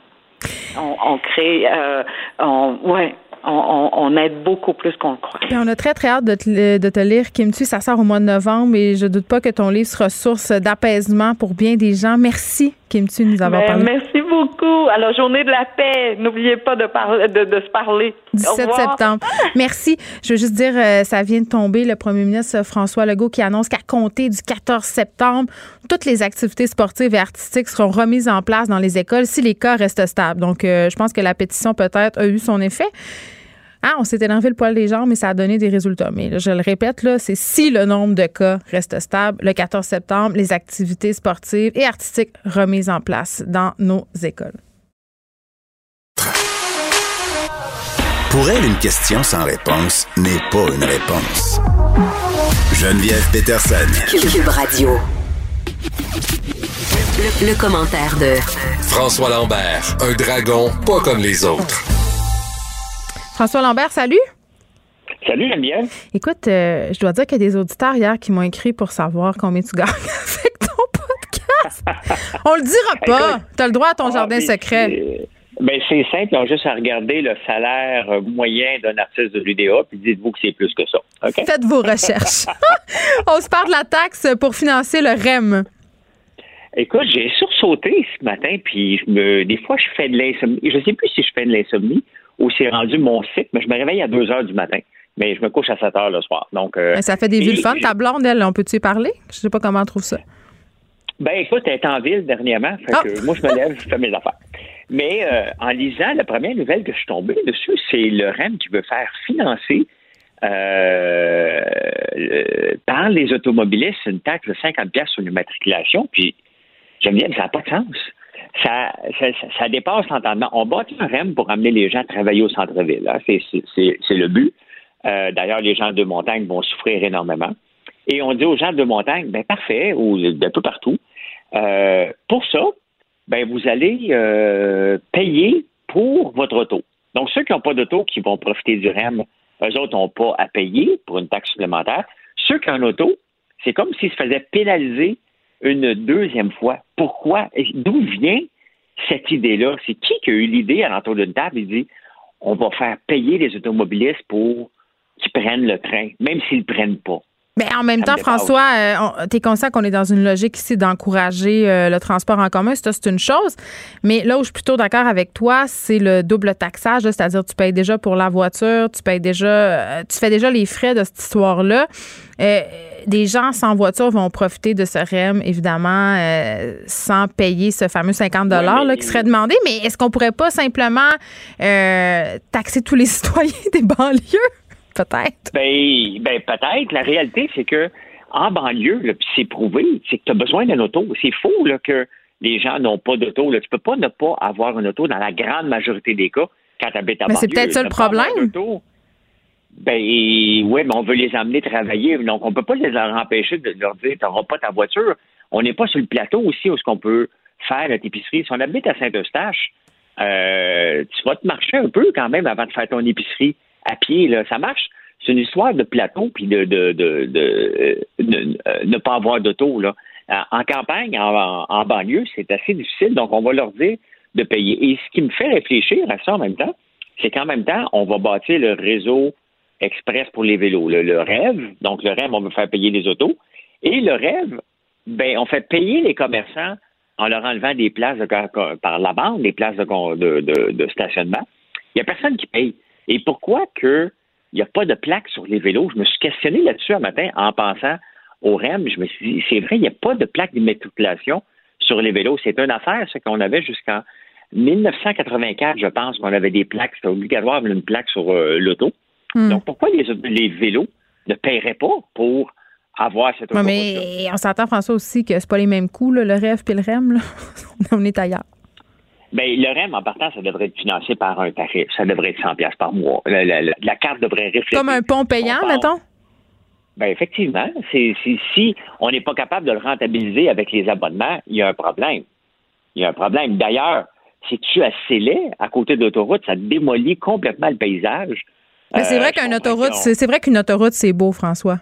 on, crée, euh, on, on, aide beaucoup plus qu'on le croit. on a très, très hâte de te, de te lire, Kim Tu. Ça sort au mois de novembre et je doute pas que ton livre sera source d'apaisement pour bien des gens. Merci, Kim Tu, nous avoir parlé. Merci beaucoup. À la journée de la paix, n'oubliez pas de, parler, de, se parler. 17 septembre. Merci. Je veux juste dire, euh, ça vient de tomber, le premier ministre François Legault qui annonce qu'à compter du 14 septembre, toutes les activités sportives et artistiques seront remises en place dans les écoles si les cas restent stables. Donc, euh, je pense que la pétition peut-être a eu son effet. Ah, on s'est énervé le poil des jambes, mais ça a donné des résultats. Mais je le répète, là, c'est si le nombre de cas reste stable, le 14 septembre, les activités sportives et artistiques remises en place dans nos écoles. Pour elle, une question sans réponse n'est pas une réponse. Geneviève Peterson. Cube Radio. Le, le commentaire de François Lambert, un dragon pas comme les autres. François Lambert, salut. Salut Geneviève. Écoute, euh, je dois dire qu'il y a des auditeurs hier qui m'ont écrit pour savoir combien tu gagnes [laughs] avec ton podcast. On le dira pas. Tu as le droit à ton Ah, jardin secret. c'est- Ben, c'est simple, ils ont juste à regarder le salaire euh, moyen d'un artiste de l'UDA, puis dites-vous que c'est plus que ça. Faites vos recherches. [laughs] On se parle de la taxe pour financer le REM. Écoute, j'ai sursauté ce matin, puis je me, des fois, je fais de l'insomnie. Je sais plus si je fais de l'insomnie ou c'est rendu mon cycle, mais je me réveille à 2 heures du matin. Mais je me couche à 7 heures le soir. Donc, euh, Ça fait des le fun. Ta blonde, elle, on peut-tu y parler? Je sais pas comment elle trouve ça. Ben écoute, elle est en ville dernièrement, fait Ah! que moi je me lève, je fais mes affaires. Mais euh, en lisant la première nouvelle que je suis tombé dessus, c'est le REM qui veut faire financer euh, par les automobilistes une taxe de 50 pièces sur l'immatriculation. Puis j'aime bien, ça n'a pas de sens. Ça, ça, ça- dépasse l'entendement. On bâtit un REM pour amener les gens à travailler au centre-ville. hein. C'est, le but. Euh, d'ailleurs, les gens de montagne vont souffrir énormément. Et on dit aux gens de montagne, ben parfait, ou d'un peu partout, euh, pour ça, ben vous allez euh, payer pour votre auto. Donc, ceux qui n'ont pas d'auto, qui vont profiter du REM, eux autres n'ont pas à payer pour une taxe supplémentaire. Ceux qui ont un auto, c'est comme s'ils se faisaient pénaliser une deuxième fois. Pourquoi? Et D'où vient cette idée-là? C'est qui qui a eu l'idée à l'entour d'une table? Il dit, on va faire payer les automobilistes pour qu'ils prennent le train, même s'ils ne prennent pas. Mais en même temps. François, tu es conscient qu'on est dans une logique ici d'encourager euh, le transport en commun. Ça, c'est une chose. Mais là où je suis plutôt d'accord avec toi, c'est le double taxage. C'est-à-dire, tu payes déjà pour la voiture, tu payes déjà, euh, tu fais déjà les frais de cette histoire-là. Euh, des gens sans voiture vont profiter de ce REM, évidemment, euh, sans payer ce fameux 50 dollars mais- qui serait demandé. Mais est-ce qu'on pourrait pas simplement euh, taxer tous les [laughs] citoyens des banlieues? Peut-être? Ben, ben peut-être. La réalité, c'est que en banlieue, c'est prouvé, c'est que tu as besoin d'un auto. C'est faux là, que les gens n'ont pas d'auto. Tu peux pas ne pas avoir une auto dans la grande majorité des cas quand tu habites à Mais c'est peut-être ça le Ne problème. Ben oui, mais on veut les amener travailler. Donc, on peut pas les empêcher de leur dire tu n'auras pas ta voiture. On n'est pas sur le plateau aussi où est-ce qu'on peut faire notre épicerie. Si on habite à Saint-Eustache, euh, tu vas te marcher un peu quand même avant de faire ton épicerie à pied. Là. Ça marche. C'est une histoire de plateau puis de, de, de, de, euh, ne pas avoir d'auto. Là. En campagne, en, banlieue, c'est assez difficile. Donc, on va leur dire de payer. Et ce qui me fait réfléchir à ça en même temps, c'est qu'en même temps, on va bâtir le réseau express pour les vélos, le, rêve. Donc, le rêve, on veut faire payer les autos. Et le rêve, ben, on fait payer les commerçants en leur enlevant des places par la bande, des places de, de- de stationnement. Il n'y a personne qui paye. Et pourquoi que il n'y a pas de plaque sur les vélos? Je me suis questionné là-dessus un matin en pensant au REM. Je me suis dit, c'est vrai, il n'y a pas de plaque d'immatriculation sur les vélos. C'est une affaire, ce qu'on avait jusqu'en 1984, je pense, qu'on avait des plaques. C'était obligatoire d'avoir une plaque sur euh, l'auto. Hmm. Donc, pourquoi les, les vélos ne paieraient pas pour avoir cette Ouais, mais on s'entend, François, aussi que c'est pas les mêmes coûts, là, le rêve puis le REM. là. [laughs] on est ailleurs. Ben, le REM, en partant, ça devrait être financé par un tarif. Ça devrait être 100 pièces par mois. La, la- la- la carte devrait refléter. Comme un pont payant, mettons? Ben, effectivement. C'est, si on n'est pas capable de le rentabiliser avec les abonnements, il y a un problème. Il y a un problème. D'ailleurs, si tu assez laid à côté de l'autoroute, ça démolit complètement le paysage. Mais c'est Euh, vrai je qu'une autoroute, c'est vrai qu'une autoroute, c'est beau, François.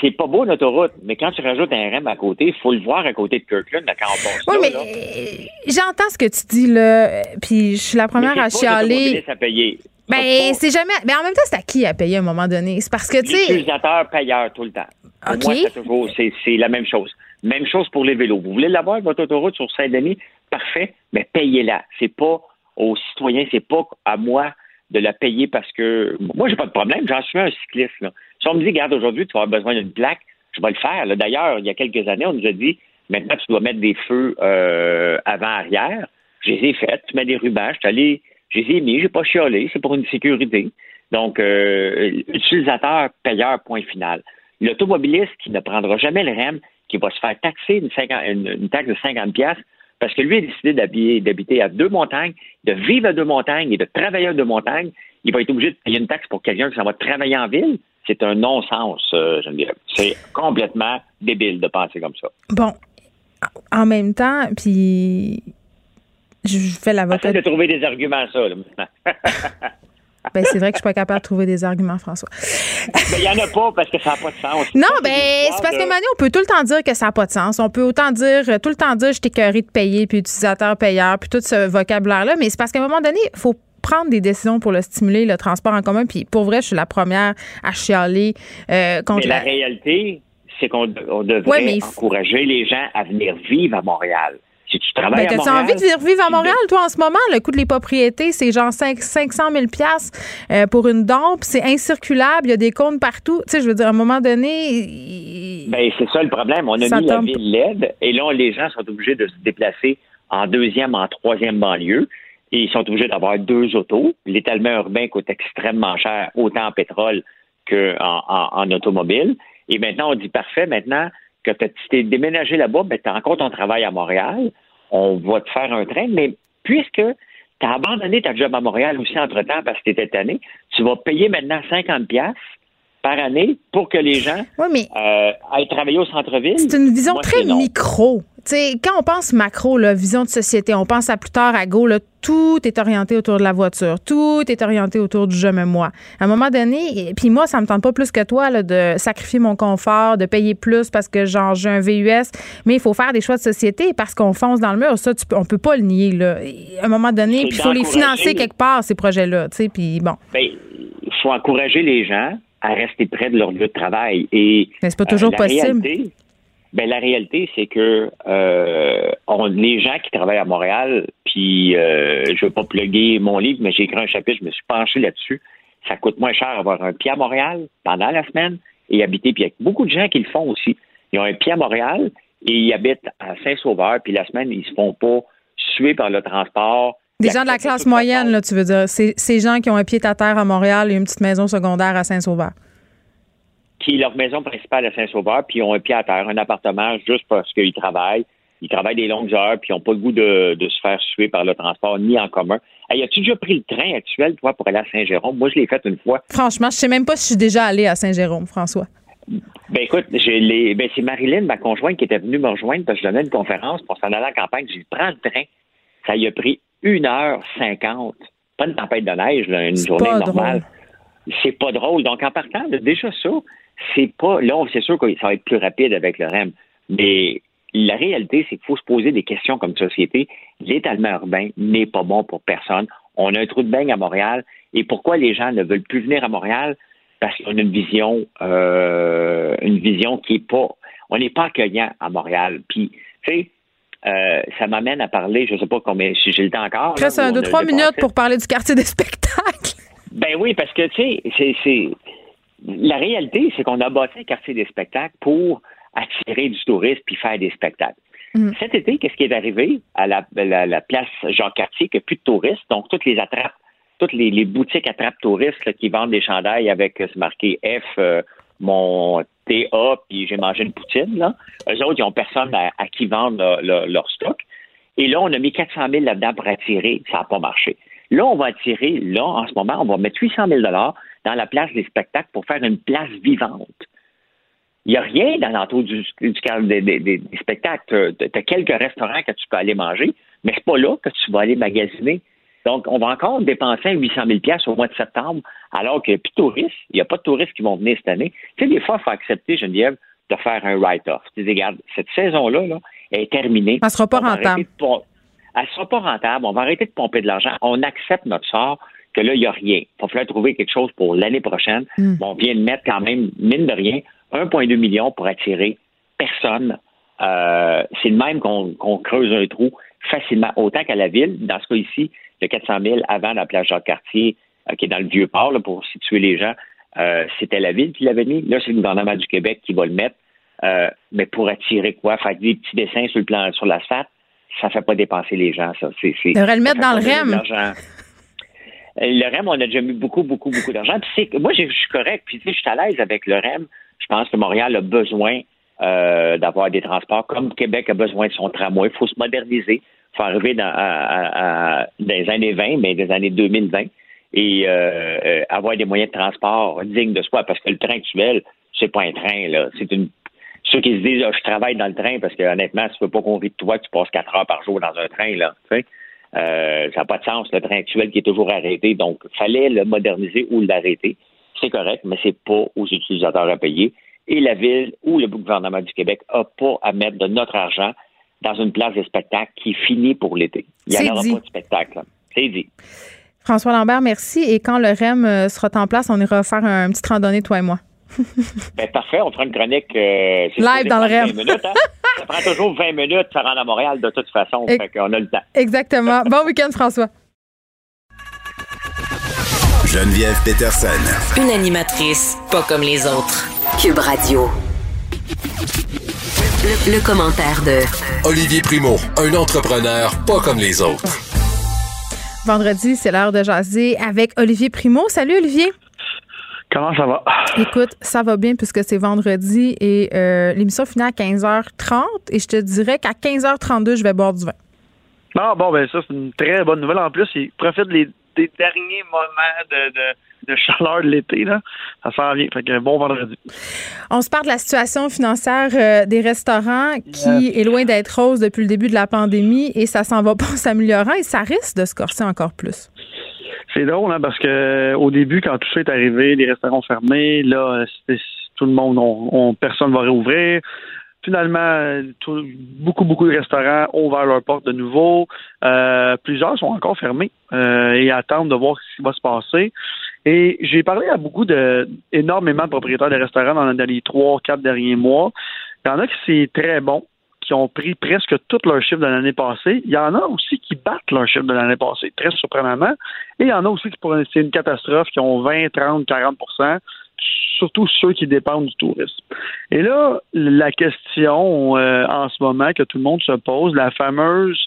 C'est pas beau, l'autoroute, mais quand tu rajoutes un REM à côté, il faut le voir à côté de Kirkland là, quand on passe Oui, là, mais j'entends ce que tu dis, là. Puis je suis la première Mais à chialer. à payer. Ben, c'est jamais. Mais en même temps, c'est à qui à payer à un moment donné? C'est parce que, tu sais. L'utilisateur payeur tout le temps. Pour OK. moi, toujours c'est la même chose. Même chose pour les vélos. Vous voulez l'avoir, votre autoroute sur Saint-Denis? Parfait, mais payez-la. C'est pas aux citoyens, c'est pas à moi de la payer parce que moi, j'ai pas de problème. J'en suis un cycliste. Là. Si on me dit, regarde, aujourd'hui, tu vas avoir besoin d'une plaque, je vais le faire. D'ailleurs, il y a quelques années, on nous a dit, maintenant, tu dois mettre des feux euh, avant-arrière. Je les ai faites. Tu mets des rubans. Je suis allé Je les ai mis, j'ai pas chiolé, c'est pour une sécurité. Donc, euh, utilisateur, payeur, point final. L'automobiliste qui ne prendra jamais le REM, qui va se faire taxer une, une, taxe de 50 pièces parce que lui a décidé d'habiter à deux montagnes, de vivre à deux montagnes et de travailler à deux montagnes, il va être obligé de payer une taxe pour quelqu'un qui s'en va travailler en ville. C'est un non-sens, euh, Geneviève. C'est complètement débile de penser comme ça. Bon, en même temps, puis je fais l'avocat. de trouver des arguments ça, là, [laughs] Ben, c'est vrai que je suis pas capable de trouver des arguments, François. Ben, il n'y en a pas parce que ça n'a pas de sens. Non, ben, c'est parce que maintenant, on peut tout le temps dire que ça n'a pas de sens. On peut autant dire, tout le temps dire, je t'ai de payer, puis utilisateur payeur, puis tout ce vocabulaire-là. Mais c'est parce qu'à un moment donné, il faut prendre des décisions pour le stimuler, le transport en commun. Puis pour vrai, je suis la première à chialer euh, contre mais la... réalité, c'est qu'on devrait encourager les gens à venir vivre à Montréal. Si tu travailles ben, à envie de vivre à Montréal, toi, en ce moment? Le coût de les propriétés, c'est genre 5, 500 000 euh, pour une dompe. C'est incirculable. Il y a des comptes partout. Tu sais, je veux dire, à un moment donné... Ben, c'est ça le problème. On a mis la ville LED et là, les gens sont obligés de se déplacer en deuxième, en troisième banlieue. Et ils sont obligés d'avoir deux autos. L'étalement urbain coûte extrêmement cher, autant en pétrole qu'en en, automobile. Et maintenant, on dit parfait, maintenant, que tu t'es déménagé là-bas, ben, tu as encore ton travail à Montréal, on va te faire un train, mais puisque tu as abandonné ta job à Montréal aussi entre-temps parce que tu étais tanné, tu vas payer maintenant 50 pièces par année pour que les gens euh, aillent travailler au centre-ville. C'est une vision très micro quand on pense macro, vision de société, on pense à plus tard à Go, tout est orienté autour de la voiture, tout est orienté autour du je me moi. À un moment donné, puis moi, ça me tente pas plus que toi de sacrifier mon confort, de payer plus parce que genre j'ai un VUS, mais il faut faire des choix de société parce qu'on fonce dans le mur. Ça, tu, on peut pas le nier. Là. À un moment donné, il faut les financer quelque part ces projets-là. Puis bon. Ben, il faut encourager les gens à rester près de leur lieu de travail et. Mais c'est pas toujours euh, possible. Ben la réalité, c'est que euh, on, les gens qui travaillent à Montréal, puis euh, je veux pas plugger mon livre, mais j'ai écrit un chapitre, je me suis penché là-dessus. Ça coûte moins cher avoir un pied à Montréal pendant la semaine et habiter. Puis il y a beaucoup de gens qui le font aussi. Ils ont un pied à Montréal et ils habitent à Saint-Sauveur, puis la semaine, ils se font pas suer par le transport. Des gens de la classe moyenne, là, tu veux dire. C'est ces gens qui ont un pied à terre à Montréal et une petite maison secondaire à Saint-Sauveur qui est leur maison principale à Saint-Sauveur, puis ils ont un pied à terre, un appartement juste parce qu'ils travaillent. Ils travaillent des longues heures, puis ils n'ont pas le goût de, se faire suer par le transport, ni en commun. Hey, as-tu déjà pris le train actuel, toi, pour aller à Saint-Jérôme? Moi, je l'ai fait une fois. Franchement, je sais même pas si je suis déjà allé à Saint-Jérôme, François. Ben écoute, j'ai ben, c'est Marilyn, ma conjointe, qui était venue me rejoindre parce que je donnais une conférence pour s'en aller en campagne. J'ai dit, prends le train. Ça y a pris 1h50. Pas une tempête de neige, une journée normale. C'est pas drôle. Donc, en partant, déjà ça, c'est pas. Là, c'est sûr que ça va être plus rapide avec le REM, mais la réalité, c'est qu'il faut se poser des questions comme société. L'étalement urbain n'est pas bon pour personne. On a un trou de bain à Montréal. Et pourquoi les gens ne veulent plus venir à Montréal? Parce qu'on a une vision, euh, une vision qui est pas. On n'est pas accueillant à Montréal. Puis, tu sais, euh, ça m'amène à parler, je ne sais pas combien, si j'ai le temps encore. Reste un, deux, trois minutes pour parler du quartier des spectacles. Ben oui, parce que, tu sais, c'est la réalité, c'est qu'on a bâti un quartier des spectacles pour attirer du tourisme puis faire des spectacles. Mm. Cet été, qu'est-ce qui est arrivé à la, place Jean-Cartier, qu'il n'y a plus de touristes, donc toutes les attrapes, toutes les, boutiques attrapes touristes qui vendent des chandails avec, euh, c'est marqué F, euh, mon TA, puis j'ai mangé une poutine, là. Eux autres, ils n'ont personne à, qui vendre leur stock. Et là, on a mis 400 000 là-dedans pour attirer, ça n'a pas marché. Là, on va attirer, là, en ce moment, on va mettre 800 000 dans la place des spectacles pour faire une place vivante. Il n'y a rien dans l'entour du, du, des, des, spectacles. Tu as, quelques restaurants que tu peux aller manger, mais c'est pas là que tu vas aller magasiner. Donc, on va encore dépenser 800 000 au mois de septembre, alors qu'il n'y a plus de touristes. Il n'y a pas de touristes qui vont venir cette année. Tu sais, des fois, il faut accepter, Geneviève, de faire un write-off. Tu dis, regarde, cette saison-là là, est terminée. Elle ne sera pas rentable. Elle ne sera pas rentable. On va arrêter de pomper de l'argent. On accepte notre sort que là, il n'y a rien. Il va falloir trouver quelque chose pour l'année prochaine. Hmm. on vient de mettre quand même, mine de rien, 1,2 million pour attirer personne. Euh, c'est le même qu'on creuse un trou facilement, autant qu'à la ville. Dans ce cas ici, le 400 000 avant la plage Jacques-Cartier, euh, qui est dans le Vieux-Port, pour situer les gens, euh, c'était la ville qui l'avait mis. Là, c'est le gouvernement du Québec qui va le mettre. mais pour attirer quoi? Faire des petits dessins sur le plan sur l'asphalte, ça ne fait pas dépenser les gens, ça. C'est, devrait le mettre dans le REM. Le REM, on a déjà mis beaucoup, beaucoup, beaucoup d'argent. moi, je suis correct. Puis, je suis à l'aise avec le REM. Je pense que Montréal a besoin euh, d'avoir des transports comme Québec a besoin de son tramway. Il faut se moderniser. Il faut arriver dans, à, des années 20, mais des années 2020 et euh, euh, avoir des moyens de transport dignes de soi. Parce que le train actuel, c'est pas un train, là. C'est une ceux qui se disent ah, je travaille dans le train parce que honnêtement, tu peux pas qu'on de toi que tu passes quatre heures par jour dans un train, là. Tu ça n'a pas de sens, le train actuel qui est toujours arrêté. Donc, il fallait le moderniser ou l'arrêter. C'est correct, mais c'est pas aux utilisateurs à payer et la Ville ou le gouvernement du Québec n'a pas à mettre de notre argent dans une place de spectacle qui finit pour l'été. Il n'y en aura pas de spectacle. C'est dit. François Lambert, merci. Et quand le REM euh, sera en place, on ira faire un, petit randonnée, toi et moi. [laughs] ben, parfait, on fera une chronique. Euh, Live dans le. Minutes, hein? [laughs] ça prend toujours 20 minutes de rendre à Montréal de toute façon. On fait a le temps. Exactement. Bon week-end, François. Geneviève Peterson. Une animatrice pas comme les autres. Cube Radio. Le, commentaire de Olivier Primo, un entrepreneur pas comme les autres. Vendredi, c'est l'heure de jaser avec Olivier Primo. Salut Olivier. Comment ça va? Écoute, ça va bien puisque c'est vendredi et euh, l'émission finit à 15h30 et je te dirais qu'à 15h32, je vais boire du vin. Ah bon, ben ça, c'est une très bonne nouvelle. En plus, il profite des derniers moments de, chaleur de l'été. Là. Ça s'en vient. Fait que bon vendredi. On se parle de la situation financière euh, des restaurants qui est loin d'être rose depuis le début de la pandémie et ça s'en va [laughs] pas s'améliorant et ça risque de se corser encore plus. C'est drôle, hein, parce que au début, quand tout ça est arrivé, les restaurants fermés, là, tout le monde, on, personne va réouvrir. Finalement, beaucoup, beaucoup de restaurants ont ouvert leurs portes de nouveau. Euh, plusieurs sont encore fermés euh, et attendent de voir ce qui va se passer. Et j'ai parlé à beaucoup de énormément de propriétaires de restaurants dans, les trois, quatre derniers mois. Il y en a qui c'est très bon, qui ont pris presque tout leur chiffre de l'année passée. Il y en a aussi qui battent leur chiffre de l'année passée, très surprenamment. Et il y en a aussi qui, pour c'est une catastrophe, qui ont 20, 30, 40% surtout ceux qui dépendent du tourisme. Et là, la question euh, en ce moment que tout le monde se pose, la fameuse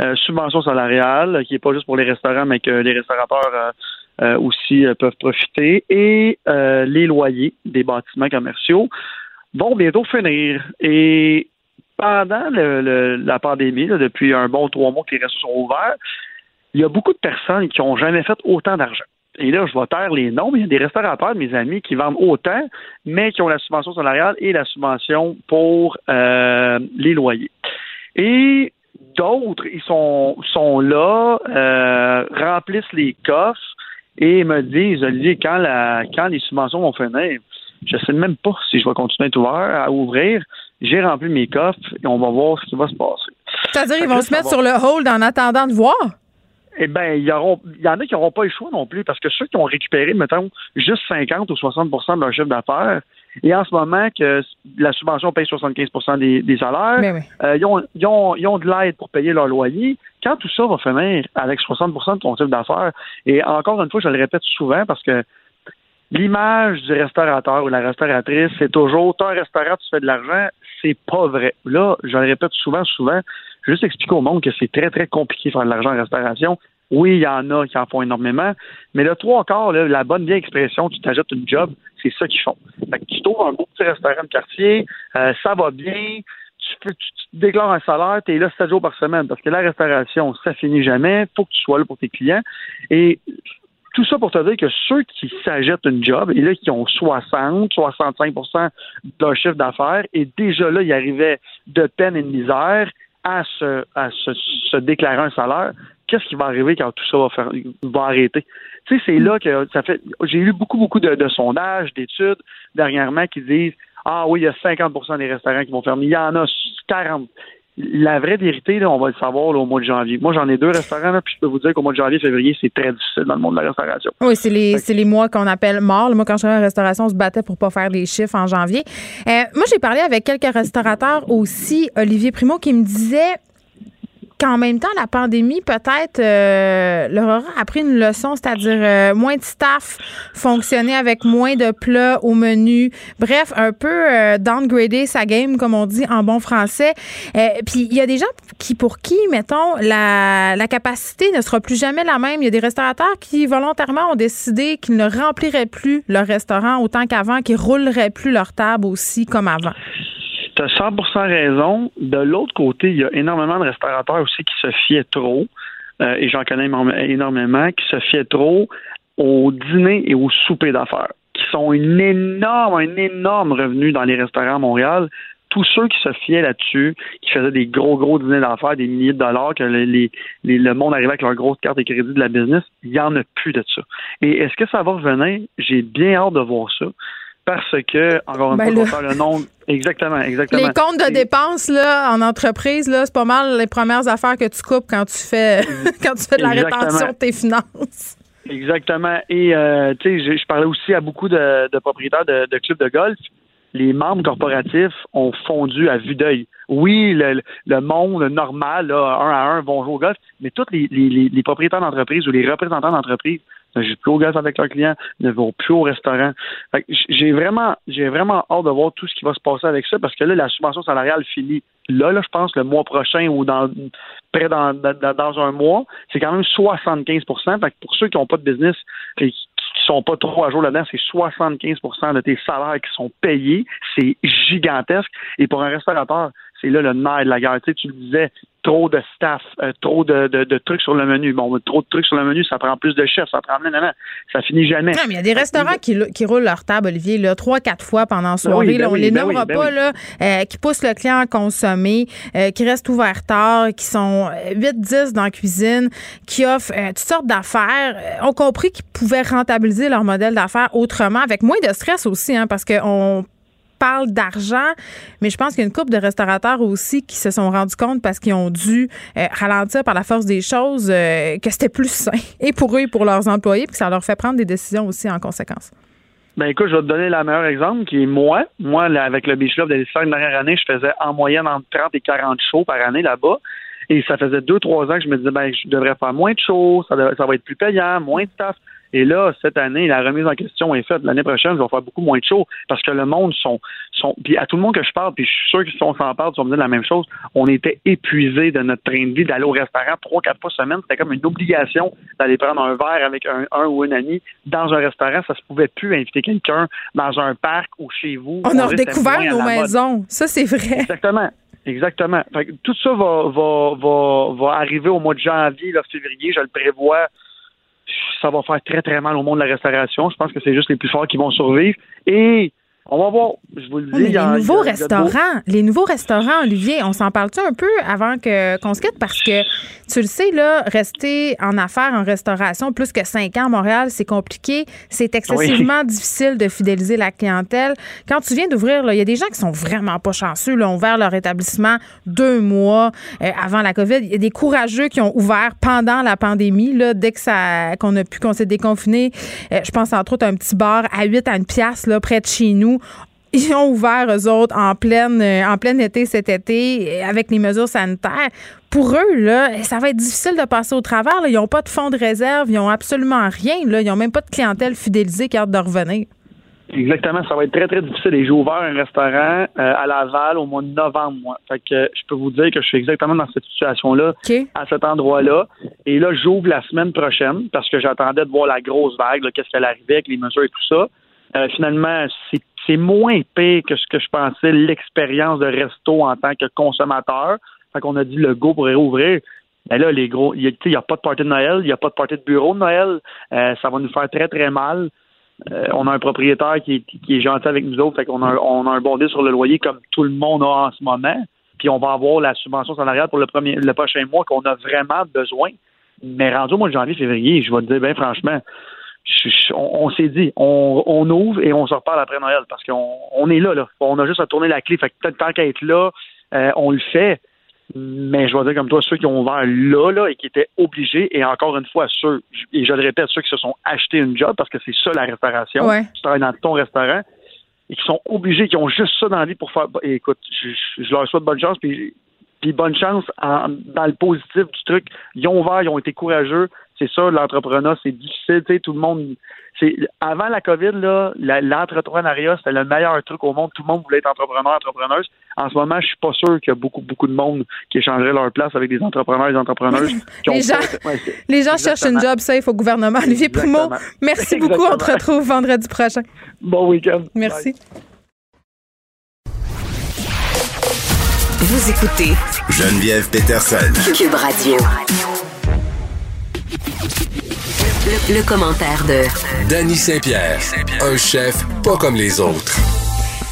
euh, subvention salariale, qui n'est pas juste pour les restaurants, mais que les restaurateurs euh, aussi peuvent profiter, et les loyers des bâtiments commerciaux vont bientôt finir. Et pendant la pandémie, depuis un bon trois mois que les restaurants sont ouverts, il y a beaucoup de personnes qui n'ont jamais fait autant d'argent et là, je vais taire les noms, mais il y a des restaurateurs, mes amis, qui vendent autant, mais qui ont la subvention salariale et la subvention pour euh, les loyers. Et d'autres, ils sont, là, euh, remplissent les coffres et me disent, Olivier, quand, quand les subventions vont finir, je sais même pas si je vais continuer à ouvrir. J'ai rempli mes coffres et on va voir ce qui va se passer. C'est-à-dire, ils vont se mettre sur le hold en attendant de voir? eh bien, il y, en a qui n'auront pas le choix non plus, parce que ceux qui ont récupéré, mettons, juste 50 ou 60% de leur chiffre d'affaires, et en ce moment que la subvention paye 75 des, des salaires, ben euh, ils, ont, ils, ont, ils, ont, de l'aide pour payer leur loyer. Quand tout ça va finir avec 60% de ton chiffre d'affaires, et encore une fois, je le répète souvent parce que l'image du restaurateur ou la restauratrice, c'est toujours, tu un restaurant, tu fais de l'argent, c'est pas vrai. Là, je le répète souvent, souvent, juste expliquer au monde que c'est très, très compliqué de faire de l'argent en restauration. Oui, il y en a qui en font énormément, mais le trois quarts, la bonne vieille expression, tu t'ajoutes une job, c'est ça qu'ils font. Fait que tu trouves un beau petit restaurant de quartier, euh, ça va bien, tu, tu, déclares un salaire, tu es là 7 jours par semaine, parce que la restauration, ça finit jamais, faut que tu sois là pour tes clients. Et tout ça pour te dire que ceux qui s'ajoutent une job, et là, qui ont 60, 65 de leur chiffre d'affaires, et déjà là, ils arrivaient de peine et de misère, à se, à se, déclarer un salaire, qu'est-ce qui va arriver quand tout ça va, faire, va arrêter? Tu sais, c'est là que ça fait. J'ai lu beaucoup, beaucoup de, sondages, d'études dernièrement qui disent Ah oui, il y a 50% des restaurants qui vont fermer. Il y en a 40 la vraie vérité, là, on va le savoir au mois de janvier. Moi, j'en ai deux restaurants, puis je peux vous dire qu'au mois de janvier, février, c'est très difficile dans le monde de la restauration. Oui, c'est les, les mois qu'on appelle morts. Moi, quand je travaillais en restauration, on se battait pour pas faire des chiffres en janvier. Euh, moi, j'ai parlé avec quelques restaurateurs aussi, Olivier Primo, qui me disait qu'en même temps, la pandémie, peut-être, euh, leur aura appris une leçon, c'est-à-dire euh, moins de staff, fonctionner avec moins de plats au menu. Bref, un peu euh, downgrader sa game, comme on dit en bon français. Puis il y a des gens qui, pour qui, mettons, la, la capacité ne sera plus jamais la même. Il y a des restaurateurs qui, volontairement, ont décidé qu'ils ne rempliraient plus leur restaurant autant qu'avant, qu'ils rouleraient plus leur table aussi comme avant. Tu as 100 raison. De l'autre côté, il y a énormément de restaurateurs aussi qui se fiaient trop, euh, et j'en connais énormément, qui se fiaient trop au dîner et au souper d'affaires, qui sont une énorme, un énorme revenu dans les restaurants à Montréal. Tous ceux qui se fiaient là-dessus, qui faisaient des gros, gros dîners d'affaires, des milliers de dollars, que le monde arrivait avec leur grosse carte de crédit de la business, il n'y en a plus de ça. Et est-ce que ça va revenir? J'ai bien hâte de voir ça parce que, encore une ben fois, faire le nom. Exactement, exactement. Les comptes de dépenses là, en entreprise, là, c'est pas mal les premières affaires que tu coupes quand tu fais [laughs] quand tu fais de la rétention de tes finances. Exactement. Et euh, tu sais, je parlais aussi à beaucoup de, propriétaires de, clubs de golf. Les membres corporatifs ont fondu à vue d'œil. Oui, le, monde normal, là, un à un, vont jouer au golf, mais tous les, les propriétaires d'entreprise ou les représentants d'entreprise ne jouent plus au golf avec leurs clients, ne vont plus au restaurant. J'ai vraiment, j'ai vraiment hâte de voir tout ce qui va se passer avec ça parce que là, la subvention salariale finit là, là, je pense, le mois prochain ou dans près dans, dans, un mois, c'est quand même 75 fait Pour ceux qui n'ont pas de business et qui sont pas trop à jour là-dedans, c'est 75% de tes salaires qui sont payés. C'est gigantesque. Et pour un restaurateur, c'est là le nerf de la guerre. Tu, sais, tu le disais, trop de staff, euh, trop de, de, trucs sur le menu. Bon, trop de trucs sur le menu, ça prend plus de chefs, ça prend non, non, ça finit jamais. Non, mais il y a des restaurants qui, qui roulent leur table, Olivier, là, trois, quatre fois pendant la ben soirée. Ben on les ben nommera pas, là, euh, qui poussent le client à consommer, euh, qui restent ouverts tard, qui sont 8-10 dans la cuisine, qui offrent toutes sortes d'affaires, ont compris qu'ils pouvaient rentabiliser leur modèle d'affaires autrement, avec moins de stress aussi, hein, parce qu'on parle d'argent, mais je pense qu'il y a une couple de restaurateurs aussi qui se sont rendus compte parce qu'ils ont dû euh, ralentir par la force des choses euh, que c'était plus sain [laughs] et pour eux et pour leurs employés, puis ça leur fait prendre des décisions aussi en conséquence. Ben écoute, je vais te donner le meilleur exemple qui est moi. Moi, avec le Beach Club, les cinq dernières années, je faisais en moyenne entre 30 et 40 shows par année là-bas. Et ça faisait deux, trois ans que je me disais, ben, je devrais faire moins de shows, ça, ça va être plus payant, moins de staff. Et là, cette année, la remise en question est faite. L'année prochaine, je vais faire beaucoup moins de shows parce que le monde sont, sont puis à tout le monde que je parle, puis je suis sûr que si on s'en parle, ils vont me dire la même chose. On était épuisés de notre train de vie d'aller au restaurant trois, quatre fois semaine. C'était comme une obligation d'aller prendre un verre avec un, un ou une amie dans un restaurant. Ça se pouvait plus inviter quelqu'un dans un parc ou chez vous. On, a redécouvert nos maisons. Ça, c'est vrai. Exactement. Exactement. tout ça va, va, va, va arriver au mois de janvier, là, février, je le prévois ça va faire très, très mal au monde de la restauration. Je pense que c'est juste les plus forts qui vont survivre. Et on va voir. Je vous le dis. les nouveaux restaurants, les nouveaux restaurants, Olivier, on s'en parle-tu un peu avant que qu'on se quitte? Parce que tu le sais là, rester en affaires en restauration plus que cinq ans à Montréal, c'est compliqué. C'est excessivement difficile de fidéliser la clientèle. Quand tu viens d'ouvrir, il y a des gens qui sont vraiment pas chanceux. Là, ont ouvert leur établissement deux mois euh, avant la COVID. Il y a des courageux qui ont ouvert pendant la pandémie. Là, dès que ça qu'on a pu qu'on s'est déconfiné, euh, je pense entre autres un petit bar à 8 à une pièce là près de chez nous ils ont ouvert, eux autres, en, pleine, euh, en plein été cet été, avec les mesures sanitaires. Pour eux, là, ça va être difficile de passer au travers. Ils n'ont pas de fonds de réserve, ils n'ont absolument rien. Là. Ils n'ont même pas de clientèle fidélisée qui a hâte de revenir. Exactement, ça va être très, très difficile. Et j'ai ouvert un restaurant euh, à Laval au mois de novembre, moi. Fait que je peux vous dire que je suis exactement dans cette situation-là, à cet endroit-là. Et là, j'ouvre la semaine prochaine parce que j'attendais de voir la grosse vague, qu'est-ce qu'elle arrivait avec les mesures et tout ça. Euh, finalement, c'est c'est moins épais que ce que je pensais, l'expérience de resto en tant que consommateur. Fait qu'on a dit le go pour réouvrir. Mais là, les gros, il n'y a, pas de party de Noël, il n'y a pas de party de bureau de Noël. Euh, ça va nous faire très, très mal. Euh, on a un propriétaire qui, est gentil avec nous autres, fait qu'on a, on a un bon sur le loyer comme tout le monde a en ce moment. Puis on va avoir la subvention salariale pour le premier le prochain mois qu'on a vraiment besoin. Mais rendu au mois de janvier, février, je vais te dire, bien franchement, on, s'est dit, on, ouvre et on se reparle après Noël parce qu'on est là, là. On a juste à tourner la clé. Fait que tant qu'à être là, euh, on le fait. Mais je vais dire comme toi, ceux qui ont ouvert là, là, et qui étaient obligés, et encore une fois, ceux, et je le répète, ceux qui se sont achetés une job, parce que c'est ça la restauration, tu travailles dans ton restaurant, et qui sont obligés, qui ont juste ça dans la vie pour faire. écoute, je, leur souhaite bonne chance, puis Puis bonne chance en- dans le positif du truc. Ils ont ouvert, ils ont été courageux. C'est ça, l'entrepreneuriat, c'est difficile. Tu sais, tout le monde. C'est avant la COVID, là, l'entrepreneuriat, c'était le meilleur truc au monde. Tout le monde voulait être entrepreneur, entrepreneuse. En ce moment, je suis pas sûr qu'il y a beaucoup, beaucoup de monde qui échangerait leur place avec des entrepreneurs et des entrepreneuses. [laughs] qui ont Les gens, ouais, les gens cherchent une job safe au gouvernement. Olivier Primo, Exactement. merci beaucoup. On te retrouve vendredi prochain. Bon week-end. Merci. Vous écoutez Geneviève Peterson. Cube Radio. Le, le commentaire de Danny Saint-Pierre, un chef pas comme les autres.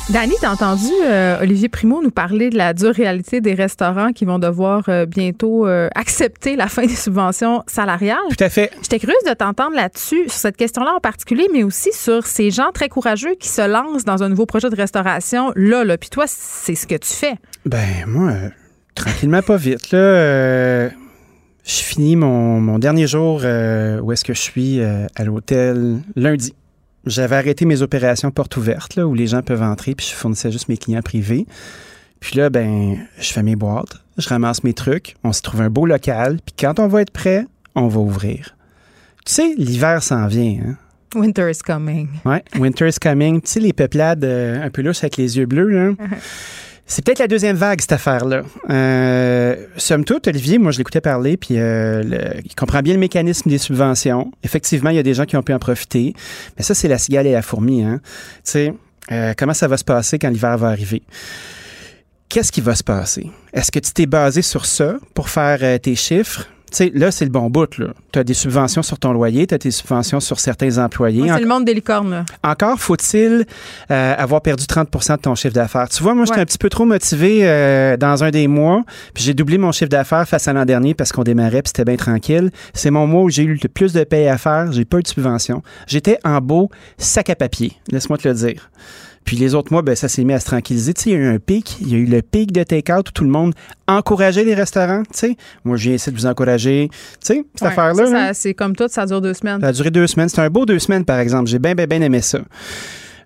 Dani, t'as entendu euh, Olivier Primo nous parler de la dure réalité des restaurants qui vont devoir euh, bientôt euh, accepter la fin des subventions salariales? Tout à fait. J'étais curieuse de t'entendre là-dessus, sur cette question-là en particulier, mais aussi sur ces gens très courageux qui se lancent dans un nouveau projet de restauration là, là. Puis toi, c'est ce que tu fais. Ben, moi, euh, tranquillement, pas vite. Là, euh, je finis mon, mon dernier jour euh, où est-ce que je suis euh, à l'hôtel lundi. J'avais arrêté mes opérations portes ouvertes, là, où les gens peuvent entrer, puis je fournissais juste mes clients privés. Puis là, ben, je fais mes boîtes, je ramasse mes trucs, on s'y trouve un beau local, puis quand on va être prêt, on va ouvrir. Tu sais, l'hiver s'en vient, hein? Winter is coming. Ouais, Winter is coming. Tu sais, les peuplades euh, un peu louches avec les yeux bleus, là. [laughs] C'est peut-être la deuxième vague, cette affaire-là. Euh, somme toute, Olivier, moi, je l'écoutais parler, puis euh, il comprend bien le mécanisme des subventions. Effectivement, il y a des gens qui ont pu en profiter. Mais ça, c'est la cigale et la fourmi. Hein? Tu sais, euh, comment ça va se passer quand l'hiver va arriver? Qu'est-ce qui va se passer? Est-ce que tu t'es basé sur ça pour faire euh, tes chiffres? Tu sais, là, c'est le bon bout. Tu as des subventions sur ton loyer, tu as des subventions sur certains employés. C'est le monde des licornes, là. encore faut-il euh, avoir perdu 30% de ton chiffre d'affaires. Tu vois, moi, j'étais Ouais. un petit peu trop motivé euh, dans un des mois, puis j'ai doublé mon chiffre d'affaires face à l'an dernier parce qu'on démarrait, puis c'était bien tranquille. C'est mon mois où j'ai eu le plus de paye à faire, j'ai pas eu de subvention. J'étais en beau sac à papier, laisse-moi te le dire. Puis les autres mois, ben, ça s'est mis à se tranquilliser. Tu sais, il y a eu un pic. Il y a eu le pic de take-out où tout le monde encourageait les restaurants. Tu sais, moi, je viens essayer de vous encourager. Tu sais, cette Ouais, affaire-là. ça, là. ça, c'est comme tout, ça dure deux semaines. Ça a duré deux semaines. C'était un beau deux semaines, par exemple. J'ai bien, bien, bien aimé ça.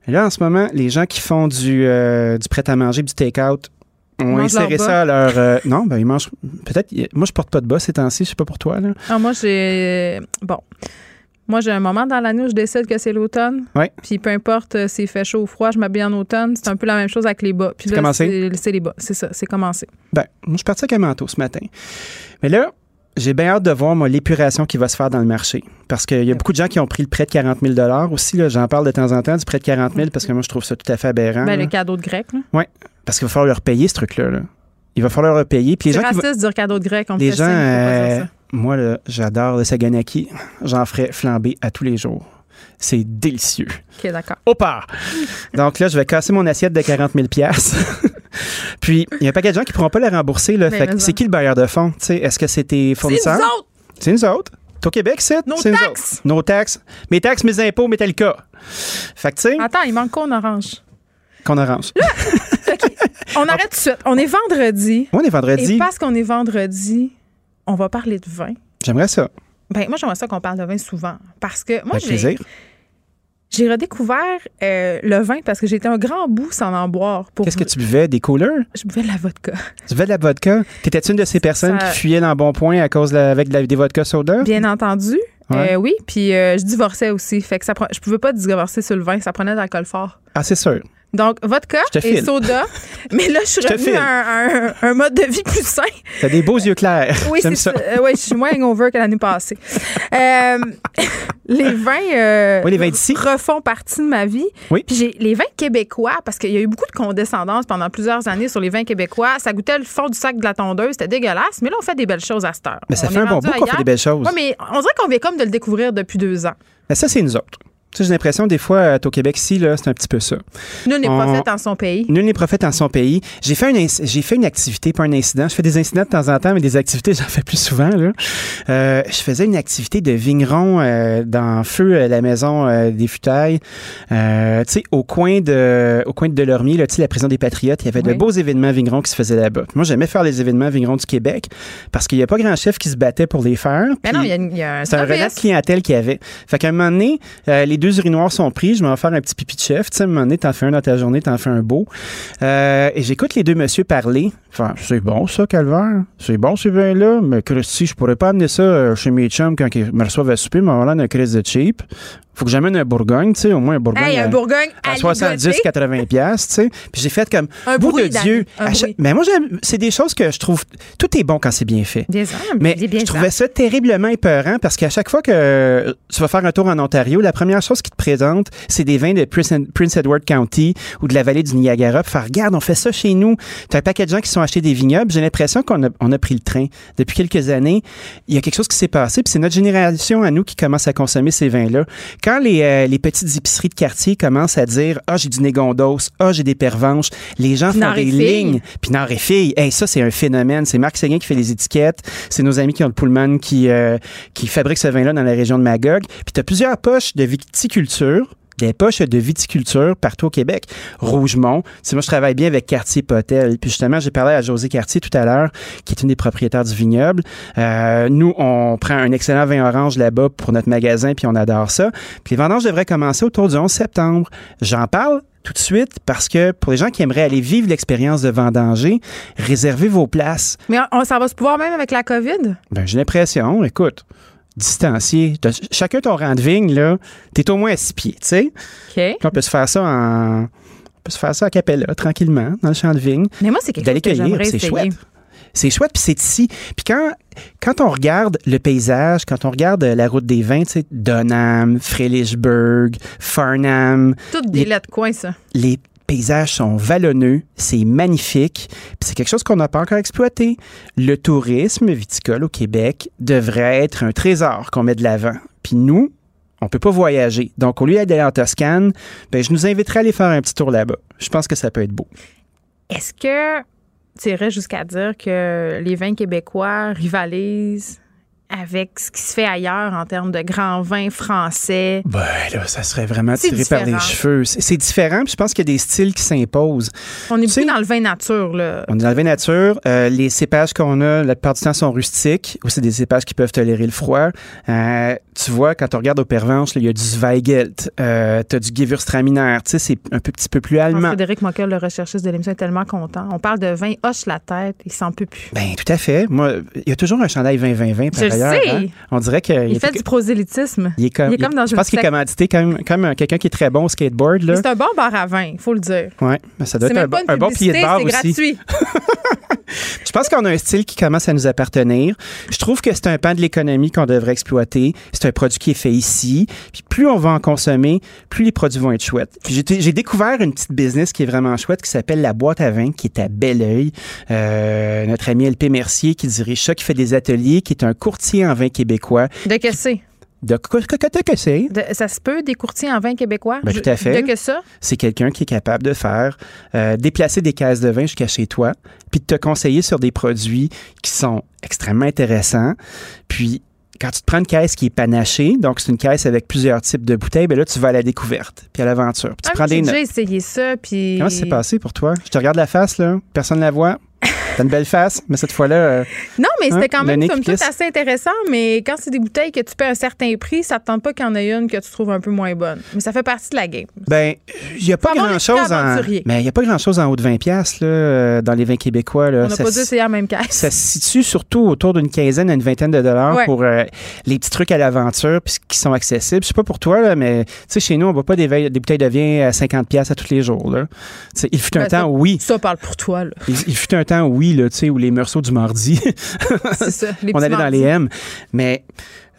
Et là, en ce moment, les gens qui font du, euh, du prêt-à-manger, du take-out, ont inséré ça à leur... euh, non, ben ils mangent... Peut-être... Moi, je porte pas de bas ces temps-ci. Je sais pas pour toi, là. Ah, moi, j'ai. Bon. Moi, j'ai un moment dans l'année où je décide que c'est l'automne. Ouais. Puis peu importe euh, s'il fait chaud ou froid, je m'habille en automne. C'est un peu la même chose avec les bas. Puis C'est là, commencé? c'est- les bas. C'est ça, c'est commencé. Ben, moi, je suis parti avec un manteau ce matin. Mais là, j'ai bien hâte de voir, l'épuration qui va se faire dans le marché. Parce qu'il y a beaucoup de gens qui ont pris le prêt de 40 000 aussi. J'en parle de temps en temps, du prêt de 40 000 parce que moi, je trouve ça tout à fait aberrant. Ben, là. le cadeau de grec, là. Oui, parce qu'il va falloir leur payer ce truc-là. là. Il va falloir leur payer. Puis les C'est raciste de dire cadeau de grec. On Les fait gens, euh, ça. Moi, là, j'adore le saganaki. J'en ferai flamber à tous les jours. C'est délicieux. OK, d'accord. Au part. Donc là, je vais casser mon assiette de 40 000 [laughs] Puis, il y a un paquet de gens qui ne pourront pas le rembourser. Là. Ben, Fait mais c'est qui le bailleur de fonds? Est-ce que c'est tes fournisseurs? nous autres! C'est nous autres. T'es au Québec, c'est? Nos C'est taxes! Nos taxes. Mes taxes, mes impôts, Metallica. Fait que, tu sais, Attends, il manque quoi en orange? qu'on arrange. [laughs] On arrête tout de suite. On est vendredi. On est vendredi. Et parce qu'on est vendredi, on va parler de vin. J'aimerais ça. Ben, moi, j'aimerais ça qu'on parle de vin souvent. Parce que moi, j'ai. redécouvert euh, le vin parce que j'étais un grand bout sans en boire. Qu'est-ce que tu buvais? Des coolers? Je buvais de la vodka. Tu buvais de la vodka? T'étais-tu une de ces personnes Ça- qui fuyaient dans Bon Point à cause de la- avec de la- des vodka soda? Bien entendu. Ouais. Euh, oui, puis euh, je divorçais aussi. Fait que ça pre- je pouvais pas divorcer sur le vin, ça prenait de l'alcool fort. Ah, c'est sûr. Donc, vodka et soda. [laughs] Mais là, je suis revenue à un, un- un mode de vie plus sain. T'as des beaux yeux clairs. Oui, c'est ça. Euh, ouais, je suis moins hangover que l'année passée. Euh, [laughs] les vins, euh, Oui, les vins refont partie de ma vie. Oui. Puis j'ai les vins québécois, parce qu'il y a eu beaucoup de condescendance pendant plusieurs années sur les vins québécois. Ça goûtait le fond du sac de la tondeuse, c'était dégueulasse. Mais là, on fait des belles choses à cette heure. Mais ça On fait un bon bout qu'on fait des belles choses. Oui, mais on dirait qu'on vient comme de le découvrir depuis deux ans. Mais ça, c'est nous autres. J'ai l'impression, des fois, euh, au Québec, ici, là, c'est un petit peu ça. Nul n'est prophète en son pays. Nul n'est prophète en son pays. J'ai fait, une, j'ai fait une activité, pas un incident. Je fais des incidents de temps en temps, mais des activités, [laughs] j'en fais plus souvent. Là. Euh, je faisais une activité de vigneron euh, dans Feu, euh, la maison euh, des Futailles. Euh, tu sais, au coin de au coin de Delormier, là, tu sais, la prison des Patriotes, il y avait de beaux événements vignerons qui se faisaient là-bas. Moi, j'aimais faire les événements vignerons du Québec parce qu'il n'y a pas grand chef qui se battait pour les faire. Mais Puis non, il y y a un c'est un relais de clientèle qu'il y avait. Fait qu'à un moment donné, euh, les deux urinoirs sont pris, je vais en faire un petit pipi de chef. Tu sais, à un moment donné, t'en fais un dans ta journée, t'en fais un beau. Euh, et j'écoute les deux messieurs parler. Enfin, c'est bon ça, Calvaire. C'est bon ce vin-là, mais Christy, je pourrais pas amener ça euh, chez mes chums quand ils me reçoivent à souper, mais voilà, un crise de cheap. Faut que j'amène un Bourgogne, tu sais, au moins un Bourgogne. Hey, un à- Bourgogne à à 70, ligoter. 80 pièces, tu sais. Puis j'ai fait comme Un bout de Dieu. chaque-. Mais moi j'aime c'est des choses que je trouve tout est bon quand c'est bien fait. Sûr, Mais je trouvais ça terriblement épeurant parce qu'à chaque fois que tu vas faire un tour en Ontario, la première chose qui te présente, c'est des vins de Prince, Prince Edward County ou de la vallée du Niagara. Puis faire, regarde, on fait ça chez nous. Tu as un paquet de gens qui sont achetés des vignobles. J'ai l'impression qu'on a, on a pris le train. Depuis quelques années, il y a quelque chose qui s'est passé. Puis c'est notre génération à nous qui commence à consommer ces vins-là. Quand les, euh, les petites épiceries de quartier commencent à dire, ah, j'ai du négondos, ah, j'ai des pervenches, les gens font Pinard des filles. lignes. Pinard et filles. Hey, ça, c'est un phénomène. C'est Marc Séguin qui fait les étiquettes. C'est nos amis qui ont le Pullman qui, euh, qui fabrique ce vin-là dans la région de Magog. Puis tu as plusieurs poches de viticulture des poches de viticulture partout au Québec. Rougemont. Tu sais, moi, je travaille bien avec Cartier Potel. Puis justement, j'ai parlé à José Cartier tout à l'heure, qui est une des propriétaires du vignoble. Euh, nous, on prend un excellent vin orange là-bas pour notre magasin, puis on adore ça. Puis les vendanges devraient commencer autour du 11 septembre. J'en parle tout de suite parce que pour les gens qui aimeraient aller vivre l'expérience de vendanger, réservez vos places. Mais on, ça va se pouvoir même avec la COVID? Ben, j'ai l'impression, écoute, distancié. Chacun ton rang de vigne, là, t'es au moins à six pieds, tu sais. OK. Puis on peut se faire ça en. On peut se faire ça à Capella, tranquillement, dans le champ de vigne. Mais moi, c'est quelque chose que cueillir, j'aimerais c'est chouette. C'est chouette, puis c'est ici. Puis quand, quand on regarde le paysage, quand on regarde la route des vins, tu sais, Donham, Frélichburg, Farnham, Toutes des Les- lettres de coin, ça. les paysages sont vallonneux, c'est magnifique, c'est quelque chose qu'on n'a pas encore exploité. Le tourisme viticole au Québec devrait être un trésor qu'on met de l'avant. Puis nous, on peut pas voyager. Donc, au lieu d'aller en Toscane, ben, je nous inviterai à aller faire un petit tour là-bas. Je pense que ça peut être beau. Est-ce que tu irais jusqu'à dire que les vins québécois rivalisent avec ce qui se fait ailleurs en termes de grands vins français? Ben là, ça serait vraiment tiré par les cheveux. C'est différent, puis je pense qu'il y a des styles qui s'imposent. On est Tu sais- beaucoup dans le vin nature, là. On est dans le vin nature. Euh, les cépages qu'on a, la plupart du temps, sont rustiques. Ou c'est des cépages qui peuvent tolérer le froid. Euh, tu vois, quand on regarde au Pervenche, il y a du Zweigelt, euh, tu as du Gewürztraminer. Tu sais, c'est un peu, petit peu plus allemand. Frédéric Mockel, le recherchiste de l'émission, est tellement content. On parle de vin, hoche la tête, il s'en peut plus. Ben, tout à fait. Moi, il y a toujours un chandail 20-20-20 par ailleurs. Hein? On dirait qu'il Il fait du prosélytisme. il est comme, il est comme dans je pense qu'il est commandité comme, comme un- quelqu'un qui est très bon au skateboard. C'est un bon bar à vin, il faut le dire. Ben, ça doit être un, un bon pilier de bar c'est aussi. gratuit. [laughs] Je pense qu'on a un style qui commence à nous appartenir. Je trouve que c'est un pan de l'économie qu'on devrait exploiter. C'est un produit qui est fait ici. Puis plus on va en consommer, plus les produits vont être chouettes. J'ai découvert une petite business qui est vraiment chouette qui s'appelle La Boîte à vin, qui est à Belleuil. Euh, notre ami LP Mercier qui dirige ça, qui fait des ateliers, qui est un courtier en vin québécois. De que c'est? De que que- que- que c'est? Ça se peut, des courtiers en vin québécois? Ben, tout à fait. De que ça? C'est quelqu'un qui est capable de faire euh, déplacer des caisses de vin jusqu'à chez toi, puis de te conseiller sur des produits qui sont extrêmement intéressants. Puis quand tu te prends une caisse qui est panachée, donc c'est une caisse avec plusieurs types de bouteilles, ben là tu vas à la découverte, puis à l'aventure. Puis tu Ah, prends J'ai des notes. essayé ça, puis... Comment ça s'est passé pour toi? Je te regarde la face là, personne ne la voit? T'as une belle face, mais cette fois-là, euh, Non, mais Hein? c'était quand même toute pisse. assez intéressant, mais quand c'est des bouteilles que tu paies un certain prix, ça te tente pas qu'il y en ait une que tu trouves un peu moins bonne. Mais ça fait partie de la game. Ben, il n'y a pas avoir grand chose l'esprit en. Mais il a pas grand chose en haut de 20 pièces là euh, dans les vins québécois là. On n'a Ça pas dû s- essayer la même caisse. Ça se situe surtout autour d'une quinzaine à une vingtaine de dollars Ouais. pour euh, les petits trucs à l'aventure puis qui sont accessibles. Je sais pas pour toi là, mais chez nous on boit pas des, bouteilles de vin à 50 pièces à tous les jours là. Il fut un Ben, ça- temps oui. Ça parle pour toi, là. Il, il fut un temps oui là, tu sais où les morceaux du mardi [laughs] C'est ça. les [laughs] on allait dans mardis. les M. Mais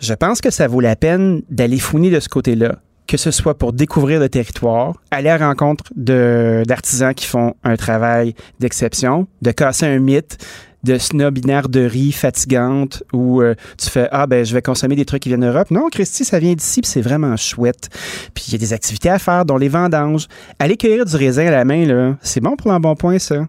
je pense que ça vaut la peine d'aller fouiner de ce côté-là, que ce soit pour découvrir le territoire, aller à la rencontre de- d'artisans qui font un travail d'exception, de casser un mythe de snobinarderie fatigante où euh, tu fais ah ben je vais consommer des trucs qui viennent d'Europe. Non, Christy, ça vient d'ici puis c'est vraiment chouette. Puis il y a des activités à faire dont les vendanges. Aller cueillir du raisin à la main là, c'est bon pour l'embonpoint ça.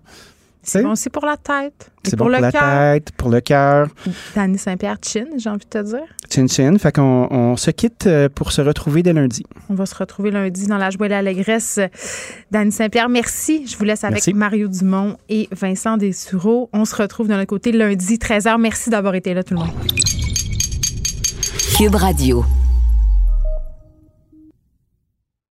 C'est bon aussi pour la tête. C'est bon pour pour le la tête, pour le cœur. Danny Saint-Pierre Chin, j'ai envie de te dire. Chin chin. Fait qu'on on se quitte euh, pour se retrouver dès lundi. On va se retrouver lundi dans la joie et l'allégresse. Danny Saint-Pierre, merci. Je vous laisse avec Merci. Mario Dumont et Vincent Dessureau. On se retrouve de notre côté lundi, 13h. Merci d'avoir été là, tout le monde. Cube Radio.